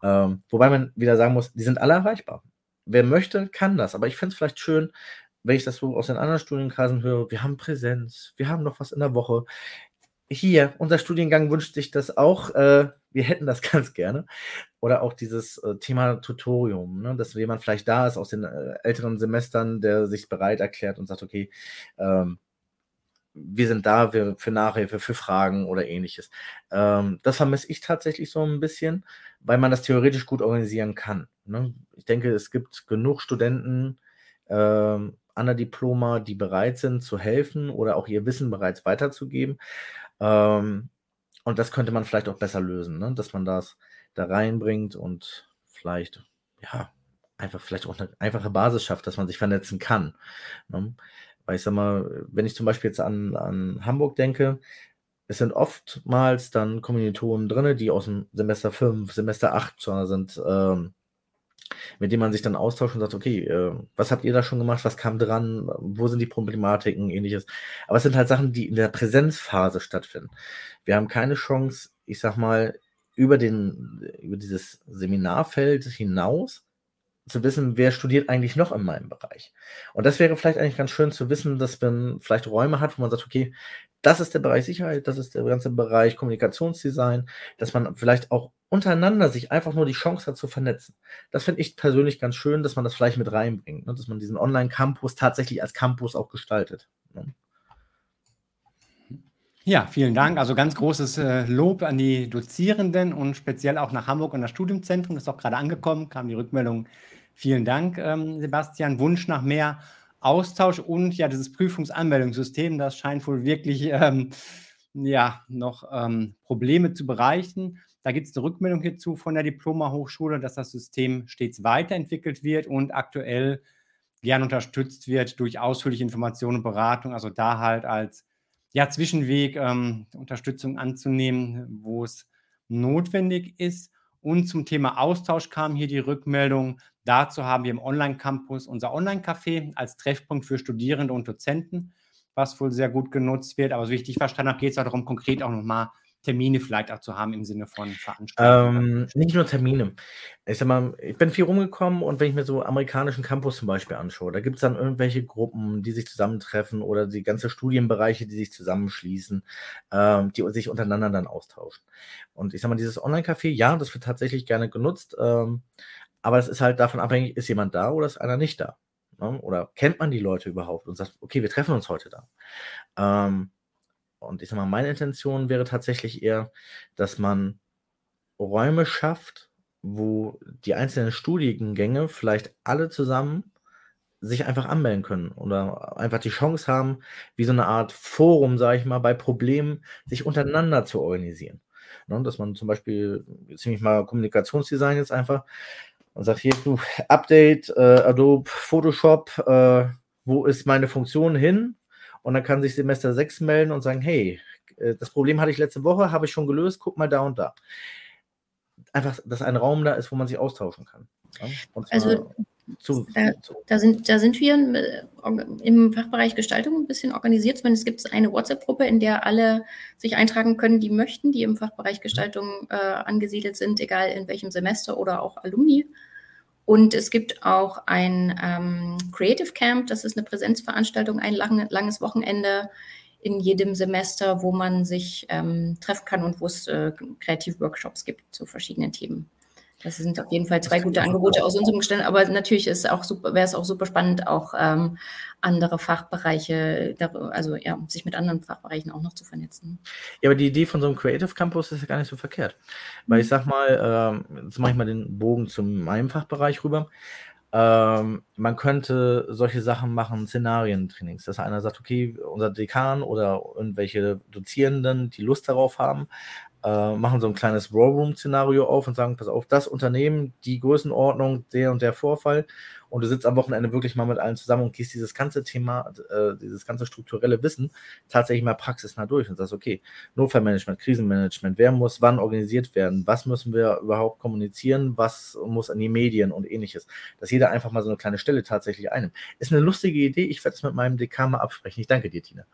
Ähm, wobei man wieder sagen muss, die sind alle erreichbar. Wer möchte, kann das. Aber ich fände es vielleicht schön, wenn ich das so aus den anderen Studienkreisen höre, wir haben Präsenz, wir haben noch was in der Woche. Hier, unser Studiengang wünscht sich das auch. Äh, wir hätten das (laughs) ganz gerne. Oder auch dieses äh, Thema Tutorium, ne? dass jemand vielleicht da ist aus den äh, älteren Semestern, der sich bereit erklärt und sagt, okay, ähm, wir sind da für, für, Nachhilfe, für Fragen oder ähnliches. Ähm, das vermisse ich tatsächlich so ein bisschen, weil man das theoretisch gut organisieren kann. Ne? Ich denke, es gibt genug Studenten, ähm, an der Diploma, die bereit sind zu helfen oder auch ihr Wissen bereits weiterzugeben. Ähm, und das könnte man vielleicht auch besser lösen, ne? dass man das da reinbringt und vielleicht, ja, einfach vielleicht auch eine einfache Basis schafft, dass man sich vernetzen kann. Ne? Weil ich sag mal, wenn ich zum Beispiel jetzt an, an Hamburg denke, es sind oftmals dann Kommilitonen drin, die aus dem Semester 5, Semester 8 sind, ähm, mit dem man sich dann austauscht und sagt, okay, äh, was habt ihr da schon gemacht, was kam dran, wo sind die Problematiken, ähnliches. Aber es sind halt Sachen, die in der Präsenzphase stattfinden. Wir haben keine Chance, ich sag mal, über, den, über dieses Seminarfeld hinaus zu wissen, wer studiert eigentlich noch in meinem Bereich. Und das wäre vielleicht eigentlich ganz schön zu wissen, dass man vielleicht Räume hat, wo man sagt, okay, das ist der Bereich Sicherheit, das ist der ganze Bereich Kommunikationsdesign, dass man vielleicht auch untereinander sich einfach nur die Chance hat zu vernetzen. Das finde ich persönlich ganz schön, dass man das vielleicht mit reinbringt, ne? dass man diesen Online-Campus tatsächlich als Campus auch gestaltet. Ne? Ja, vielen Dank. Also ganz großes äh, Lob an die Dozierenden und speziell auch nach Hamburg und das Studiumzentrum. Das ist auch gerade angekommen, kam die Rückmeldung. Vielen Dank, ähm, Sebastian. Wunsch nach mehr Austausch und ja, dieses Prüfungsanmeldungssystem, das scheint wohl wirklich ähm, ja, noch ähm, Probleme zu bereichen. Da gibt es eine Rückmeldung hierzu von der Diploma-Hochschule, dass das System stets weiterentwickelt wird und aktuell gern unterstützt wird durch ausführliche Informationen und Beratung. Also da halt als ja, Zwischenweg ähm, Unterstützung anzunehmen, wo es notwendig ist. Und zum Thema Austausch kam hier die Rückmeldung. Dazu haben wir im Online-Campus unser Online-Café als Treffpunkt für Studierende und Dozenten, was wohl sehr gut genutzt wird. Aber so wie ich dich verstanden habe, geht es auch darum, konkret auch nochmal Termine vielleicht auch zu haben im Sinne von Veranstaltungen? Ähm, nicht nur Termine. Ich sag mal, ich bin viel rumgekommen und wenn ich mir so amerikanischen Campus zum Beispiel anschaue, da gibt es dann irgendwelche Gruppen, die sich zusammentreffen oder die ganze Studienbereiche, die sich zusammenschließen, ähm, die sich untereinander dann austauschen. Und ich sag mal, dieses Online-Café, ja, das wird tatsächlich gerne genutzt, ähm, aber es ist halt davon abhängig, ist jemand da oder ist einer nicht da? Ne? Oder kennt man die Leute überhaupt und sagt, okay, wir treffen uns heute da. Ähm, und ich sag mal, meine Intention wäre tatsächlich eher, dass man Räume schafft, wo die einzelnen Studiengänge vielleicht alle zusammen sich einfach anmelden können oder einfach die Chance haben, wie so eine Art Forum, sage ich mal, bei Problemen sich untereinander zu organisieren. Ne, dass man zum Beispiel, ziemlich mal Kommunikationsdesign jetzt einfach und sagt, hier, du, Update, äh, Adobe Photoshop, äh, wo ist meine Funktion hin? Und dann kann sich Semester 6 melden und sagen, hey, äh, das Problem hatte ich letzte Woche, habe ich schon gelöst, guck mal da und da. Einfach, dass ein Raum da ist, wo man sich austauschen kann. also zu, da, zu. Da, sind, da sind wir äh, im Fachbereich Gestaltung ein bisschen organisiert. Zumindest gibt es eine WhatsApp-Gruppe, in der alle sich eintragen können, die möchten, die im Fachbereich Gestaltung äh, angesiedelt sind, egal in welchem Semester oder auch Alumni. Und es gibt auch ein ähm, Creative Camp, das ist eine Präsenzveranstaltung, ein lang, langes Wochenende in jedem Semester, wo man sich ähm, treffen kann und wo es äh, Kreativworkshops gibt zu verschiedenen Themen. Das sind auf jeden Fall zwei gute Angebote aus unserem Gestand, aber natürlich ist auch super, wäre es auch super spannend, auch ähm, andere Fachbereiche, also ja, sich mit anderen Fachbereichen auch noch zu vernetzen. Ja, aber die Idee von so einem Creative Campus ist ja gar nicht so verkehrt. Weil ich sag mal, ähm, jetzt mache ich mal den Bogen zu meinem Fachbereich rüber. Ähm, man könnte solche Sachen machen, Szenarientrainings, dass einer sagt, okay, unser Dekan oder irgendwelche Dozierenden, die Lust darauf haben, äh, machen so ein kleines Raw-Room-Szenario auf und sagen, pass auf, das Unternehmen, die Größenordnung, der und der Vorfall. Und du sitzt am Wochenende wirklich mal mit allen zusammen und gehst dieses ganze Thema, äh, dieses ganze strukturelle Wissen tatsächlich mal praxisnah durch und sagst, okay, Notfallmanagement, Krisenmanagement, wer muss wann organisiert werden, was müssen wir überhaupt kommunizieren, was muss an die Medien und ähnliches. Dass jeder einfach mal so eine kleine Stelle tatsächlich einnimmt. Ist eine lustige Idee, ich werde es mit meinem Dekan mal absprechen. Ich danke dir, Tina.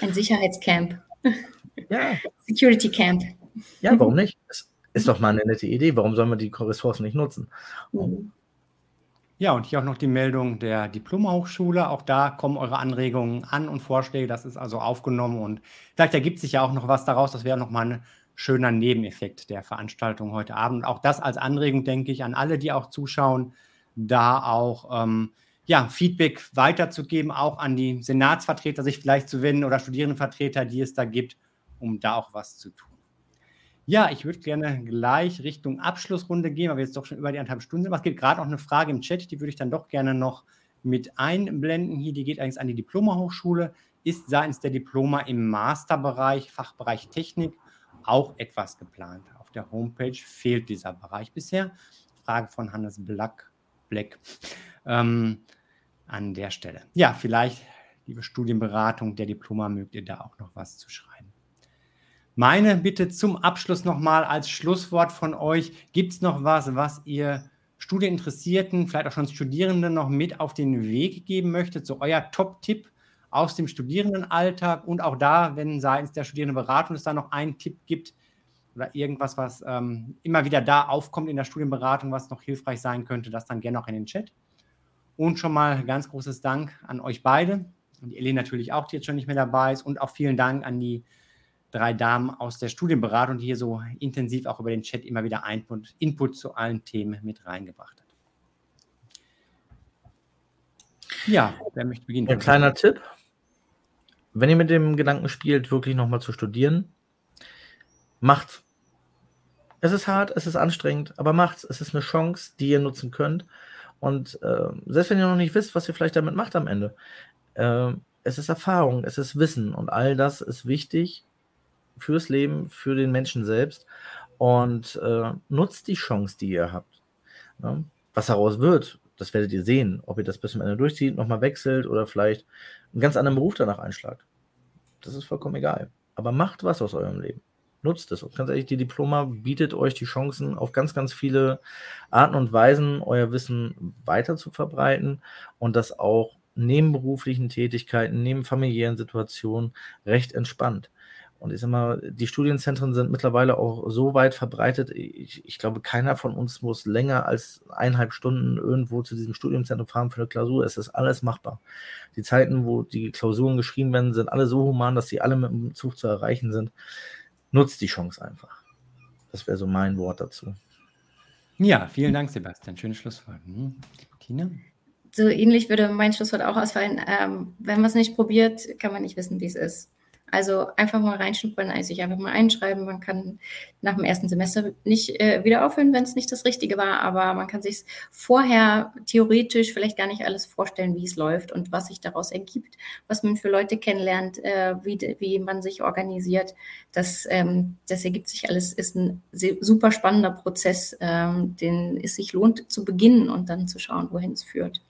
Ein Sicherheitscamp. (laughs) Ja. Security Camp. Ja, warum nicht? Das ist doch mal eine nette Idee. Warum sollen wir die Ressourcen nicht nutzen? Mhm. Ja, und hier auch noch die Meldung der Diplomhochschule. Auch da kommen eure Anregungen an und Vorschläge. Das ist also aufgenommen und vielleicht ergibt sich ja auch noch was daraus. Das wäre nochmal ein schöner Nebeneffekt der Veranstaltung heute Abend. Auch das als Anregung, denke ich, an alle, die auch zuschauen, da auch ähm, ja, Feedback weiterzugeben, auch an die Senatsvertreter sich vielleicht zu wenden oder Studierendenvertreter, die es da gibt, um da auch was zu tun. Ja, ich würde gerne gleich Richtung Abschlussrunde gehen, weil wir jetzt doch schon über die anderthalb Stunden sind. Es gibt gerade auch eine Frage im Chat, die würde ich dann doch gerne noch mit einblenden. Hier, die geht eigentlich an die Diplomahochschule. Ist seitens der Diploma im Masterbereich, Fachbereich Technik, auch etwas geplant? Auf der Homepage fehlt dieser Bereich bisher. Frage von Hannes Black. Black ähm, an der Stelle. Ja, vielleicht, liebe Studienberatung der Diploma, mögt ihr da auch noch was zu schreiben. Meine Bitte zum Abschluss nochmal als Schlusswort von euch. Gibt es noch was, was ihr Studieninteressierten, vielleicht auch schon Studierenden noch mit auf den Weg geben möchtet? So euer Top-Tipp aus dem Studierendenalltag und auch da, wenn seitens der Studierendenberatung es da noch einen Tipp gibt oder irgendwas, was ähm, immer wieder da aufkommt in der Studienberatung, was noch hilfreich sein könnte, das dann gerne auch in den Chat. Und schon mal ganz großes Dank an euch beide und die Elena natürlich auch, die jetzt schon nicht mehr dabei ist. Und auch vielen Dank an die drei Damen aus der Studienberatung, die hier so intensiv auch über den Chat immer wieder Input, Input zu allen Themen mit reingebracht hat. Ja, wer möchte beginnen? Ein kleiner Tipp. wenn ihr mit dem Gedanken spielt, wirklich nochmal zu studieren, macht. Es ist hart, es ist anstrengend, aber macht's. Es ist eine Chance, die ihr nutzen könnt. Und äh, selbst wenn ihr noch nicht wisst, was ihr vielleicht damit macht am Ende, äh, es ist Erfahrung, es ist Wissen und all das ist wichtig fürs Leben, für den Menschen selbst. Und äh, nutzt die Chance, die ihr habt. Ne? Was daraus wird, das werdet ihr sehen, ob ihr das bis zum Ende durchzieht, nochmal wechselt oder vielleicht einen ganz anderen Beruf danach einschlagt. Das ist vollkommen egal. Aber macht was aus eurem Leben. Nutzt es. Und ganz ehrlich, die Diploma bietet euch die Chancen, auf ganz, ganz viele Arten und Weisen euer Wissen weiter zu verbreiten und das auch neben beruflichen Tätigkeiten, neben familiären Situationen recht entspannt. Und ich sag mal, die Studienzentren sind mittlerweile auch so weit verbreitet. Ich, ich, glaube, keiner von uns muss länger als eineinhalb Stunden irgendwo zu diesem Studienzentrum fahren für eine Klausur. Es ist alles machbar. Die Zeiten, wo die Klausuren geschrieben werden, sind alle so human, dass sie alle mit dem Zug zu erreichen sind. Nutzt die Chance einfach. Das wäre so mein Wort dazu. Ja, vielen Dank, Sebastian. Schönes Schlusswort. Hm. Tina? So ähnlich würde mein Schlusswort auch ausfallen. Ähm, wenn man es nicht probiert, kann man nicht wissen, wie es ist. Also einfach mal reinschnuppern, also sich einfach mal einschreiben. Man kann nach dem ersten Semester nicht äh, wieder aufhören, wenn es nicht das Richtige war, aber man kann sich vorher theoretisch vielleicht gar nicht alles vorstellen, wie es läuft und was sich daraus ergibt, was man für Leute kennenlernt, äh, wie, wie man sich organisiert. Das, ähm, das ergibt sich alles, ist ein super spannender Prozess, ähm, den es sich lohnt zu beginnen und dann zu schauen, wohin es führt.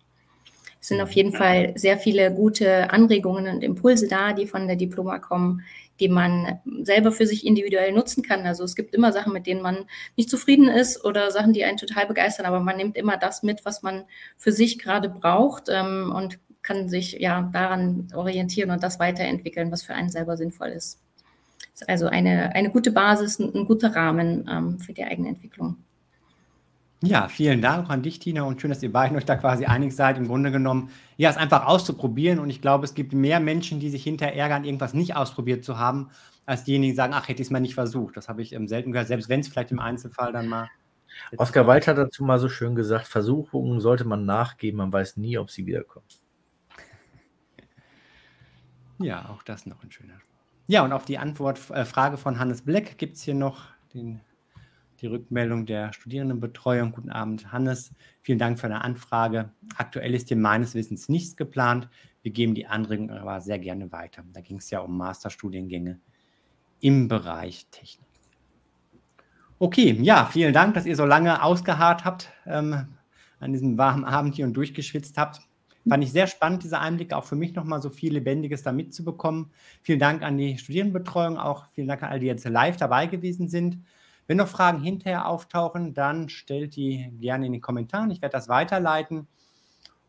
Es sind auf jeden Fall sehr viele gute Anregungen und Impulse da, die von der Diploma kommen, die man selber für sich individuell nutzen kann. Also es gibt immer Sachen, mit denen man nicht zufrieden ist oder Sachen, die einen total begeistern, aber man nimmt immer das mit, was man für sich gerade braucht ähm, und kann sich ja daran orientieren und das weiterentwickeln, was für einen selber sinnvoll ist. ist also eine, eine gute Basis, ein, ein guter Rahmen ähm, für die eigene Entwicklung. Ja, vielen Dank an dich, Tina, und schön, dass ihr beiden euch da quasi einig seid. Im Grunde genommen, ja, es einfach auszuprobieren. Und ich glaube, es gibt mehr Menschen, die sich hinterher ärgern, irgendwas nicht ausprobiert zu haben, als diejenigen, die sagen, ach, hätte ich es mal nicht versucht. Das habe ich ähm, selten gehört, selbst wenn es vielleicht im Einzelfall dann mal. Oskar Walter hat dazu mal so schön gesagt: Versuchungen sollte man nachgeben, man weiß nie, ob sie wiederkommen. Ja, auch das noch ein schöner. Ja, und auf die Antwortfrage äh, von Hannes Black gibt es hier noch den die Rückmeldung der Studierendenbetreuung. Guten Abend, Hannes. Vielen Dank für deine Anfrage. Aktuell ist hier meines Wissens nichts geplant. Wir geben die Anregung aber sehr gerne weiter. Da ging es ja um Masterstudiengänge im Bereich Technik. Okay, ja, vielen Dank, dass ihr so lange ausgeharrt habt ähm, an diesem warmen Abend hier und durchgeschwitzt habt. Fand ich sehr spannend, diese Einblicke, auch für mich nochmal so viel Lebendiges da mitzubekommen. Vielen Dank an die Studierendenbetreuung, auch vielen Dank an all die jetzt live dabei gewesen sind. Wenn noch Fragen hinterher auftauchen, dann stellt die gerne in den Kommentaren. Ich werde das weiterleiten.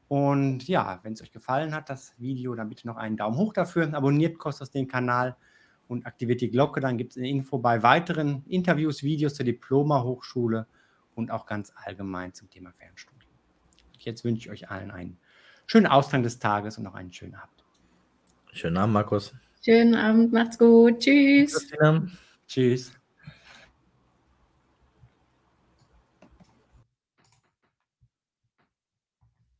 Und ja, wenn es euch gefallen hat, das Video, dann bitte noch einen Daumen hoch dafür. Abonniert Kostos den Kanal und aktiviert die Glocke. Dann gibt es eine Info bei weiteren Interviews, Videos zur Diploma-Hochschule und auch ganz allgemein zum Thema Fernstudium. Jetzt wünsche ich euch allen einen schönen Ausgang des Tages und noch einen schönen Abend. Schönen Abend, Markus. Schönen Abend, macht's gut. Tschüss. Tschüss.